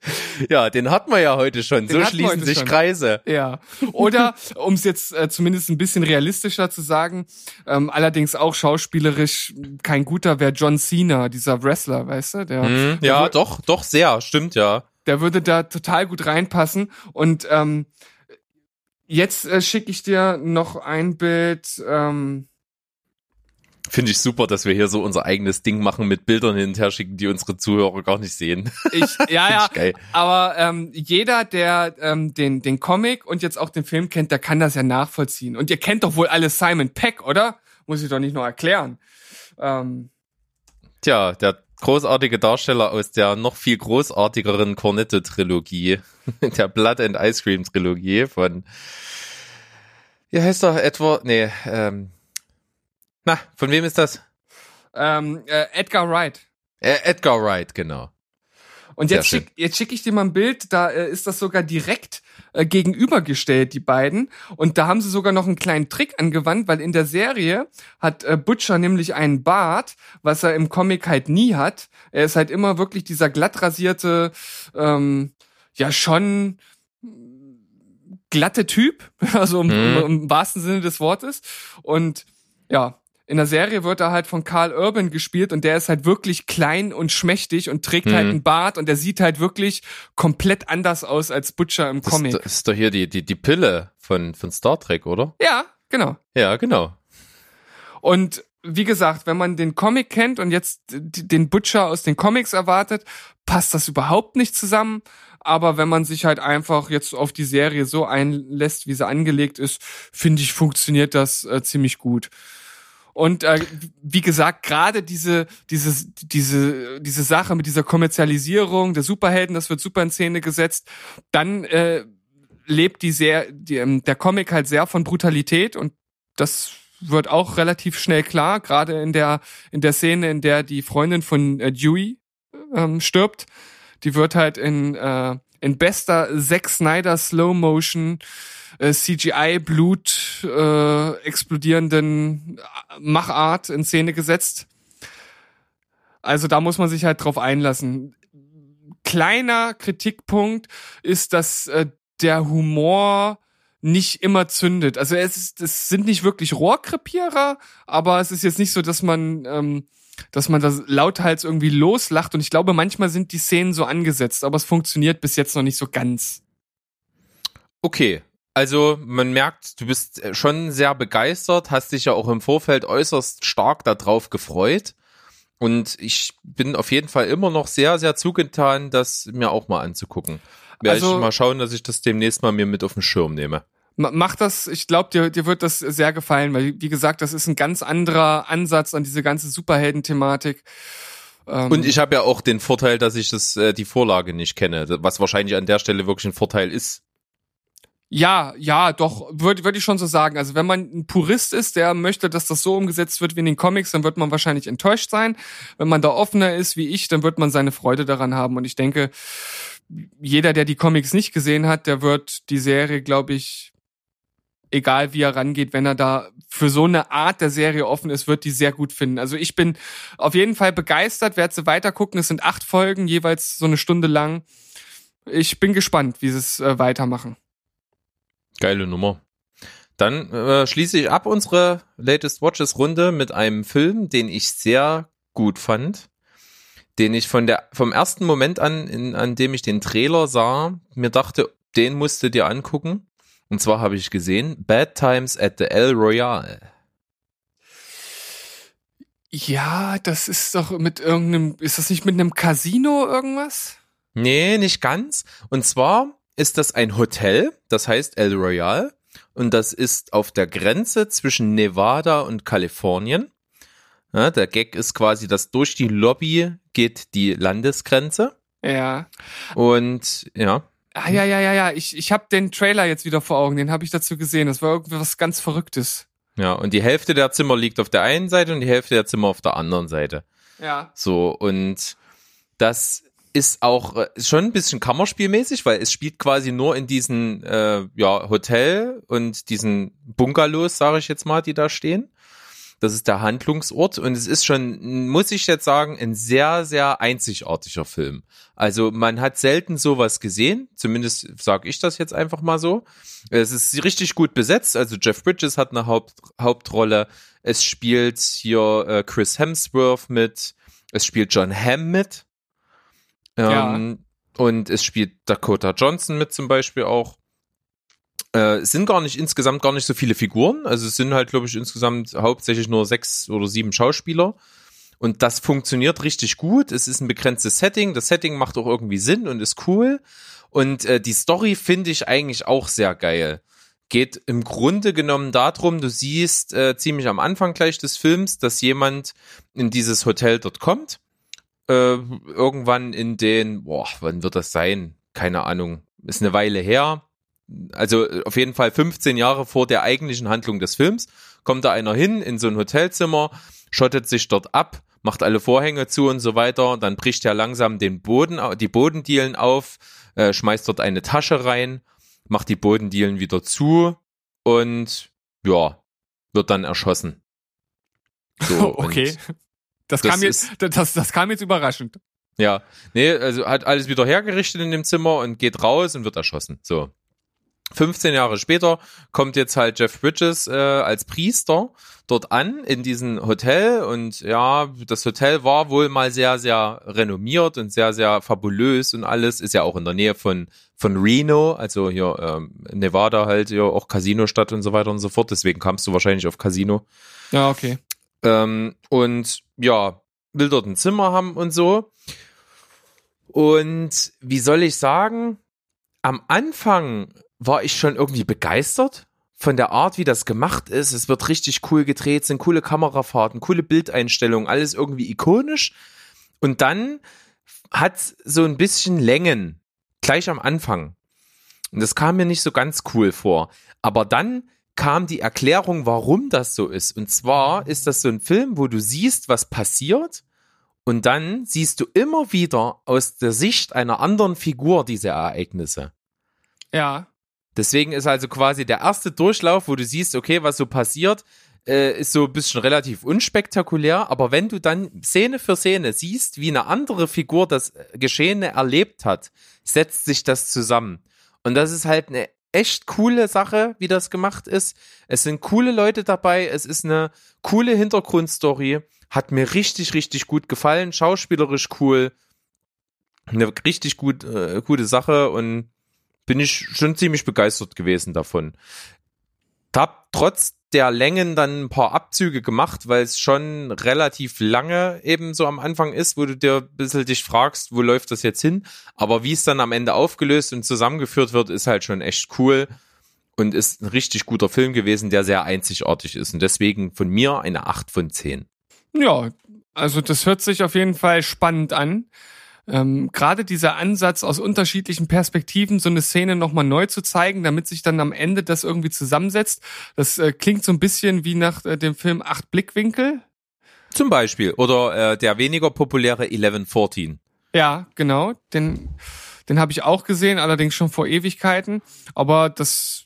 Ja, den hat man ja heute schon.
Den
so schließen sich
schon.
Kreise.
Ja. Oder, um es jetzt äh, zumindest ein bisschen realistischer zu sagen, ähm, allerdings auch schauspielerisch kein guter wäre John Cena, dieser Wrestler, weißt du? Der, der,
ja,
wür-
doch, doch sehr, stimmt ja.
der würde da total gut reinpassen. Und ähm, jetzt äh, schicke ich dir noch ein Bild. Ähm,
Finde ich super, dass wir hier so unser eigenes Ding machen mit Bildern hin und her schicken, die unsere Zuhörer gar nicht sehen.
ich, ja, ja, aber ähm, jeder, der ähm, den, den Comic und jetzt auch den Film kennt, der kann das ja nachvollziehen. Und ihr kennt doch wohl alle Simon Peck, oder? Muss ich doch nicht noch erklären. Ähm,
Tja, der großartige Darsteller aus der noch viel großartigeren Cornetto-Trilogie, der Blood and Ice Cream-Trilogie von, wie heißt er, etwa, nee, ähm, na, von wem ist das?
ähm, äh, Edgar Wright.
Äh, Edgar Wright, genau.
Und
Sehr
jetzt
schön.
schick, schicke ich dir mal ein Bild, da äh, ist das sogar direkt äh, gegenübergestellt, die beiden. Und da haben sie sogar noch einen kleinen Trick angewandt, weil in der Serie hat äh, Butcher nämlich einen Bart, was er im Comic halt nie hat. Er ist halt immer wirklich dieser glatt rasierte, ähm, ja schon glatte Typ, also im,
Mhm.
im, im wahrsten Sinne des Wortes. Und ja, in der Serie wird er halt von Carl Urban gespielt und der ist halt wirklich klein und schmächtig und trägt halt
Mhm.
einen Bart und der sieht halt wirklich komplett anders aus als Butcher im
Das
Comic.
ist, ist doch hier die, die, die Pille von, von Star Trek, oder?
ja, genau.
Ja, genau.
Und wie gesagt, wenn man den Comic kennt und jetzt den Butcher aus den Comics erwartet, passt das überhaupt nicht zusammen. Aber wenn man sich halt einfach jetzt auf die Serie so einlässt, wie sie angelegt ist, finde ich, funktioniert das äh, ziemlich gut. Und äh, wie gesagt, gerade diese, diese, diese, diese Sache mit dieser Kommerzialisierung der Superhelden, das wird super in Szene gesetzt. Dann äh, lebt die sehr, die, ähm, der Comic halt sehr von Brutalität und das wird auch relativ schnell klar, gerade in der in der Szene, in der die Freundin von äh, Dewey ähm, stirbt. Die wird halt in äh, in bester Zack Snyder Slow Motion äh, CGI Blut äh, explodierenden Machart in Szene gesetzt. Also da muss man sich halt drauf einlassen. Kleiner Kritikpunkt ist, dass äh, der Humor nicht immer zündet. Also es, ist, es sind nicht wirklich Rohrkrepierer, aber es ist jetzt nicht so, dass man, ähm, dass man das lauthals irgendwie loslacht. Und ich glaube, manchmal sind die Szenen so angesetzt, aber es funktioniert bis jetzt noch nicht so ganz.
Okay. Also man merkt, du bist äh, schon sehr begeistert, hast dich ja auch im Vorfeld äußerst stark darauf gefreut. Und ich bin auf jeden Fall immer noch sehr, sehr zugetan, das mir auch mal anzugucken. Werde
Also-
ich mal schauen, dass ich das demnächst mal mir mit auf den Schirm nehme.
Ma- Mach das, ich glaube, dir, dir wird das sehr gefallen, weil, wie gesagt, das ist ein ganz anderer Ansatz an diese ganze Superhelden-Thematik. Ähm,
Und ich habe ja auch den Vorteil, dass ich das, äh, die Vorlage nicht kenne, was wahrscheinlich an der Stelle wirklich ein Vorteil ist.
Ja, ja, doch, würde würd ich schon so sagen. Also wenn man ein Purist ist, der möchte, dass das so umgesetzt wird wie in den Comics, dann wird man wahrscheinlich enttäuscht sein. Wenn man da offener ist wie ich, dann wird man seine Freude daran haben. Und ich denke, jeder, der die Comics nicht gesehen hat, der wird die Serie, glaube ich, egal wie er rangeht, wenn er da für so eine Art der Serie offen ist, wird die sehr gut finden. Also ich bin auf jeden Fall begeistert, werde sie weiter gucken. Es sind acht Folgen, jeweils so eine Stunde lang. Ich bin gespannt, wie sie es äh, weitermachen.
Geile Nummer. Dann äh, schließe ich ab unsere Latest Watches Runde mit einem Film, den ich sehr gut fand, den ich von der vom ersten Moment an, in, an dem ich den Trailer sah, mir dachte, den musst du dir angucken. Und zwar habe ich gesehen Bad Times at the El Royale.
Ja, das ist doch mit irgendeinem, ist das nicht mit einem Casino irgendwas?
Nee, nicht ganz. Und zwar ist das ein Hotel, das heißt El Royale. Und das ist auf der Grenze zwischen Nevada und Kalifornien. Ja, der Gag ist quasi, dass durch die Lobby geht die Landesgrenze.
Ja.
Und ja,
Ah, ja, ja, ja, ja. Ich, ich habe den Trailer jetzt wieder vor Augen. Den habe ich dazu gesehen. Das war irgendwas ganz Verrücktes.
ja, und die Hälfte der Zimmer liegt auf der einen Seite und die Hälfte der Zimmer auf der anderen Seite.
Ja.
So, und das ist auch äh, schon ein bisschen Kammerspielmäßig, weil es spielt quasi nur in diesen äh, ja, Hotel und diesen Bungalows, sage ich jetzt mal, die da stehen. Das ist der Handlungsort und es ist schon, muss ich jetzt sagen, ein sehr, sehr einzigartiger Film. Also man hat selten sowas gesehen, zumindest sage ich das jetzt einfach mal so. Es ist richtig gut besetzt, also Jeff Bridges hat eine Haupt Hauptrolle, es spielt hier äh, Chris Hemsworth mit, es spielt John Hamm mit ähm, und es spielt Dakota Johnson mit zum Beispiel auch. Äh, es sind gar nicht insgesamt gar nicht so viele Figuren. Also es sind halt, glaube ich, insgesamt hauptsächlich nur sechs oder sieben Schauspieler. Und das funktioniert richtig gut. Es ist ein begrenztes Setting. Das Setting macht auch irgendwie Sinn und ist cool. Und äh, die Story finde ich eigentlich auch sehr geil. Geht im Grunde genommen darum, du siehst äh, ziemlich am Anfang gleich des Films, dass jemand in dieses Hotel dort kommt. Äh, irgendwann in den, boah, wann wird das sein? Keine Ahnung. Ist eine Weile her also äh, auf jeden Fall 15 Jahre vor der eigentlichen Handlung des Films, kommt da einer hin in so ein Hotelzimmer, schottet sich dort ab, macht alle Vorhänge zu und so weiter, dann bricht er langsam den Boden, die Bodendielen auf, äh, schmeißt dort eine Tasche rein, macht die Bodendielen wieder zu und ja, wird dann erschossen. So,
okay.
und
Das,
das
kam jetzt, das, das kam jetzt überraschend.
Ja, nee, also hat alles wieder hergerichtet in dem Zimmer und geht raus und wird erschossen. So. 15 Jahre später kommt jetzt halt Jeff Bridges äh, als Priester dort an in diesem Hotel und ja, das Hotel war wohl mal sehr, sehr renommiert und sehr, sehr fabulös und alles. Ist ja auch in der Nähe von, von Reno, also hier ähm, Nevada halt ja auch Casino-Stadt und so weiter und so fort. Deswegen kamst du wahrscheinlich auf Casino.
Ja, okay.
Ähm, und ja, will dort ein Zimmer haben und so. Und wie soll ich sagen, am Anfang war ich schon irgendwie begeistert von der Art, wie das gemacht ist. Es wird richtig cool gedreht, sind coole Kamerafahrten, coole Bildeinstellungen, alles irgendwie ikonisch. Und dann hat so ein bisschen Längen, gleich am Anfang. Und das kam mir nicht so ganz cool vor. Aber dann kam die Erklärung, warum das so ist. Und zwar ist das so ein Film, wo du siehst, was passiert. Und dann siehst du immer wieder aus der Sicht einer anderen Figur diese Ereignisse.
Ja.
Deswegen ist also quasi der erste Durchlauf, wo du siehst, okay, was so passiert, äh, ist so ein bisschen relativ unspektakulär. Aber wenn du dann Szene für Szene siehst, wie eine andere Figur das Geschehene erlebt hat, setzt sich das zusammen. Und das ist halt eine echt coole Sache, wie das gemacht ist. Es sind coole Leute dabei. Es ist eine coole Hintergrundstory. Hat mir richtig, richtig gut gefallen. Schauspielerisch cool. Eine richtig gut, äh, gute Sache und bin ich schon ziemlich begeistert gewesen davon. Trotz der Längen dann ein paar Abzüge gemacht, weil es schon relativ lange eben so am Anfang ist, wo du dir ein bisschen dich fragst, wo läuft das jetzt hin? Aber wie es dann am Ende aufgelöst und zusammengeführt wird, ist halt schon echt cool und ist ein richtig guter Film gewesen, der sehr einzigartig ist. Und deswegen von mir eine 8 von 10.
Ja, also das hört sich auf jeden Fall spannend an. Ähm, Gerade dieser Ansatz aus unterschiedlichen Perspektiven so eine Szene nochmal neu zu zeigen, damit sich dann am Ende das irgendwie zusammensetzt. Das äh, klingt so ein bisschen wie nach äh, dem Film Acht Blickwinkel.
Zum Beispiel. Oder äh, der weniger populäre 1114.
Ja, genau. Den, Den habe ich auch gesehen, allerdings schon vor Ewigkeiten. Aber das,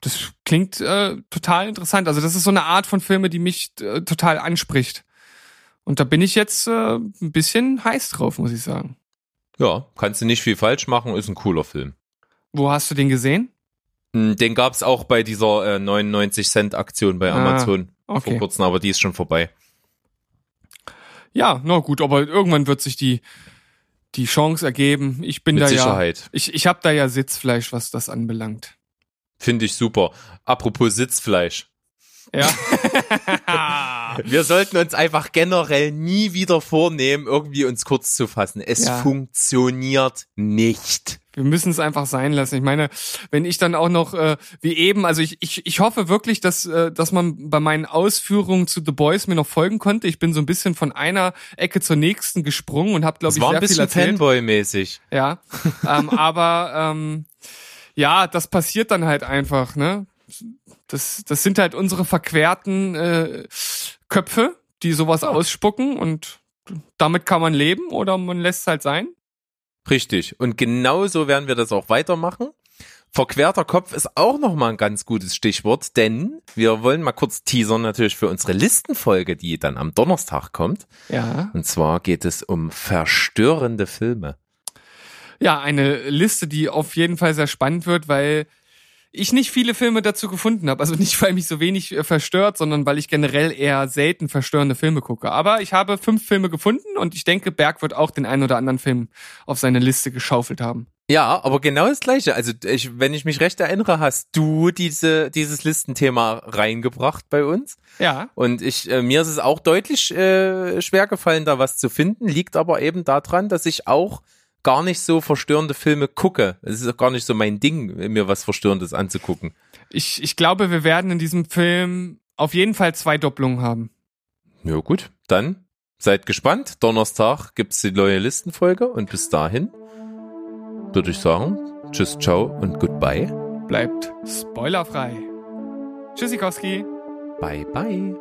das klingt äh, total interessant. Also das ist so eine Art von Filme, die mich äh, total anspricht. Und da bin ich jetzt äh, ein bisschen heiß drauf, muss ich sagen.
Ja, kannst du nicht viel falsch machen, ist ein cooler Film.
Wo hast du den gesehen?
Hm, Den gab's auch bei dieser äh, 99 Cent Aktion bei
Ah,
Amazon vor
okay.
kurzem, aber die ist schon vorbei.
Ja, na gut, aber irgendwann wird sich die die Chance ergeben. Ich bin
Mit
da
Sicherheit.
ja, ich ich habe da ja Sitzfleisch, was das anbelangt.
Finde ich super. Apropos Sitzfleisch.
Ja.
Wir sollten uns einfach generell nie wieder vornehmen, irgendwie uns kurz zu fassen. Es
Ja.
funktioniert nicht.
Wir müssen es einfach sein lassen. Ich meine, wenn ich dann auch noch äh, wie eben, also ich, ich, ich hoffe wirklich, dass, äh, dass man bei meinen Ausführungen zu The Boys mir noch folgen konnte. Ich bin so ein bisschen von einer Ecke zur nächsten gesprungen und habe, glaube ich,
war
sehr
ein bisschen. Fanboy-mäßig.
Ja, ähm, aber ähm, ja, das passiert dann halt einfach, ne? Das, das sind halt unsere verquerten äh, Köpfe, die sowas ausspucken und damit kann man leben oder man lässt es halt sein.
Richtig. Und genauso werden wir das auch weitermachen. Verquerter Kopf ist auch nochmal ein ganz gutes Stichwort, denn wir wollen mal kurz teasern natürlich für unsere Listenfolge, die dann am Donnerstag kommt.
Ja.
Und zwar geht es um verstörende Filme.
Ja, eine Liste, die auf jeden Fall sehr spannend wird, weil ich nicht viele Filme dazu gefunden habe. Also nicht, weil mich so wenig äh, verstört, sondern weil ich generell eher selten verstörende Filme gucke. Aber ich habe fünf Filme gefunden und ich denke, Berg wird auch den einen oder anderen Film auf seine Liste geschaufelt haben.
Ja, aber genau das Gleiche. Also ich, wenn ich mich recht erinnere, hast du diese, dieses Listenthema reingebracht bei uns.
Ja.
Und ich, äh, mir ist es auch deutlich äh, schwer gefallen, da was zu finden. Liegt aber eben daran, dass ich auch gar nicht so verstörende Filme gucke. Es ist auch gar nicht so mein Ding, mir was Verstörendes anzugucken.
Ich, ich glaube, wir werden in diesem Film auf jeden Fall zwei Doppelungen haben.
Ja gut, dann seid gespannt. Donnerstag gibt's die neue Listenfolge und bis dahin würde ich sagen, tschüss, ciao und goodbye.
Bleibt spoilerfrei. Tschüssikowski.
Bye bye.